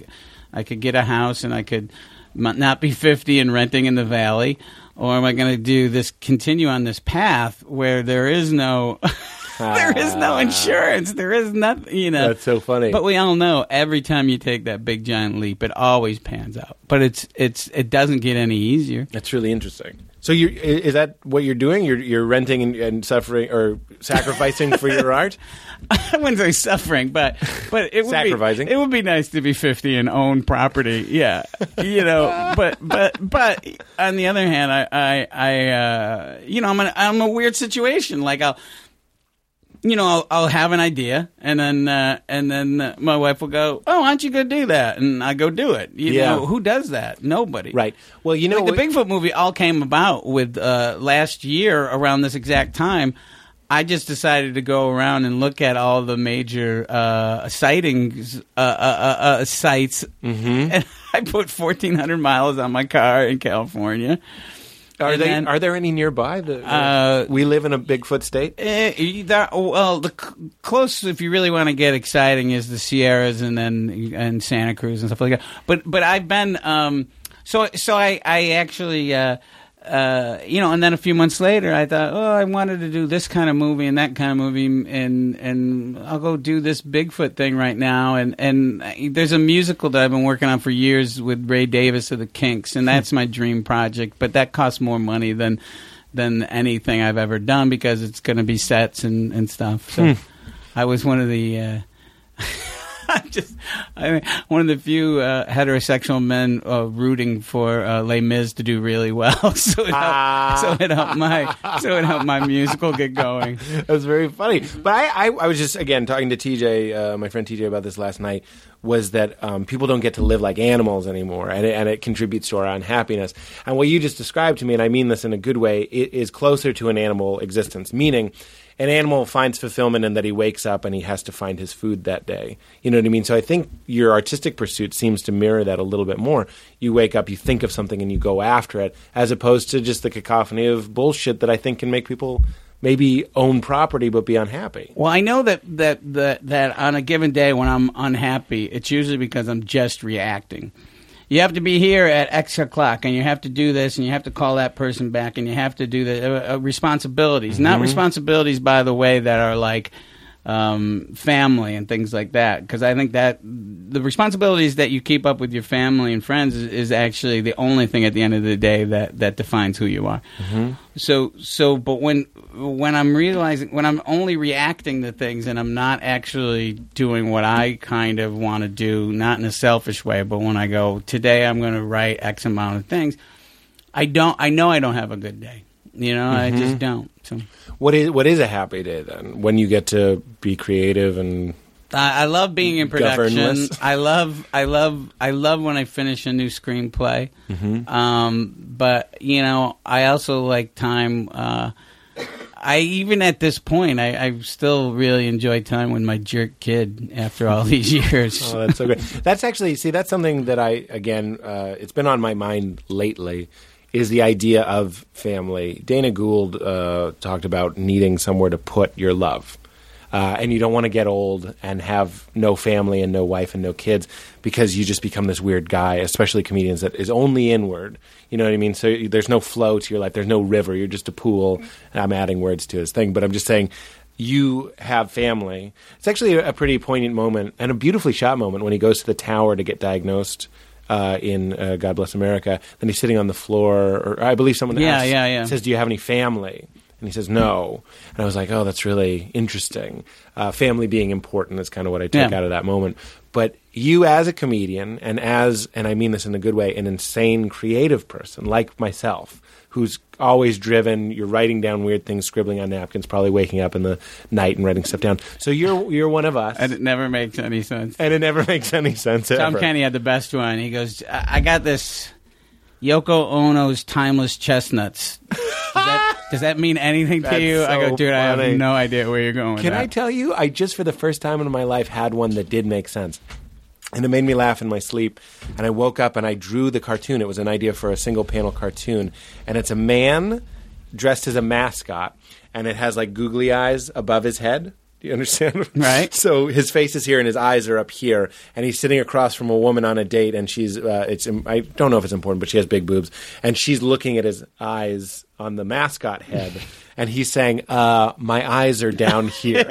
I could get a house, and I could not be 50 and renting in the valley, or am I going to do this? Continue on this path where there is no, there is no insurance. There is nothing. You know, That's so funny. But we all know every time you take that big giant leap, it always pans out. But it's it's it doesn't get any easier. That's really interesting. So you is that what you're doing? You're you're renting and, and suffering or sacrificing for your art? I wouldn't say suffering, but but it would Sacrificing. Be, it would be nice to be fifty and own property. Yeah, you know. but but but on the other hand, I I, I uh, you know I'm in, I'm a weird situation. Like I'll. You know, I'll, I'll have an idea, and then uh, and then uh, my wife will go, "Oh, why don't you go do that?" And I go do it. You Yeah. know, who does that? Nobody. Right. Well, you know like the Bigfoot movie all came about with uh, last year around this exact time. I just decided to go around and look at all the major uh, sightings uh, uh, uh, uh, sites, Mm-hmm. and I put fourteen hundred miles on my car in California. Are And they? then- are there any nearby? The, Uh, we live in a Bigfoot state. Eh, either, well, the c- close if you really want to get exciting is the Sierras and then and Santa Cruz and stuff like that. But but I've been um, so so I I actually. Uh, uh, you know, and then a few months later, I thought, oh, I wanted to do this kind of movie and that kind of movie, and and I'll go do this Bigfoot thing right now. And and there's a musical that I've been working on for years with Ray Davies of the Kinks, and that's my dream project. But that costs more money than than anything I've ever done because it's going to be sets and and stuff. So I was one of the. Uh, I'm just I mean, one of the few uh, heterosexual men uh, rooting for uh, Les Mis to do really well. so it helped, so it helped my so it helped my musical get going. That was very funny. But I, I, I was just again talking to TJ, uh, my friend TJ, about this last night. Was that um, people don't get to live like animals anymore, and it, and it contributes to our unhappiness. And what you just described to me, and I mean this in a good way, it is closer to an animal existence. Meaning, an animal finds fulfillment in that he wakes up and he has to find his food that day. You know what I mean? So I think your artistic pursuit seems to mirror that a little bit more. You wake up, you think of something, and you go after it, as opposed to just the cacophony of bullshit that I think can make people maybe own property but be unhappy. Well, I know that that that that on a given day when I'm unhappy, it's usually because I'm just reacting. You have to be here at X o'clock, and you have to do this, and you have to call that person back, and you have to do the uh, uh, responsibilities. Not Mm-hmm. responsibilities, by the way, that are like um, family and things like that. Because I think that the responsibilities that you keep up with your family and friends is, is actually the only thing at the end of the day that that defines who you are. So so, but when when I'm realizing when I'm only reacting to things and I'm not actually doing what I kind of want to do, not in a selfish way, but when I go today, I'm going to write X amount of things. I don't. I know I don't have a good day. You know, I just don't. So What is what is a happy day then? When you get to be creative and I, I love being in production. I love, I love, I love when I finish a new screenplay. Um, but you know, I also like time. Uh, I even at this point, I, I still really enjoy time with my jerk kid after all these years. Oh, that's so great. That's actually see. That's something that I again. Uh, it's been on my mind lately. Is the idea of family? Dana Gould uh, talked about needing somewhere to put your love, uh, and you don't want to get old and have no family and no wife and no kids because you just become this weird guy. Especially comedians that is only inward. You know what I mean? So there's no flow to your life. There's no river. You're just a pool. I'm adding words to his thing, but I'm just saying you have family. It's actually a, a pretty poignant moment and a beautifully shot moment when he goes to the tower to get diagnosed uh, in uh, God Bless America. Then he's sitting on the floor, or I believe someone Yeah, asks, yeah, yeah. says, "Do you have any family?" And he says, "No." And I was like, "Oh, that's really interesting." Uh, family being important is kind of what I took Yeah. out of that moment. But you, as a comedian, and as and I mean this in a good way, an insane creative person like myself, who's always driven. You're writing down weird things, scribbling on napkins, probably waking up in the night and writing stuff down. So you're you're one of us, and it never makes any sense. and it never makes any sense. Tom ever. Kenny had the best one. He goes, I, I got this Yoko Ono's timeless chestnuts. Does that, does that mean anything to you? I go, dude, I have no idea where you're going with Can that. I tell you? I just for the first time in my life had one that did make sense. And it made me laugh in my sleep. And I woke up and I drew the cartoon. It was an idea for a single panel cartoon. And it's a man dressed as a mascot. And it has like googly eyes above his head. Do you understand? Right. So his face is here and his eyes are up here. And he's sitting across from a woman on a date. And she's, uh, it's, I don't know if it's important, but she has big boobs. And she's looking at his eyes on the mascot head. And he's saying, uh, my eyes are down here.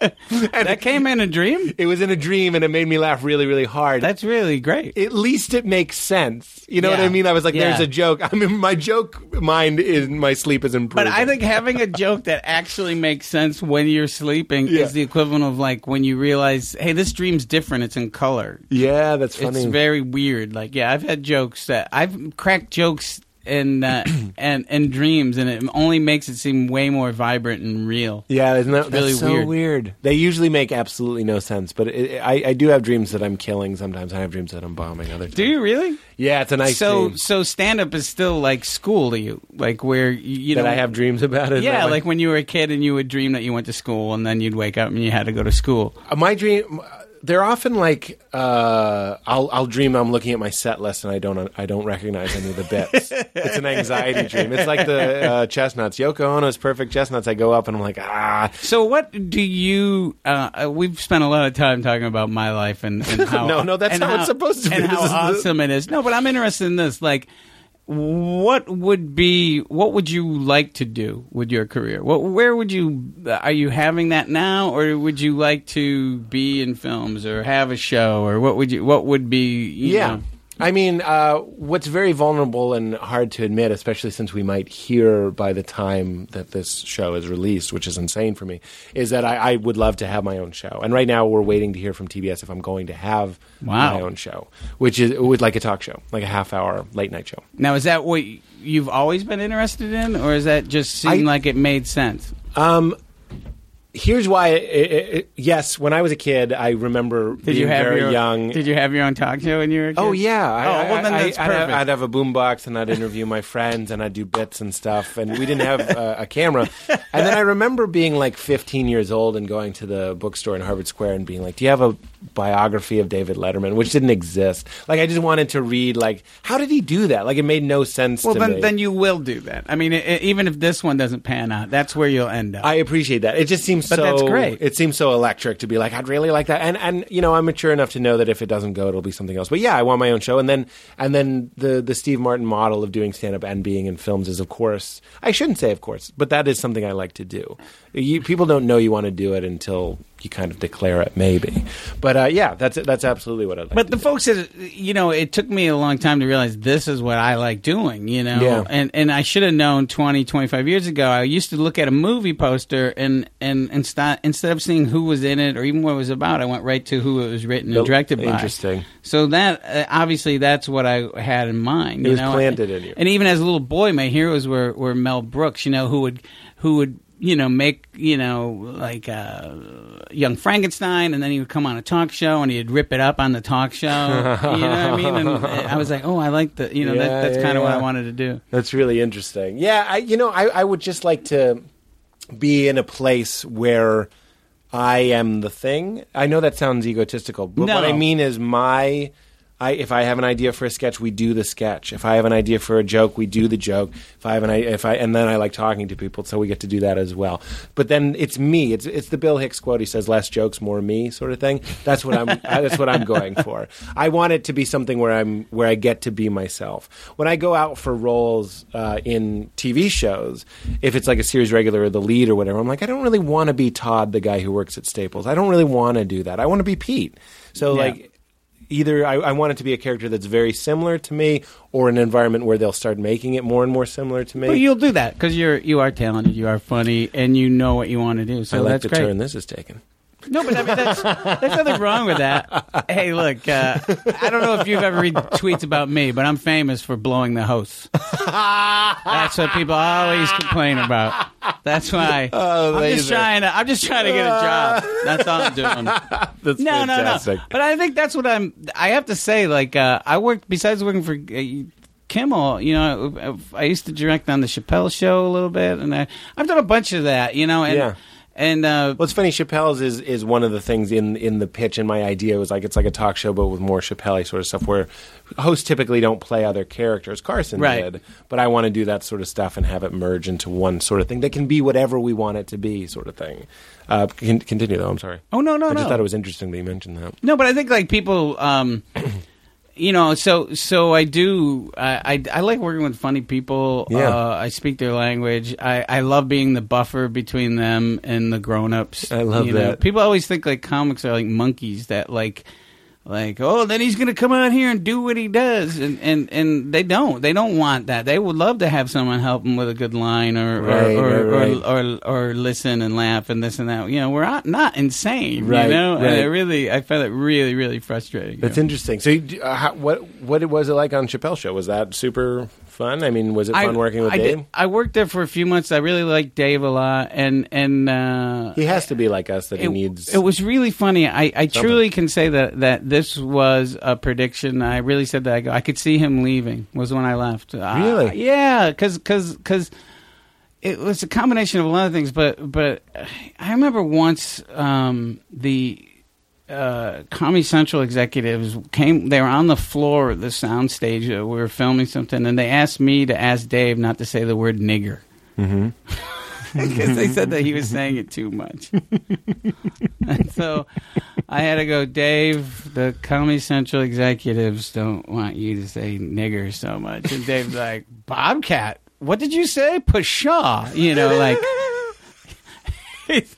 and that came in a dream? It was in a dream, and it made me laugh really, really hard. That's really great. at least it makes sense. You know what I mean? I was like, "There's Yeah. a joke." I mean, my joke mind in my sleep is improving. But I think having a joke that actually makes sense when you're sleeping Yeah. is the equivalent of like when you realize, hey, this dream's different. It's in color. yeah, that's funny. It's very weird. Like, yeah, I've had jokes that I've cracked jokes in uh, and and dreams, and it only makes it seem way more vibrant and real. yeah, isn't that really that's so weird. weird. They usually make absolutely no sense, but it, I, I do have dreams that I'm killing. Sometimes I have dreams that I'm bombing. Other times, Do you really? Yeah, it's a nice so dream. so stand up is still like school to you, like where you, you that know I have dreams about it. Yeah, like when you were a kid and you would dream that you went to school, and then you'd wake up and you had to go to school. Uh, my dream they're often like uh, I'll I'll dream I'm looking at my set list and I don't I don't recognize any of the bits. it's an anxiety dream. It's like the uh, chestnuts. Yoko Ono's perfect chestnuts. I go up and I'm like ah. So, what do you? Uh, uh, we've spent a lot of time talking about my life and, and how. No, no, that's and how it's supposed to be. And how This is the- awesome it is. No, but I'm interested in this. Like, what would be? What would you like to do with your career? What, where would you? Are you having that now, or would you like to be in films or have a show, or what would you? What would be? you Yeah. know- I mean, uh, what's very vulnerable and hard to admit, especially since we might hear by the time that this show is released, which is insane for me, is that I, I would love to have my own show. And right now, we're waiting to hear from TBS if I'm going to have Wow. my own show, which is with like a talk show, like a half hour late night show. Now, is that what you've always been interested in, or is that just seem I- like it made sense? Um, here's why. It, it, it, yes, when I was a kid, I remember Did being you have very your young. Did you have your own talk show when you were a kid? Oh yeah! I, oh well, then I, that's I, perfect. I'd, I'd have a boombox and I'd interview my friends and I'd do bits and stuff. And we didn't have uh, a camera. And then I remember being like 15 years old and going to the bookstore in Harvard Square and being like, "Do you have a biography of David Letterman?" Which didn't exist. Like I just wanted to read. Like, how did he do that? Like it made no sense well, to then, me. then you will do that. I mean, i i even if this one doesn't pan out, that's where you'll end up. I appreciate that. It just seems seems But so. that's great. It seems so electric to be like, I'd really like that. And and you know, I'm mature enough to know that if it doesn't go, it'll be something else. But yeah, I want my own show. And then and then the the Steve Martin model of doing stand up and being in films is, of course, I shouldn't say of course, but that is something I like to do. You, people don't know you want to do it until you kind of declare it, maybe. But uh, yeah, that's that's absolutely what I like. But the do. folks that you know, it took me a long time to realize this is what I like doing. You know, Yeah. and and I should have known 20, 25 years ago. I used to look at a movie poster and and and instead instead of seeing who was in it or even what it was about, I went right to who it was written and directed by. Interesting. So that uh, obviously that's what I had in mind. It you was know? planted in you. And even as a little boy, my heroes were were Mel Brooks. You know, who would who would you know make you know like uh, Young Frankenstein, and then he would come on a talk show and he'd rip it up on the talk show. you know what I mean? And I was like, oh, I like the you know Yeah, that, that's yeah, kind of what. I wanted to do. That's really interesting. Yeah, I, you know, I, I would just like to be in a place where I am the thing. I know that sounds egotistical, but No. what I mean is my. I, if I have an idea for a sketch, we do the sketch. If I have an idea for a joke, we do the joke. If I have an, if I, and then I like talking to people, so we get to do that as well. But then it's me. It's it's the Bill Hicks quote. He says, "Less jokes, more me," sort of thing. That's what I'm. that's what I'm going for. I want it to be something where I'm where I get to be myself. When I go out for roles uh, in TV shows, if it's like a series regular or the lead or whatever, I'm like, I don't really want to be Todd, the guy who works at Staples. I don't really want to do that. I want to be Pete. So Yeah. like either I, I want it to be a character that's very similar to me, or an environment where they'll start making it more and more similar to me. But you'll do that because you're you are talented, you are funny, and you know what you want to do. So I like that's the great. turn this is taken. No, but I mean, that's, there's nothing wrong with that. Hey, look, uh, I don't know if you've ever read tweets about me, but I'm famous for blowing the host. That's what people always complain about. That's why Oh, I'm just trying to. I'm just trying to get a job. That's all I'm doing. That's No, no, no. But I think that's what I'm. I have to say, like, uh, I worked besides working for. Uh, Kimmel, you know, I used to direct on the Chappelle Show a little bit, and I, I've done a bunch of that, you know, and Yeah. And uh, Well, it's funny. Chappelle's is, is one of the things in, in the pitch, and my idea was like it's like a talk show, but with more Chappelle sort of stuff, where hosts typically don't play other characters. Carson Right. did, but I want to do that sort of stuff and have it merge into one sort of thing that can be whatever we want it to be, sort of thing. Uh, con- continue though. I'm sorry. Oh, no, no, no. I just thought it was interesting that you mentioned that. No, but I think like people, um, you know, so so I do. I, I I like working with funny people. Yeah. Uh, I speak their language. I I love being the buffer between them and the grown ups. I love that. People always think like comics are like monkeys that like. Like oh, then he's gonna come out here and do what he does, and, and, and they don't. They don't want that. They would love to have someone help them with a good line, or Right, or, or, right, right. or, or or listen and laugh and this and that. You know, we're not, not insane. Right, you know, and it really, I found it really, really frustrating. That's you know. interesting. So, you, uh, how, what what was it like on Chappelle's Show? Was that super fun? I mean, was it fun working with I Dave? Did, I worked there for a few months. I really liked Dave a lot, and and uh, he has to be like us that he needs. it was really funny. I, I truly can say that that this was a prediction. I really said that. I go. I could see him leaving. Was when I left. Uh, Really? yeah, because because it was a combination of a lot of things. But but I remember once um, the. Uh, Comedy Central executives came. They were on the floor at the sound stage. Uh, we were filming something, and they asked me to ask Dave not to say the word nigger because they said that he was saying it too much. and so I had to go, Dave, the Comedy Central executives don't want you to say nigger so much. And Dave's like, Bobcat, what did you say? Pshaw. You know, like.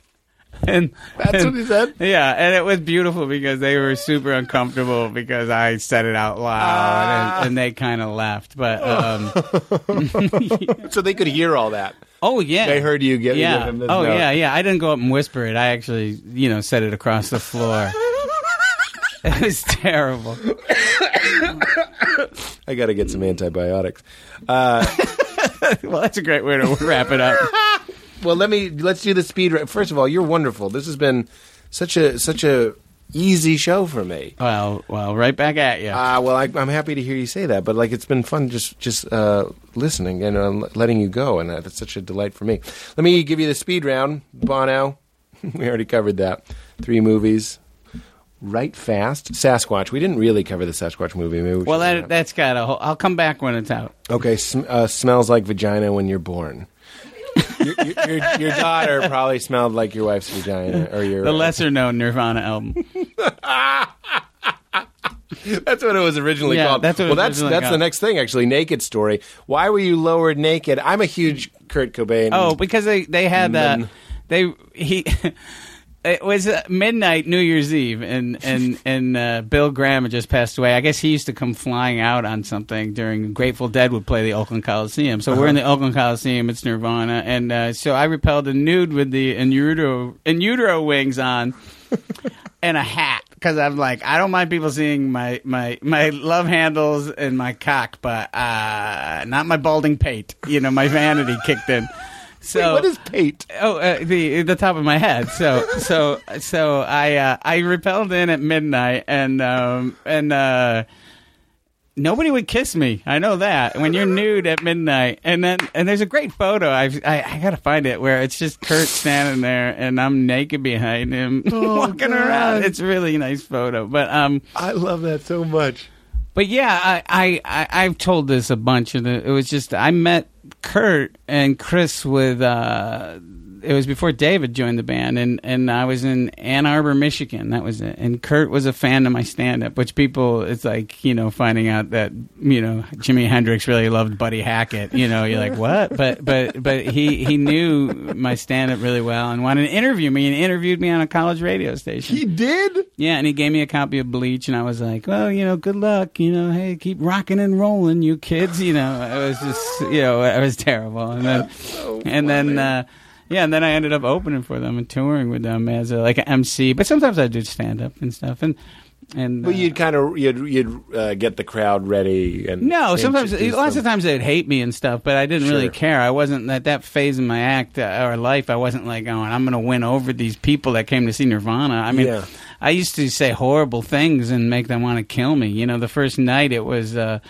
and That's and- what he said? Yeah, and it was beautiful because they were super uncomfortable because I said it out loud and, and they kind of laughed. But um, so they could hear all that. oh yeah, They heard you get- yeah. give oh note. yeah, yeah. I didn't go up and whisper it. I actually, you know, said it across the floor. it was terrible. I got to get some antibiotics. Uh, Well, that's a great way to wrap it up. Well, let me let's do the speed. Ra- First of all, you're wonderful. This has been such a such a easy show for me. Well, well, right back at you. Uh, well, I, I'm happy to hear you say that, but like it's been fun just just uh, listening and uh, letting you go, and uh, that's such a delight for me. Let me give you the speed round. Bono, we already covered that. Three movies. Right fast. Sasquatch. We didn't really cover the Sasquatch movie. Maybe we well, should do that that's got a whole. I'll come back when it's out. Okay, sm- uh, smells like vagina when you're born. Your, your, your, daughter probably smelled like your wife's vagina, or your The lesser known Nirvana album. That's what it was originally Yeah, called. that's what it well, that's that's the next thing, actually. Naked story. Why were you lowered naked? I'm a huge Kurt Cobain. Oh, because they they had uh, they he. It was uh, midnight New Year's Eve, and and and uh, Bill Graham had just passed away. I guess he used to come flying out on something during Grateful Dead would play the Oakland Coliseum. So we're in the Oakland Coliseum. It's Nirvana, and uh, so I repelled a nude with the in utero in utero wings on, and a hat because I'm like I don't mind people seeing my my my love handles and my cock, but uh, not my balding pate. You know, my vanity kicked in. So what is pate? Oh, uh, the the top of my head. So so so I uh, I repelled in at midnight, and um and uh, nobody would kiss me. I know that when you're nude at midnight, and then and there's a great photo. I've, I I gotta find it where it's just Kurt standing there, and I'm naked behind him, walking around. It's a really nice photo, but um. I love that so much. But yeah, I, I, I I've told this a bunch and. It was just I met Kurt and Chris with. Uh, it was before David joined the band, and, and I was in Ann Arbor, Michigan. That was it. And Kurt was a fan of my stand up, which people, it's like, you know, finding out that, you know, Jimi Hendrix really loved Buddy Hackett. You know, you're like, what? But but but he, he knew my stand up really well and wanted to interview me and interviewed me on a college radio station. He did. Yeah, and he gave me a copy of Bleach, and I was like, well, you know, good luck. You know, hey, keep rocking and rolling, you kids. You know, it was just, you know, it was terrible. And then, and then, uh, yeah, and then I ended up opening for them and touring with them as a, like an MC. But sometimes I did stand up and stuff. And, and, Well, uh, you'd kind of you'd you'd uh, get the crowd ready and no, sometimes lots them. of times they'd hate me and stuff, but I didn't really care. I wasn't at that phase in my act uh, or life. I wasn't like going, I'm going to win over these people that came to see Nirvana. I mean, Yeah. I used to say horrible things and make them want to kill me. You know, the first night it was uh,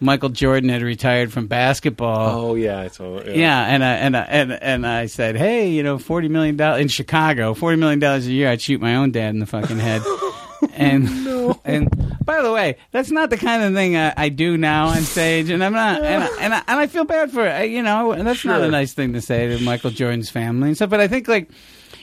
Michael Jordan had retired from basketball. Oh yeah, it's all, yeah. Yeah, and I, and I, and and I said, hey, you know, forty million dollars in Chicago, forty million dollars a year, I'd shoot my own dad in the fucking head. and and by the way, that's not the kind of thing I, I do now on stage, and I'm not, and I, and I, and I feel bad for it. You know, and that's not a nice thing to say to Michael Jordan's family and stuff. But I think like,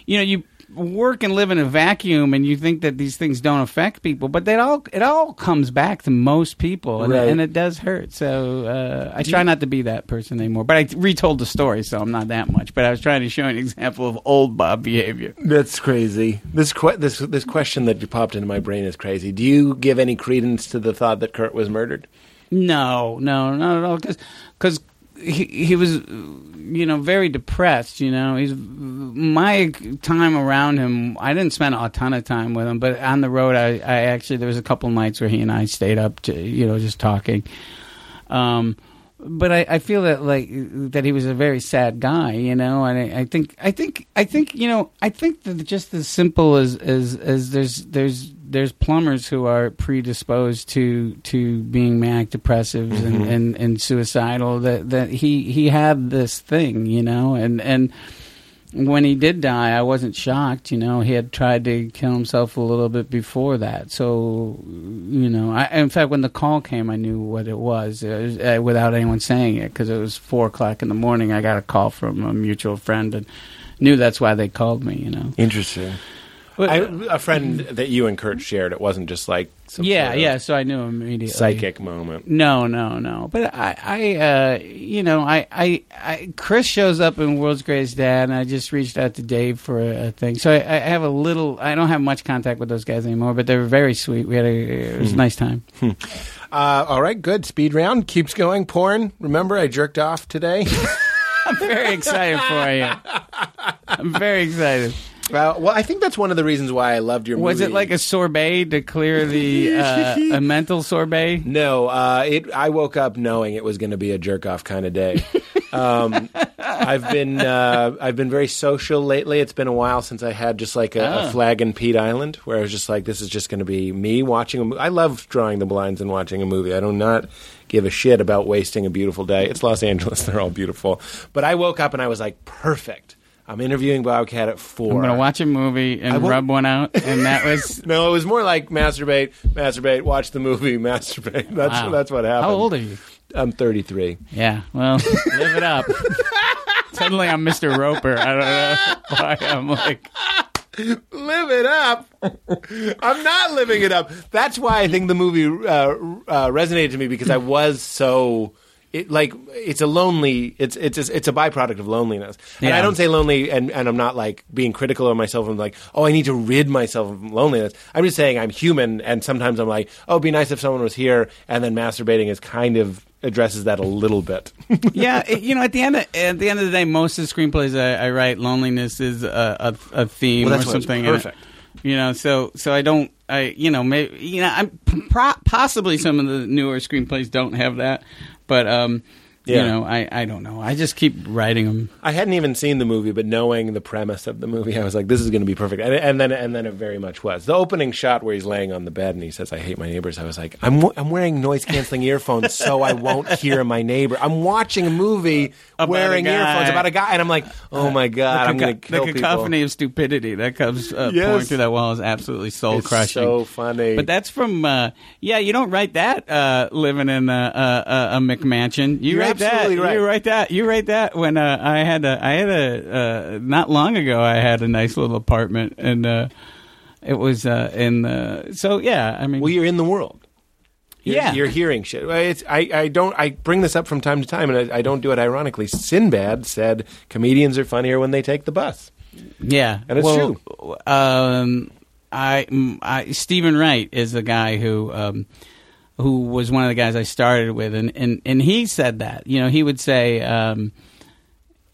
you know, you work and live in a vacuum and you think that these things don't affect people but they all it all comes back to most people and, Right. and it does hurt so uh, i try not to be that person anymore but i retold the story so i'm not that much but i was trying to show an example of old bob behavior That's crazy. This que- this this question that you popped into my brain is crazy. Do you give any credence to the thought that Kurt was murdered? No, no, not at all. Because he he was, you know, very depressed. You know, he's my time around him. I didn't spend a ton of time with him, but on the road, I, I actually there was a couple nights where he and I stayed up to, you know, just talking. Um, but I, I feel that like that he was a very sad guy, you know, and I, I think I think I think you know I think that just as simple as as as there's there's there's plumbers who are predisposed to to being manic depressives and, mm-hmm. and, and suicidal that that he he had this thing, you know, and and when he did die, I wasn't shocked. You know, he had tried to kill himself a little bit before that. So, you know, I, in fact, when the call came, I knew what it was, it was uh, without anyone saying it because it was four o'clock in the morning. I got a call from a mutual friend and knew that's why they called me. You know, Interesting. I, a friend that you and Kurt shared. It wasn't just like some yeah, sort of yeah. So I knew immediately. psychic moment. No, no, no. But I, I, uh, you know, I, I, I, Chris shows up in World's Greatest Dad, and I just reached out to Dave for a, a thing. So I, I have a little. I don't have much contact with those guys anymore, but they were very sweet. We had a. It was a nice time. Uh, all right, good. Speed round keeps going. Porn. Remember, I jerked off today. I'm very excited for you. I'm very excited. Uh, well, I think that's one of the reasons why I loved your movie. Was it like a sorbet to clear the uh, a mental sorbet? No, uh, it. I woke up knowing it was going to be a jerk off kind of day. um, I've been uh, I've been very social lately. It's been a while since I had just like a, Ah. a flag in Pete Island, where I was just like, this is just going to be me watching a movie. I love drawing the blinds and watching a movie. I do not give a shit about wasting a beautiful day. It's Los Angeles; they're all beautiful. But I woke up and I was like, perfect. I'm interviewing Bobcat at 4 I'm gonna watch a movie and rub one out, and that was. No, it was more like masturbate, masturbate, watch the movie, masturbate. That's Wow. that's what happened. How old are you? I'm 33. Yeah, well, live it up. suddenly I'm Mr. Roper. I don't know why I'm like. live it up. I'm not living it up. That's why I think the movie uh, uh, resonated to me because I was so. It, like it's a lonely it's it's a, it's a byproduct of loneliness and Yeah. I don't say lonely and, and I'm not like being critical of myself and like oh I need to rid myself of loneliness I'm just saying I'm human and sometimes I'm like oh it'd be nice if someone was here and then masturbating is kind of addresses that a little bit yeah, it- you know, at the end of, at the end of the day, most of the screenplays I, I write, loneliness is a, a, a theme Well, or something. perfect. You know, so so I don't, I you know, maybe you know, I'm pro- possibly some of the newer screenplays don't have that, but um, Yeah. you know, I I don't know. I just keep writing them. I hadn't even seen the movie, but knowing the premise of the movie, I was like, "This is going to be perfect." And, and then, and then it very much was. The opening shot where he's laying on the bed and he says, "I hate my neighbors." I was like, "I'm I'm wearing noise canceling earphones so I won't hear my neighbor." I'm watching a movie About wearing a earphones about a guy, and I'm like, "Oh my god, I'm the, going to kill the people." cacophony of stupidity that comes uh, Yes. pouring through that wall is absolutely soul crushing. so funny. But that's from uh, yeah. You don't write that uh, living in a, a, a, McMansion. You You're write that. right. You write that. You write that. When uh, I had a, I had a uh, not long ago. I had a nice little apartment, and uh, it was uh, in the. So yeah, I mean, well, you're in the world. You're, Yeah. you're hearing shit. It's, I, I don't. I bring this up from time to time, and I, I don't do it ironically. Sinbad said comedians are funnier when they take the bus. Yeah, And it's well, true. Um, I, I Steven Wright is the guy who um, who was one of the guys I started with, and and and he said that you know he would say. Um,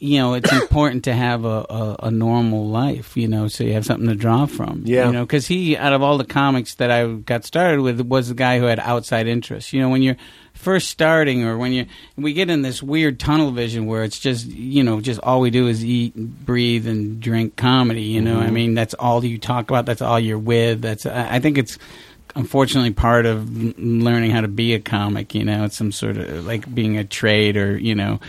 you know, it's important to have a, a, a normal life, you know, so you have something to draw from. Yeah. You know, because he, out of all the comics that I got started with, was the guy who had outside interests. You know, when you're first starting or when you, we get in this weird tunnel vision where it's just, you know, just all we do is eat, breathe, and drink comedy, you know? I mean, that's all you talk about, that's all you're with. That's, I think it's, unfortunately part of learning how to be a comic you know it's some sort of like being a trade or you know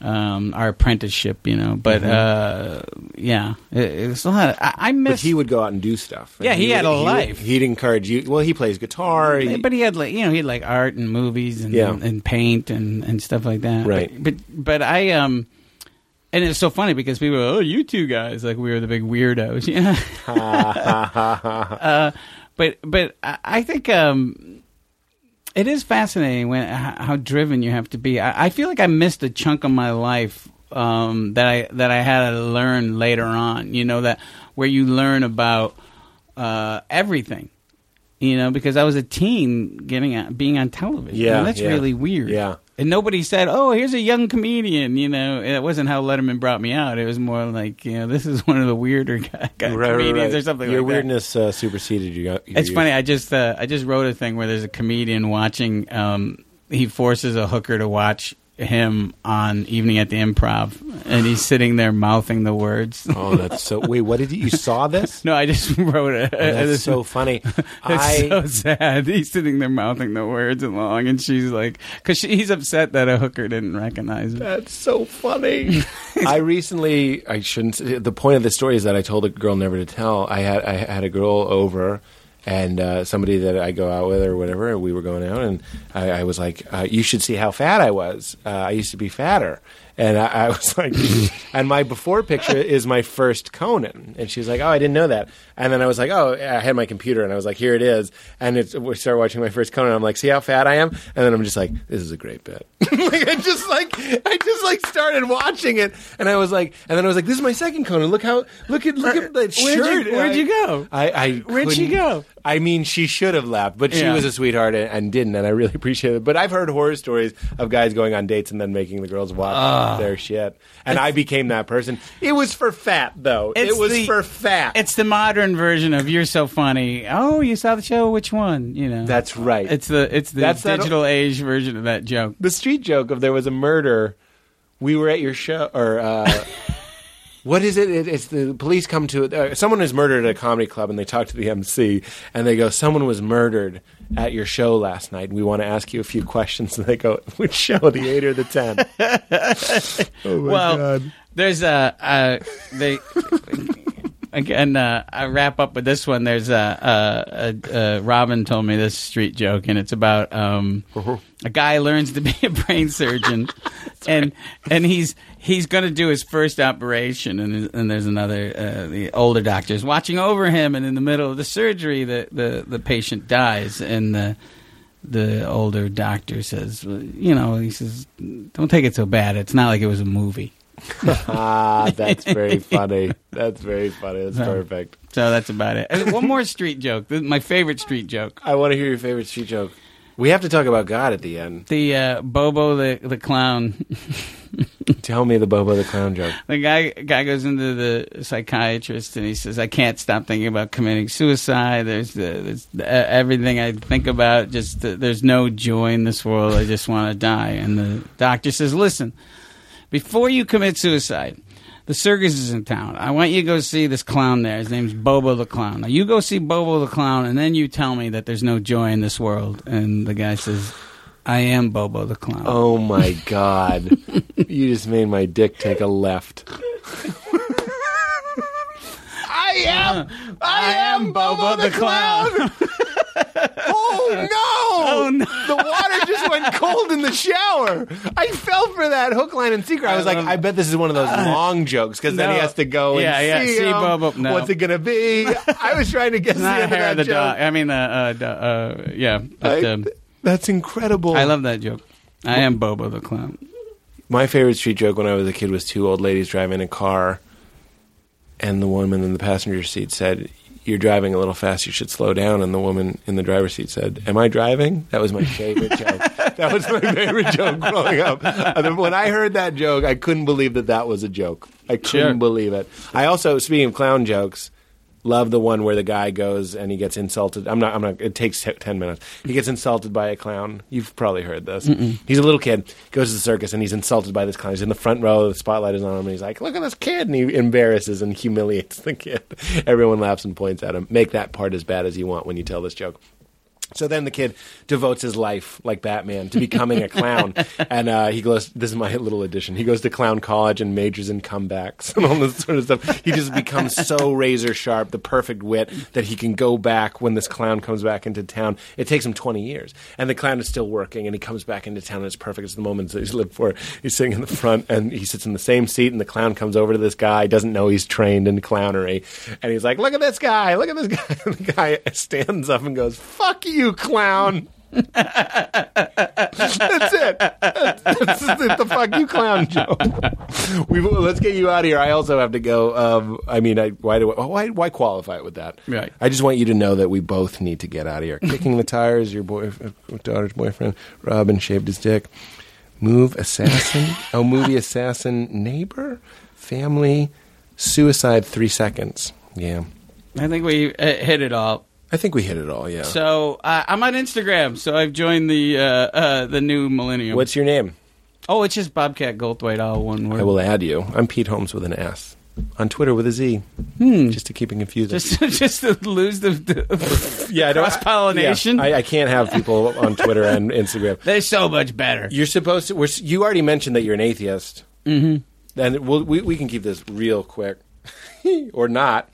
um, our apprenticeship, you know. But uh, yeah, it, it's a lot. Of, I, I But miss. he would go out and do stuff. Yeah, And he had a would- life. He'd encourage you. Well, he plays guitar. he- but he had like you know he had like art and movies and Yeah. and paint and, and stuff like that. Right. But, but but I um. And it's so funny because people, oh, you two guys, like we were the big weirdos, yeah. uh, but but I think um, it is fascinating when how, how driven you have to be. I, I feel like I missed a chunk of my life um, that I that I had to learn later on. You know that where you learn about uh, everything. You know, because I was a teen getting being on television. Yeah, And that's yeah. really weird. Yeah. And nobody said, "Oh, here's a young comedian." You know, it wasn't how Letterman brought me out. It was more like, you know, this is one of the weirder guy, guy Right, comedians right. or something Your like that. weirdness uh, superseded you. your It's youth. funny. I just uh, I just wrote a thing where there's a comedian watching. Um, he forces a hooker to watch him on Evening at the Improv, and he's sitting there mouthing the words. Oh, that's so. Wait, what did you, you saw this? no, I just wrote it. Oh, that's so funny. It's I so sad. He's sitting there mouthing the words along, and she's like, because he's upset that a hooker didn't recognize him. That's so funny. I recently, I shouldn't. The point of the story is that I told a girl never to tell. I had I had a girl over, and uh, somebody that I go out with or whatever. We were going out, and I, I was like, uh, "You should see how fat I was. Uh, I used to be fatter." And I, I was like, and my before picture is my first Conan. And she's like, oh, I didn't know that. And then I was like, oh, I had my computer and I was like, here it is. And it's, we started watching my first Conan. I'm like, see how fat I am? And then I'm just like, this is a great bit. like, I just like, I just like started watching it. And I was like, and then I was like, this is my second Conan. Look how, look at, look at uh, that Where'd you- shirt. where'd I- you go? I, I Where'd she couldn't- go? I mean, she should have laughed, but she Yeah. was a sweetheart and, and didn't, and I really appreciate it. But I've heard horror stories of guys going on dates and then making the girls watch their shit, and I became that person. It was for fat, though. It's it was the- for fat. It's the modern version of "You're so funny." Oh, you saw the show? Which one? You know, That's right. It's the it's the That's that- digital age version of that joke. the street joke of there was a murder. We were at your show, or uh, what is it? it? It's the police come to uh, someone is murdered at a comedy club, and they talk to the MC, and they go, "Someone was murdered at your show last night. and We want to ask you a few questions." And they go, "Which show? The eight or the 10? oh my well, god! there's a uh, they again, uh, I wrap up with this one. There's a, a, a, a Robin told me this street joke, and it's about um, a guy learns to be a brain surgeon, and and he's he's going to do his first operation, and and there's another uh, the older doctor's watching over him, and in the middle of the surgery, the the, the patient dies, and the the older doctor says, well, you know, he says, don't take it so bad. It's not like it was a movie. ah, that's very funny. That's very funny. That's perfect. So that's about it. One more street joke. My favorite street joke. I want to hear your favorite street joke. We have to talk about God at the end. The uh, Bobo the the clown. Tell me the Bobo the Clown joke. The guy guy goes into the psychiatrist and he says, "I can't stop thinking about committing suicide. There's, the, there's uh, everything I think about. Just uh, there's no joy in this world. I just want to die." And the doctor says, "Listen, before you commit suicide." The circus is in town. I want you to go see this clown there. His name's Bobo the Clown. Now you go see Bobo the Clown, and then you tell me that there's no joy in this world. And the guy says, "I am Bobo the Clown." Oh my God. you just made my dick take a left. I am. I am Bobo the Clown. oh no! Oh, no. The water just went cold in the shower. I fell for that hook, line, and sinker. I was like, I bet this is one of those long jokes because then he No. has to go Yeah, and yeah, see, see him. Bobo. No. What's it gonna be? I was trying to guess the not end hair that of the joke. dog. I mean, uh, uh, uh, yeah. But, I- um, that's incredible. I love that joke. I am Bobo the Clown. My favorite street joke when I was a kid was two old ladies driving a car, and the woman in the passenger seat said, "You're driving a little fast. You should slow down." And the woman in the driver's seat said, "Am I driving?" That was my favorite joke. That was my favorite joke growing up. When I heard that joke, I couldn't believe that that was a joke. I couldn't Sure. believe it. I also, speaking of clown jokes. Love the one where the guy goes and he gets insulted. I'm not. I'm not. It takes t- ten minutes. He gets insulted by a clown. You've probably heard this. He's a little kid. Goes to the circus and he's insulted by this clown. He's in the front row. The spotlight is on him. And he's like, "Look at this kid!" And he embarrasses and humiliates the kid. Everyone laughs and points at him. Make that part as bad as you want when you tell this joke. So then the kid devotes his life, like Batman, to becoming a clown. and uh, he goes, this is my little addition. He goes to clown college and majors in comebacks and all this sort of stuff. He just becomes so razor sharp, the perfect wit, that he can go back when this clown comes back into town. It takes him 20 years. And the clown is still working and he comes back into town and it's perfect. It's the moments that he's lived for. He's sitting in the front and he sits in the same seat and the clown comes over to this guy, doesn't know he's trained in clownery. And he's like, look at this guy, look at this guy. And the guy stands up and goes, fuck you, clown. That's it. That's, that's the fuck you clown joke. We let's get you out of here. I also have to go. Um, I mean, I, why do I, why why qualify it with that? Right. I just want you to know that we both need to get out of here. Kicking the tires. Your boy, daughter's boyfriend, Robin shaved his dick. Move assassin. oh, movie assassin. Neighbor. Family. Suicide. Three seconds. Yeah. I think we uh, hit it all. I think we hit it all. Yeah. So uh, I'm on Instagram. So I've joined the uh, uh, the new millennium. What's your name? oh, it's just Bobcat Goldthwait, all one word. I will add you. I'm Pete Holmes with an S. On Twitter with a Z. Just to keep it confusing. just just to lose the, the yeah, I don't- cross pollination. Yeah, I, I can't have people on Twitter and Instagram. They're so much better. You're supposed to. We're, you already mentioned that you're an atheist. Mm-hmm. And we'll, we we can keep this real quick, or not.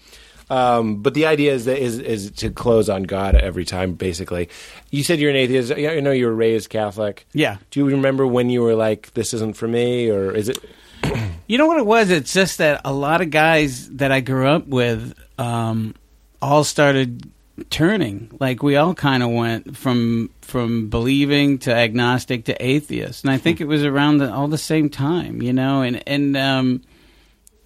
Um, but the idea is that is is to close on God every time. Basically, you said you're an atheist. Yeah, I know you were raised Catholic. Yeah. Do you remember when you were like, "This isn't for me," or is it? You know what it was? It's just that a lot of guys that I grew up with um, all started turning. Like we all kind of went from from believing to agnostic to atheist, and I think it was around the, all the same time. You know, and and um,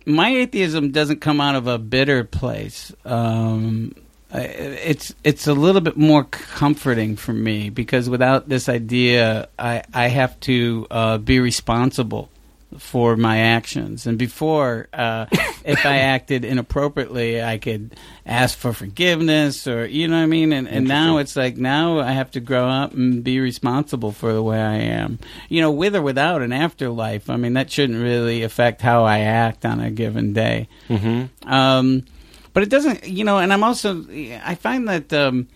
my atheism doesn't come out of a bitter place. Um, it's it's a little bit more comforting for me because without this idea, I I have to uh, be responsible for my actions. And before, uh, if I acted inappropriately, I could ask for forgiveness, or you know what I mean. And and now it's like now I have to grow up and be responsible for the way I am. You know, with or without an afterlife. I mean, that shouldn't really affect how I act on a given day. Mm-hmm. Um, but it doesn't, you know. And I'm also, I find that. Um,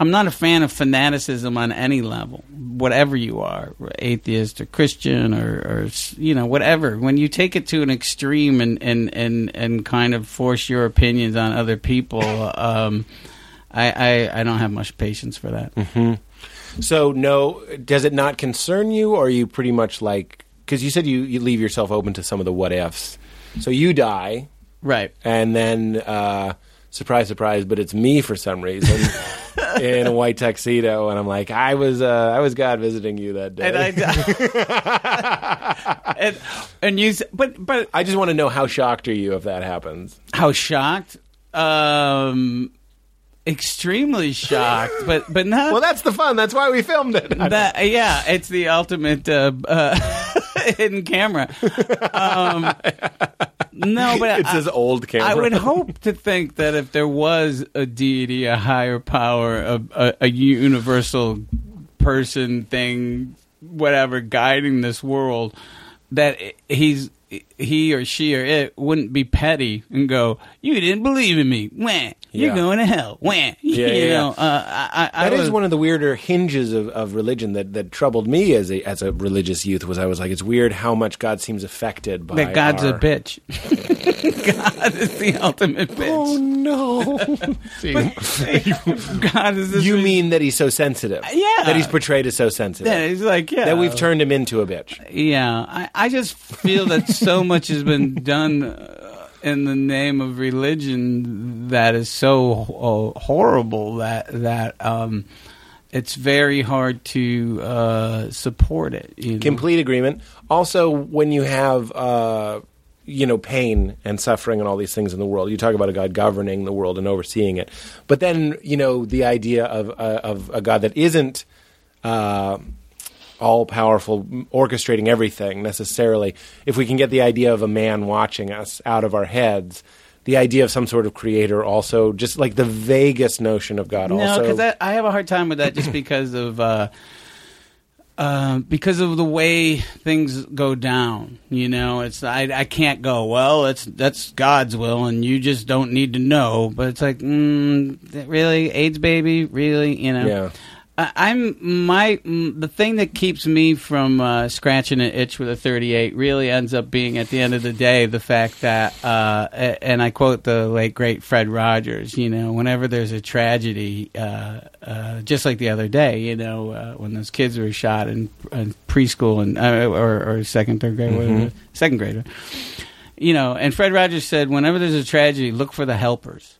I'm not a fan of fanaticism on any level, whatever you are, atheist or Christian or, or you know whatever. When you take it to an extreme and and and, and kind of force your opinions on other people, um, I, I I don't have much patience for that. So no, does it not concern you, or are you pretty much like? Because you said you, you leave yourself open to some of the what ifs. So you die, Right. and then uh, surprise, surprise, but it's me for some reason in a white tuxedo, and I'm like, I was, uh, I was God visiting you that day. And I and, and you, but but I just want to know how shocked are you if that happens? how shocked? Um, extremely shocked, but but not Well, that's the fun. That's why we filmed it. that. Yeah, it's the ultimate uh, uh, hidden camera. Um, no, but it's I, this old camera. I would hope to think that if there was a deity, a higher power, a, a, a universal person, thing, whatever, guiding this world, that he's he or she or it wouldn't be petty and go, "You didn't believe in me, wham! You're Yeah. going to hell, wham!" Yeah, you yeah, know, uh, I, I, That I is was- one of the weirder hinges of, of religion that, that troubled me as a as a religious youth. Was I was like, it's weird how much God seems affected by that God's our- a bitch. God is the ultimate bitch. Oh no! God is you re- mean that he's so sensitive? Yeah. that he's portrayed as so sensitive. Yeah, he's like, yeah. that we've turned him into a bitch. Yeah, I, I just feel that so much has been done uh, in the name of religion that is so uh, horrible that that um, it's very hard to uh, support it. You know? Complete agreement. Also, when you have uh, you know pain and suffering and all these things in the world, you talk about a God governing the world and overseeing it. But then you know the idea of uh, of a God that isn't. All powerful, orchestrating everything necessarily. If we can get the idea of a man watching us out of our heads, the idea of some sort of creator also, just like the vaguest notion of God No, also. because I have a hard time with that just because of uh, uh, because of the way things go down. You know, it's I I can't go. Well, it's that's God's will, and you just don't need to know. But it's like, mm, really, AIDS baby, really, you know. Yeah. I- I'm my the thing that keeps me from uh, scratching an itch with a 38 really ends up being at the end of the day the fact that uh, and I quote the late great Fred Rogers you know whenever there's a tragedy uh, uh, just like the other day you know uh, when those kids were shot in, in preschool and uh, or, or second third grade whatever, second grade you know and Fred Rogers said whenever there's a tragedy look for the helpers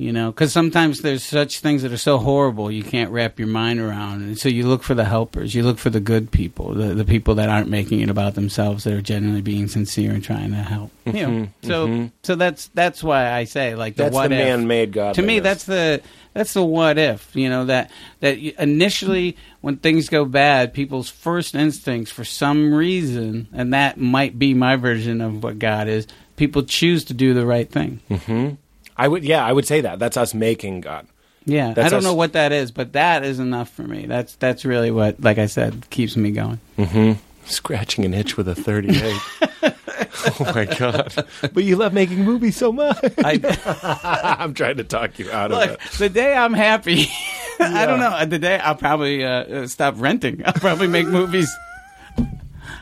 you know because sometimes there's such things that are so horrible you can't wrap your mind around. And so you look for the helpers. You look for the good people the, the people that aren't making it about themselves that are genuinely being sincere and trying to help. Mm-hmm. You know so mm-hmm. so that's that's why i say like the That's what the if. man-made God. to me that's the that's the what if you know that that initially when things go bad people's first instincts for some reason and that might be my version of what god is people choose to do the right thing mm-hmm. I would, yeah, I would say that. That's us making God. Yeah, That's I don't us- know what that is, but that is enough for me. That's that's really what, like I said, keeps me going. Scratching an itch with a 38. oh my God. But you love making movies so much. I, I'm trying to talk you out of it. the day I'm happy, I don't know. The day I'll probably uh, stop renting. I'll probably make movies.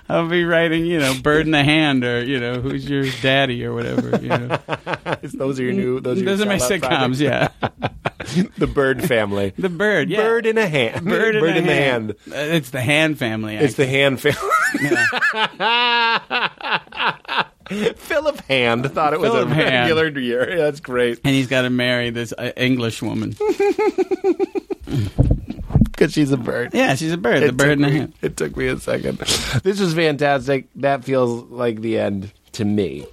I'll be writing, you know, Bird in the Hand, or you know, Who's Your Daddy, or whatever. You know, Those are your new. Those are, those are my sitcoms. projects. Yeah, the Bird family. the Bird. Yeah, Bird in a hand. Bird in, the, the hand. hand. Uh, It's the Hand family. It's the hand family. Philip Hand thought it was Philip a Hand. regular year. Yeah, that's great. and he's got to marry this uh, English woman. Because she's a bird. Yeah, she's a bird. The It bird took in the me- hand. It took me a second. This was fantastic. That feels like the end to me.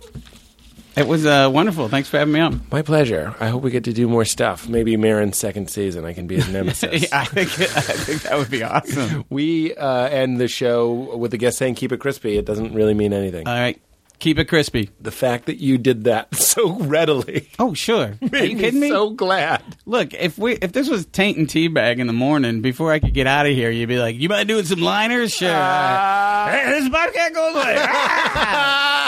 It was uh, wonderful. Thanks for having me on. My pleasure. I hope we get to do more stuff. Maybe Maron's second season. I can be his nemesis. I think I think that would be awesome. We uh, end the show with the guest saying, "Keep it crispy." It doesn't really mean anything. All right, keep it crispy. the fact that you did that so readily Oh, sure. Are you kidding me? So glad. Look, if we if this was taint and teabag in the morning before I could get out of here, you'd be like, "You mind doing some liners?" Sure. hey, this podcast goes like, "Ah!"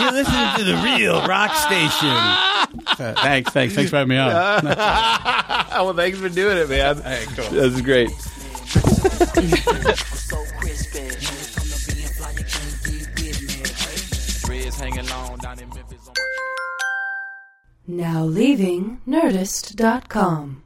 you're listening to the real rock station. Uh, thanks, thanks, thanks for having me on. well, thanks for doing it, man. right, cool. This is great. Now leaving Nerdist.com.